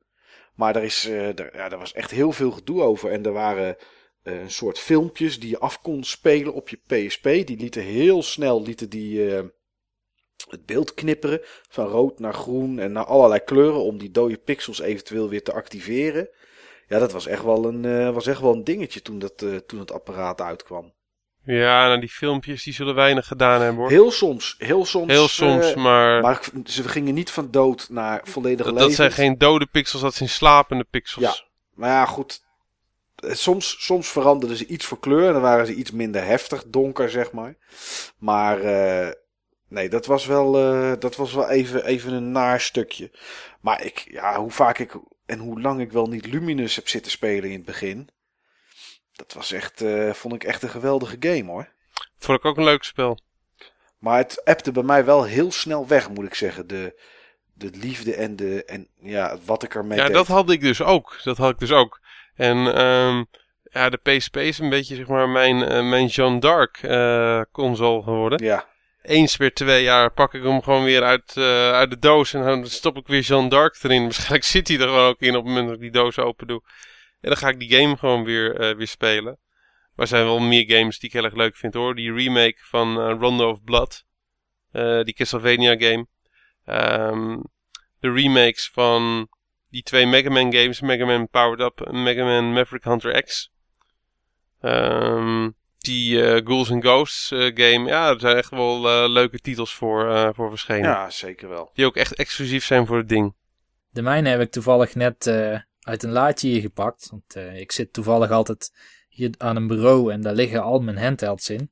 Maar er, is, eh, er, ja, was echt heel veel gedoe over. En er waren eh, een soort filmpjes die je af kon spelen op je PSP. Die lieten heel snel lieten die, het beeld knipperen. Van rood naar groen en naar allerlei kleuren. Om die dode pixels eventueel weer te activeren. Ja, dat was echt wel een, was echt wel een dingetje toen, dat, toen het apparaat uitkwam. Ja, nou die filmpjes die zullen weinig gedaan hebben hoor. Heel soms, heel soms. Heel soms, eh, maar, Maar ze gingen niet van dood naar volledig dat, leven. dat zijn geen dode pixels, dat zijn slapende pixels. Ja. Maar ja, goed. Eh, Soms, soms veranderden ze iets voor kleur. En dan waren ze iets minder heftig donker, zeg maar. Maar eh, nee, dat was wel, dat was wel even, even een naar stukje. Maar ik, ja, hoe vaak ik en hoe lang ik wel niet Luminous heb zitten spelen in het begin. Dat was echt, eh, vond ik echt een geweldige game hoor. Vond ik ook een leuk spel. Maar het appte bij mij wel heel snel weg, moet ik zeggen. De, de liefde en, de, en ja, wat ik ermee Ja, deed. dat had ik dus ook. Dat had ik dus ook. En ehm, ja, de PSP is een beetje zeg maar mijn, eh, mijn Jeanne d'Arc eh, console geworden. Ja, Eens per twee jaar pak ik hem gewoon weer uit, uit de doos en dan stop ik weer Jeanne d'Arc erin. Waarschijnlijk zit hij er gewoon ook in op het moment dat ik die doos open doe. En dan ga ik die game gewoon weer, eh, weer spelen. Maar er zijn wel meer games die ik heel erg leuk vind hoor. Die remake van eh, Rondo of Blood. Eh, die Castlevania game. Ehm, de remakes van die twee Mega Man games. Mega Man Powered Up en Mega Man Maverick Hunter X. Ehm, die eh, Ghouls and Ghosts eh, game. Ja, er zijn echt wel eh, leuke titels voor, eh, voor verschenen. ja, zeker wel. Die ook echt exclusief zijn voor het ding. De mijne heb ik toevallig net eh, uit een laadje hier gepakt. Want eh, ik zit toevallig altijd hier aan een bureau en daar liggen al mijn handhelds in.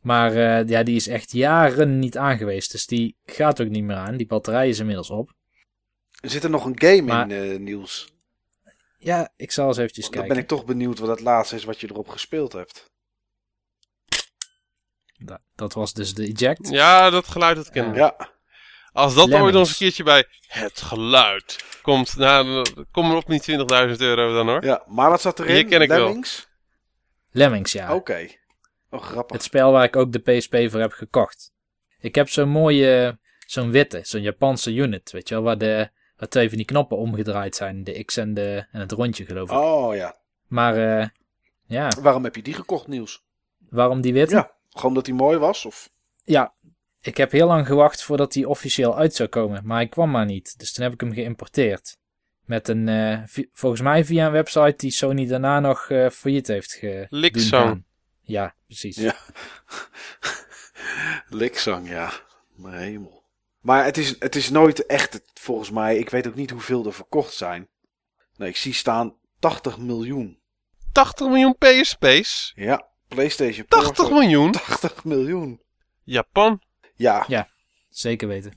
Maar eh, ja, die is echt jaren niet aangeweest. Dus die gaat ook niet meer aan. Die batterij is inmiddels op. Er zit er nog een game Maar- in, eh Niels. Ja, ik zal eens eventjes Dan kijken. ben ik toch benieuwd wat het laatste is wat je erop gespeeld hebt. Da- dat was dus de eject. Ja, dat geluid dat kennen we. Ja, Als dat ooit nog eens Lemmings. een keertje bij het geluid komt. Nou, dan- kom er op niet 20.000 euro dan hoor. ja, maar dat zat erin. Die ken ik wel. Lemmings? Lemmings, ja. Oké. Oh, grappig. Het spel waar ik ook de PSP voor heb gekocht. Ik heb zo'n mooie, zo'n witte, zo'n Japanse unit, weet je wel, waar, de, waar twee van die knoppen omgedraaid zijn. De X en, de, en het rondje, geloof ik. Oh ja. Maar eh, ja, Waarom heb je die gekocht, Niels? waarom die witte? Ja, gewoon dat die mooi was? Of? Ja, ik heb heel lang gewacht voordat die officieel uit zou komen, maar hij kwam maar niet. Dus toen heb ik hem geïmporteerd. Met een, eh, volgens mij via een website die Sony daarna nog eh failliet heeft ge doen Liksang. gaan. Ja, precies. Ja. Liksang, ja. Mijn hemel. Maar het is, het is nooit echt, het- volgens mij, ik weet ook niet hoeveel er verkocht zijn. Nee, ik zie staan 80 miljoen. 80 miljoen PSP's? Ja, PlayStation 80 Pro- miljoen? 80 miljoen. Japan? Ja, Zeker weten.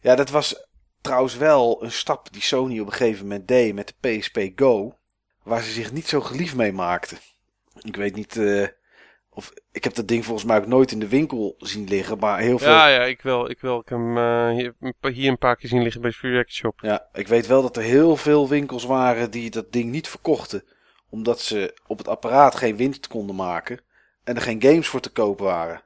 Ja, dat was trouwens wel een stap die Sony op een gegeven moment deed met de PSP Go. Waar ze zich niet zo geliefd mee maakten. Ik weet niet eh, of... Ik heb dat ding volgens mij ook nooit in de winkel zien liggen. Maar heel veel... Ja, ja, ik wel. Ik wel. Ik heb hem eh, hier, hier een paar keer zien liggen bij de Free Shop. Ja, ik weet wel dat er heel veel winkels waren die dat ding niet verkochten. Omdat ze op het apparaat geen winst konden maken. En er geen games voor te koop waren.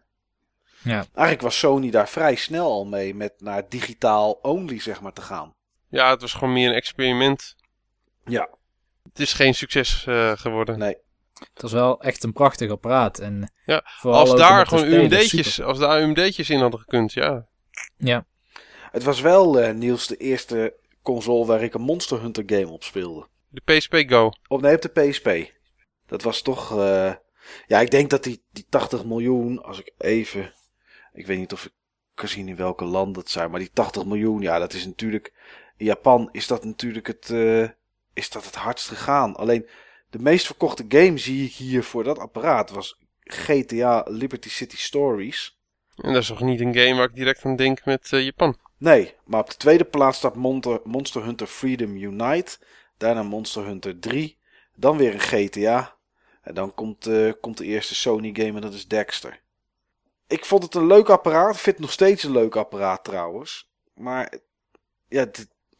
Ja. Eigenlijk was Sony daar vrij snel al mee met naar digitaal only zeg maar te gaan. Ja, het was gewoon meer een experiment. Ja. Het is geen succes eh, geworden. Nee. Het was wel echt een prachtig apparaat. En Ja, vooral Als daar op gewoon UMD'tjes, als daar UMD'tjes in hadden gekund, ja. Ja, Het was wel, eh, Niels, de eerste console waar ik een Monster Hunter game op speelde. De PSP Go. Of nee, op de PSP. Dat was toch... eh, Ja, ik denk dat die, die 80 miljoen, als ik even... Ik weet niet of ik kan zien in welke land dat zijn, maar die 80 miljoen, ja, dat is natuurlijk... In Japan is dat natuurlijk het, eh, is dat het hardst gegaan. Alleen, de meest verkochte game zie ik hier voor dat apparaat was GTA Liberty City Stories. En dat is toch niet een game waar ik direct aan denk met eh, Japan. Nee, maar op de tweede plaats staat Monster, Monster Hunter Freedom Unite. Daarna Monster Hunter 3. Dan weer een GTA. En dan komt, eh, komt de eerste Sony game en dat is Dexter. Ik vond het een leuk apparaat. Ik vind het nog steeds een leuk apparaat trouwens. Maar ja,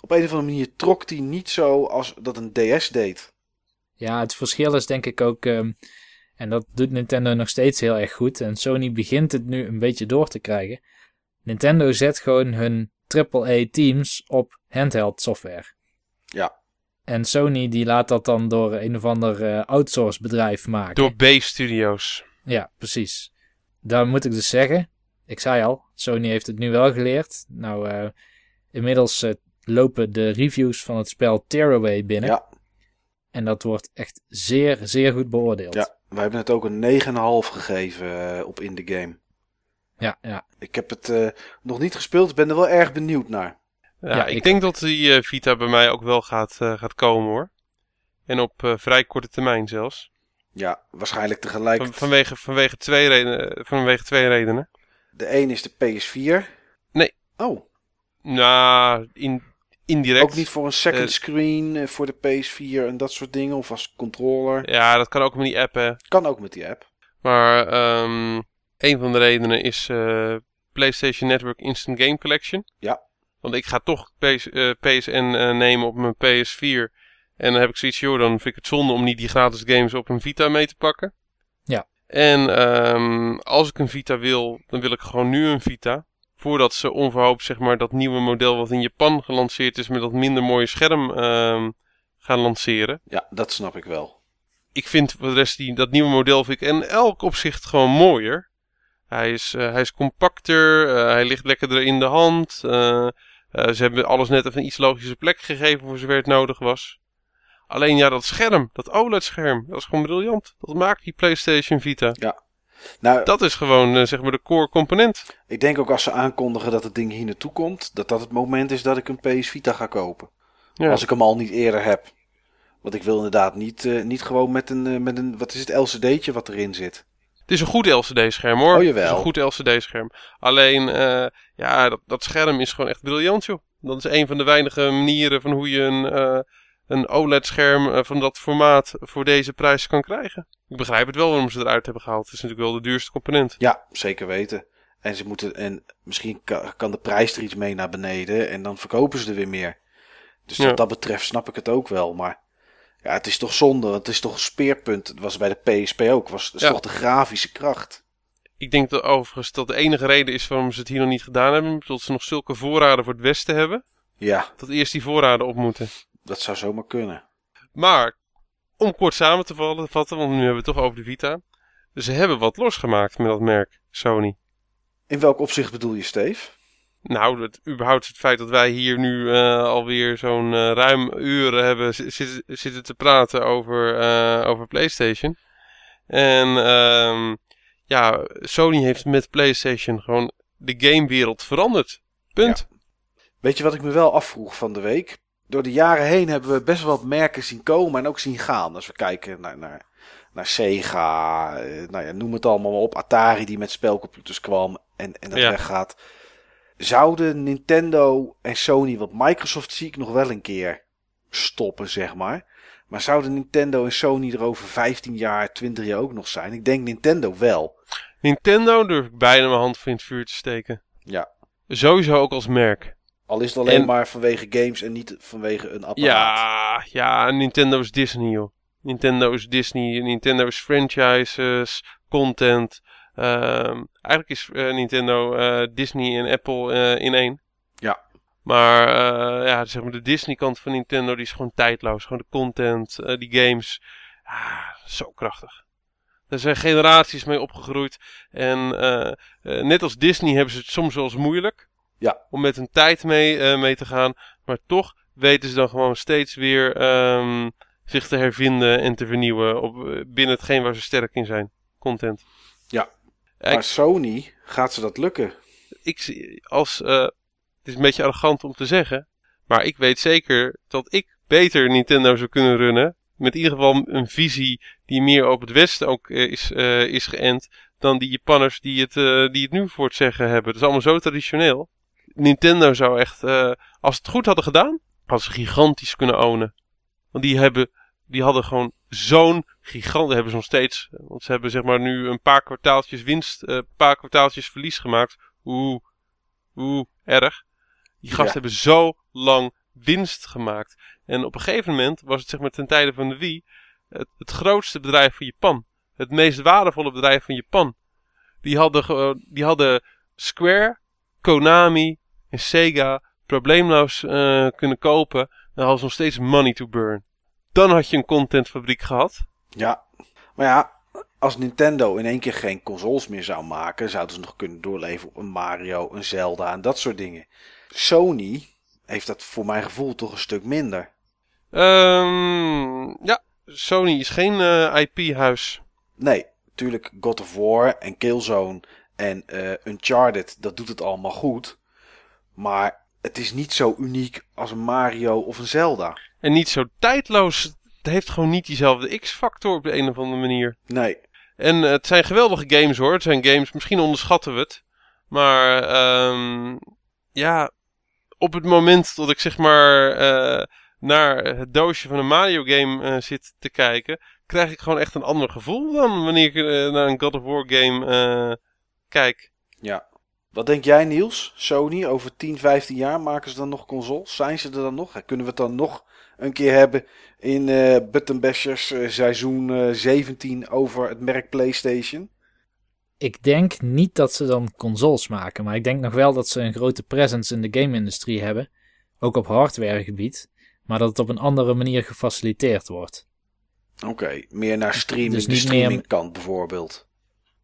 op een of andere manier trok die niet zo als dat een DS deed. ja, het verschil is denk ik ook... ehm, en dat doet Nintendo nog steeds heel erg goed. En Sony begint het nu een beetje door te krijgen. Nintendo zet gewoon hun AAA-teams op handheld software. Ja. En Sony die laat dat dan door een of ander eh, outsource bedrijf maken. Door B-studios. Ja, precies. Daar moet ik dus zeggen, ik zei al, Sony heeft het nu wel geleerd. Nou, eh, inmiddels eh, lopen de reviews van het spel Tearaway binnen. Ja. En dat wordt echt zeer, zeer goed beoordeeld. Ja, wij hebben het ook een 9,5 gegeven eh, op in de game. ja, ja. Ik heb het eh, nog niet gespeeld, ben er wel erg benieuwd naar. Ja, Ja, ik, ik denk dat die eh, Vita bij mij ook wel gaat, eh, gaat komen hoor. En op eh, vrij korte termijn zelfs. Ja, waarschijnlijk tegelijk. Van, vanwege, vanwege, twee redenen, vanwege twee redenen. De een is de PS4. Nee. Oh, Nou, in, indirect. ook niet voor een second Eh, screen, eh, voor de PS4 en dat soort dingen. Of als controller. Ja, dat kan ook met die app hè. Kan ook met die app. Maar ehm, een van de redenen is eh, PlayStation Network Instant Game Collection. Ja. Want ik ga toch PS, PSN nemen op mijn PS4. En dan heb ik zoiets, joh, dan vind ik het zonde om niet die gratis games op een Vita mee te pakken. Ja. En ehm, als ik een Vita wil, dan wil ik gewoon nu een Vita. Voordat ze onverhoopt zeg maar dat nieuwe model wat in Japan gelanceerd is met dat minder mooie scherm ehm, gaan lanceren Ja, dat snap ik wel. ik vind voor de rest die, dat nieuwe model vind ik in elk opzicht gewoon mooier. Hij is, eh, hij is compacter, eh, hij ligt lekkerder in de hand. eh, eh, ze hebben alles net even een iets logische plek gegeven voor zover het nodig was. Alleen ja, dat scherm, dat OLED-scherm, dat is gewoon briljant. Dat maakt die PlayStation Vita. Nou, Dat is gewoon eh, zeg maar de core component. ik denk ook als ze aankondigen dat het ding hier naartoe komt, dat dat het moment is dat ik een PS Vita ga kopen. Ja. Als ik hem al niet eerder heb. Want ik wil inderdaad niet, eh, niet gewoon met een, eh, met een, wat is het, LCD'tje wat erin zit. Het is een goed LCD-scherm hoor. Oh, jawel. Het is een goed LCD-scherm. Alleen, ja, dat, dat scherm is gewoon echt briljant, joh. Dat is een van de weinige manieren van hoe je een, een OLED-scherm eh, van dat formaat voor deze prijs kan krijgen. Ik begrijp het wel waarom ze eruit hebben gehaald. Het is natuurlijk wel de duurste component. Ja, zeker weten. En ze moeten, en misschien ka- kan de prijs er iets mee naar beneden en dan verkopen ze er weer meer. Dus Ja. wat dat betreft snap ik het ook wel. Maar ja, het is toch zonde. Het is toch een speerpunt. Het was bij de PSP ook. Was, het is Ja. toch de grafische kracht. Ik denk dat overigens dat de enige reden is waarom ze het hier nog niet gedaan hebben. Dat ze nog zulke voorraden voor het Westen hebben. Ja, Dat eerst die voorraden op moeten. Dat zou zomaar kunnen. Maar, om kort samen te vallen- vatten, want nu hebben we het toch over de Vita. Ze hebben wat losgemaakt met dat merk, Sony. In welk opzicht bedoel je, Steve? Nou, het, überhaupt het feit dat wij hier nu eh, alweer zo'n eh, ruim uren hebben zi- zitten, zitten te praten over, eh, over PlayStation. En ehm, ja, Sony heeft met PlayStation gewoon de gamewereld veranderd. Punt. Weet je wat ik me wel afvroeg van de week? Door de jaren heen hebben we best wel wat merken zien komen en ook zien gaan. Als we kijken naar, naar, naar Sega, eh, nou ja, noem het allemaal maar op. Atari die met spelcomputers kwam en, en dat Ja. weggaat. Zouden Nintendo en Sony, want Microsoft zie ik nog wel een keer stoppen, zeg maar. Maar zouden Nintendo en Sony er over 15 jaar, 20 jaar ook nog zijn? Ik denk Nintendo wel. Nintendo durf ik bijna mijn hand voor in het vuur te steken. Ja. Sowieso ook als merk. Al is het alleen En- maar vanwege games en niet vanwege een apparaat. Ja, ja, Nintendo is Disney, joh. Nintendo is Disney, Nintendo is franchises, content. Ehm, eigenlijk is eh, Nintendo eh, Disney en Apple eh, in één. Ja. Maar ja, zeg maar de Disney kant van Nintendo die is gewoon tijdloos. Gewoon de content, die games. Ah, zo krachtig. Er zijn generaties mee opgegroeid. En net als Disney hebben ze het soms wel eens moeilijk. Ja. Om met hun tijd mee, eh, mee te gaan. Maar toch weten ze dan gewoon steeds weer ehm, zich te hervinden en te vernieuwen. Op, eh, binnen hetgeen waar ze sterk in zijn. Content. Ja. Ik- Maar Sony, gaat ze dat lukken? ik zie als. eh, het is een beetje arrogant om te zeggen. Maar ik weet zeker dat ik beter Nintendo zou kunnen runnen. Met in ieder geval een visie die meer op het Westen ook is, eh, is geënt. Dan die Japanners die het, die het nu voor het zeggen hebben. Het is allemaal zo traditioneel. Nintendo zou echt. eh, als ze het goed hadden gedaan. Hadden ze gigantisch kunnen ownen. Want die hebben. Die hadden gewoon zo'n gigant. Hebben ze nog steeds. Want ze hebben zeg maar nu een paar kwartaaltjes winst. eh, Een paar kwartaaltjes verlies gemaakt. Oeh, oeh, erg. Die gasten Ja. hebben zo lang winst gemaakt. En op een gegeven moment was het zeg maar ten tijde van de Wii het, het grootste bedrijf van Japan. Het meest waardevolle bedrijf van Japan. Die hadden, die hadden Square, Konami en Sega probleemloos eh, kunnen kopen. En hadden ze nog steeds money to burn. Dan had je een contentfabriek gehad. Ja. Maar ja, als Nintendo in één keer geen consoles meer zou maken, zouden ze nog kunnen doorleven op een Mario, een Zelda en dat soort dingen. Sony heeft dat voor mijn gevoel toch een stuk minder. Ehm, ja, Sony is geen eh, IP-huis. Nee, natuurlijk God of War en Killzone en eh, Uncharted, dat doet het allemaal goed. Maar het is niet zo uniek als een Mario of een Zelda. En niet zo tijdloos. Het heeft gewoon niet diezelfde X-factor op de een of andere manier. Nee, En eh, het zijn geweldige games hoor. Het zijn games, misschien onderschatten we het. Maar ehm, ja, op het moment dat ik zeg maar eh, naar het doosje van een Mario game eh, zit te kijken, krijg ik gewoon echt een ander gevoel dan wanneer ik naar een God of War game kijk. ja. Wat denk jij Niels? Sony, over 10, 15 jaar maken ze dan nog consoles? Zijn ze er dan nog? Kunnen we het dan nog een keer hebben in eh Button Bashers eh, seizoen eh, 17 over het merk PlayStation? Ik denk niet dat ze dan consoles maken, maar ik denk nog wel dat ze een grote presence in de game-industrie hebben. Ook op hardwaregebied, maar dat het op een andere manier gefaciliteerd wordt. Oké, meer naar streaming, Dus de meer- streamingkant bijvoorbeeld.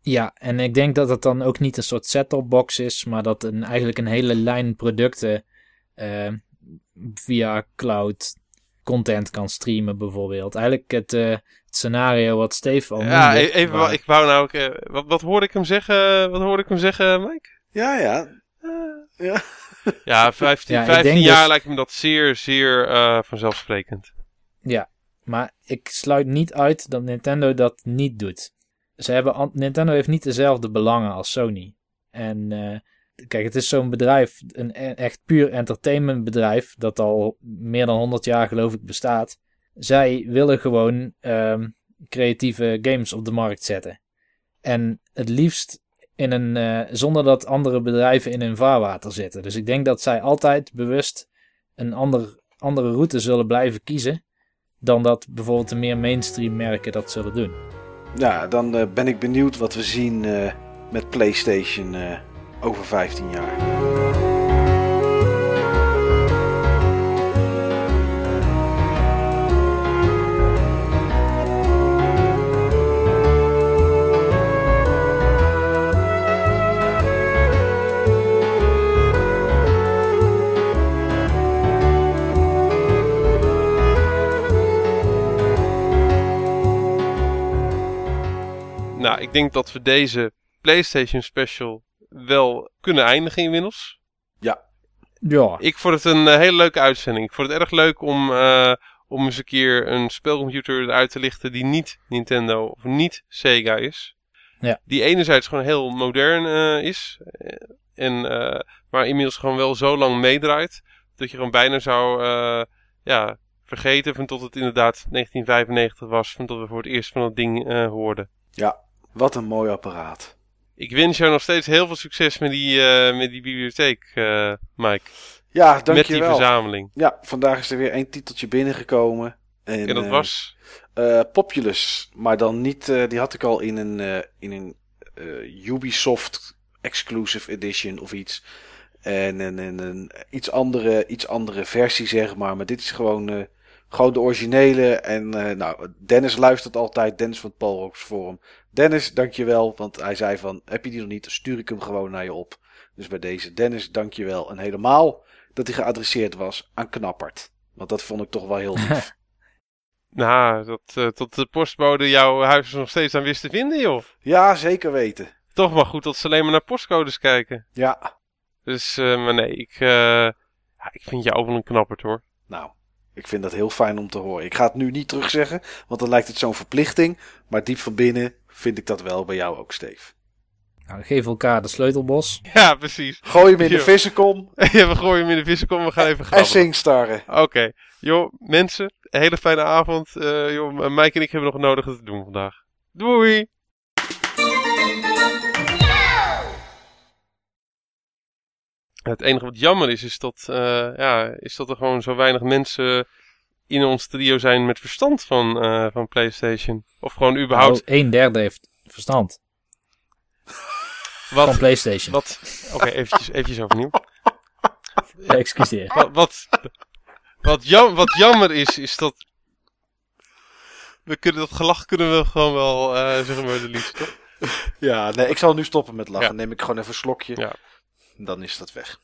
Ja, en ik denk dat het dan ook niet een soort set-top box is, maar dat een, eigenlijk een hele lijn producten eh, via cloud content kan streamen bijvoorbeeld. Eigenlijk het, eh, het scenario wat Steve al ja, noemde, e- even, wa- ik wou nou ook, eh, wat, wat hoorde ik hem zeggen? Wat hoorde ik hem zeggen, Mike? Ja, ja. ja. Ja, 15, Ja, ik 15 denk jaar dus- lijkt me dat zeer, zeer eh, vanzelfsprekend. Ja, maar ik sluit niet uit dat Nintendo dat niet doet. Ze hebben, Nintendo heeft niet dezelfde belangen als Sony. En eh, kijk, het is zo'n bedrijf, een e- echt puur entertainmentbedrijf, dat al meer dan 100 jaar geloof ik bestaat. Zij willen gewoon ehm, creatieve games op de markt zetten. En het liefst in een, eh, zonder dat andere bedrijven in hun vaarwater zitten. Dus ik denk dat zij altijd bewust een ander, andere route zullen blijven kiezen dan dat bijvoorbeeld de meer mainstream merken dat zullen doen. Ja, dan eh, ben ik benieuwd wat we zien eh, met PlayStation eh, over 15 jaar. Nou, ik denk dat we deze PlayStation Special wel kunnen eindigen inmiddels. Ja, Ik vond het een eh, hele leuke uitzending. Ik vond het erg leuk om, eh, om eens een keer een spelcomputer uit te lichten die niet Nintendo of niet Sega is. Ja. Die enerzijds gewoon heel modern eh, is. en, eh, maar inmiddels gewoon wel zo lang meedraait. Dat je gewoon bijna zou eh, ja, vergeten van tot het inderdaad 1995 was. Van tot we voor het eerst van dat ding eh, hoorden. Ja, wat een mooi apparaat. Ik wens jou nog steeds heel veel succes met die, eh, met die bibliotheek, eh, Mike. Ja, Met die dankjewel. verzameling. Ja, vandaag is er weer één titeltje binnengekomen. En, En dat eh, was... Populous, maar dan niet, die had ik al in een, in een Ubisoft Exclusive Edition of iets. En een, een, een iets, andere, iets andere versie, zeg maar. Maar dit is gewoon Gewoon de originele. En nou, Dennis luistert altijd. Dennis van het Polrocks Forum. Dennis, dankjewel. Want hij zei van, heb je die nog niet? Stuur ik hem gewoon naar je op. Dus bij deze, Dennis, dankjewel. En helemaal dat hij geadresseerd was aan Knappert. Want dat vond ik toch wel heel lief. Nou, dat, eh, tot de postbode jouw huis nog steeds aan wist te vinden, joh. ja, zeker weten. Toch maar goed dat ze alleen maar naar postcodes kijken. Ja, Dus, eh, maar nee, ik, eh, ja, ik vind jou wel een knappert, hoor. nou, ik vind dat heel fijn om te horen. Ik ga het nu niet terugzeggen, want dan lijkt het zo'n verplichting. Maar diep van binnen vind ik dat wel bij jou ook, Steve. Nou, we geven elkaar de sleutelbos. Ja, precies. Gooi hem in de vissenkom ja, we gooien hem in de vissenkom, we gaan even en grabbelen. singstarren. Oké, joh, mensen, een hele fijne avond. Eh joh, Mike en ik hebben nog het nodige te doen vandaag. Doei! Het enige wat jammer is, is dat, eh, ja, is dat er gewoon zo weinig mensen in ons trio zijn met verstand van, eh, van PlayStation. Of gewoon überhaupt Nou, een derde heeft verstand van wat. PlayStation. wat Oké, eventjes, eventjes overnieuw. Ja, excuseer. Wat, wat, wat, jam, wat jammer is, is dat. We kunnen dat gelach kunnen we gewoon wel, eh zeg maar, de liefst, toch? Ja, nee, ik zal nu stoppen met lachen. Ja. Neem ik gewoon even een slokje. Ja. Dan is dat weg.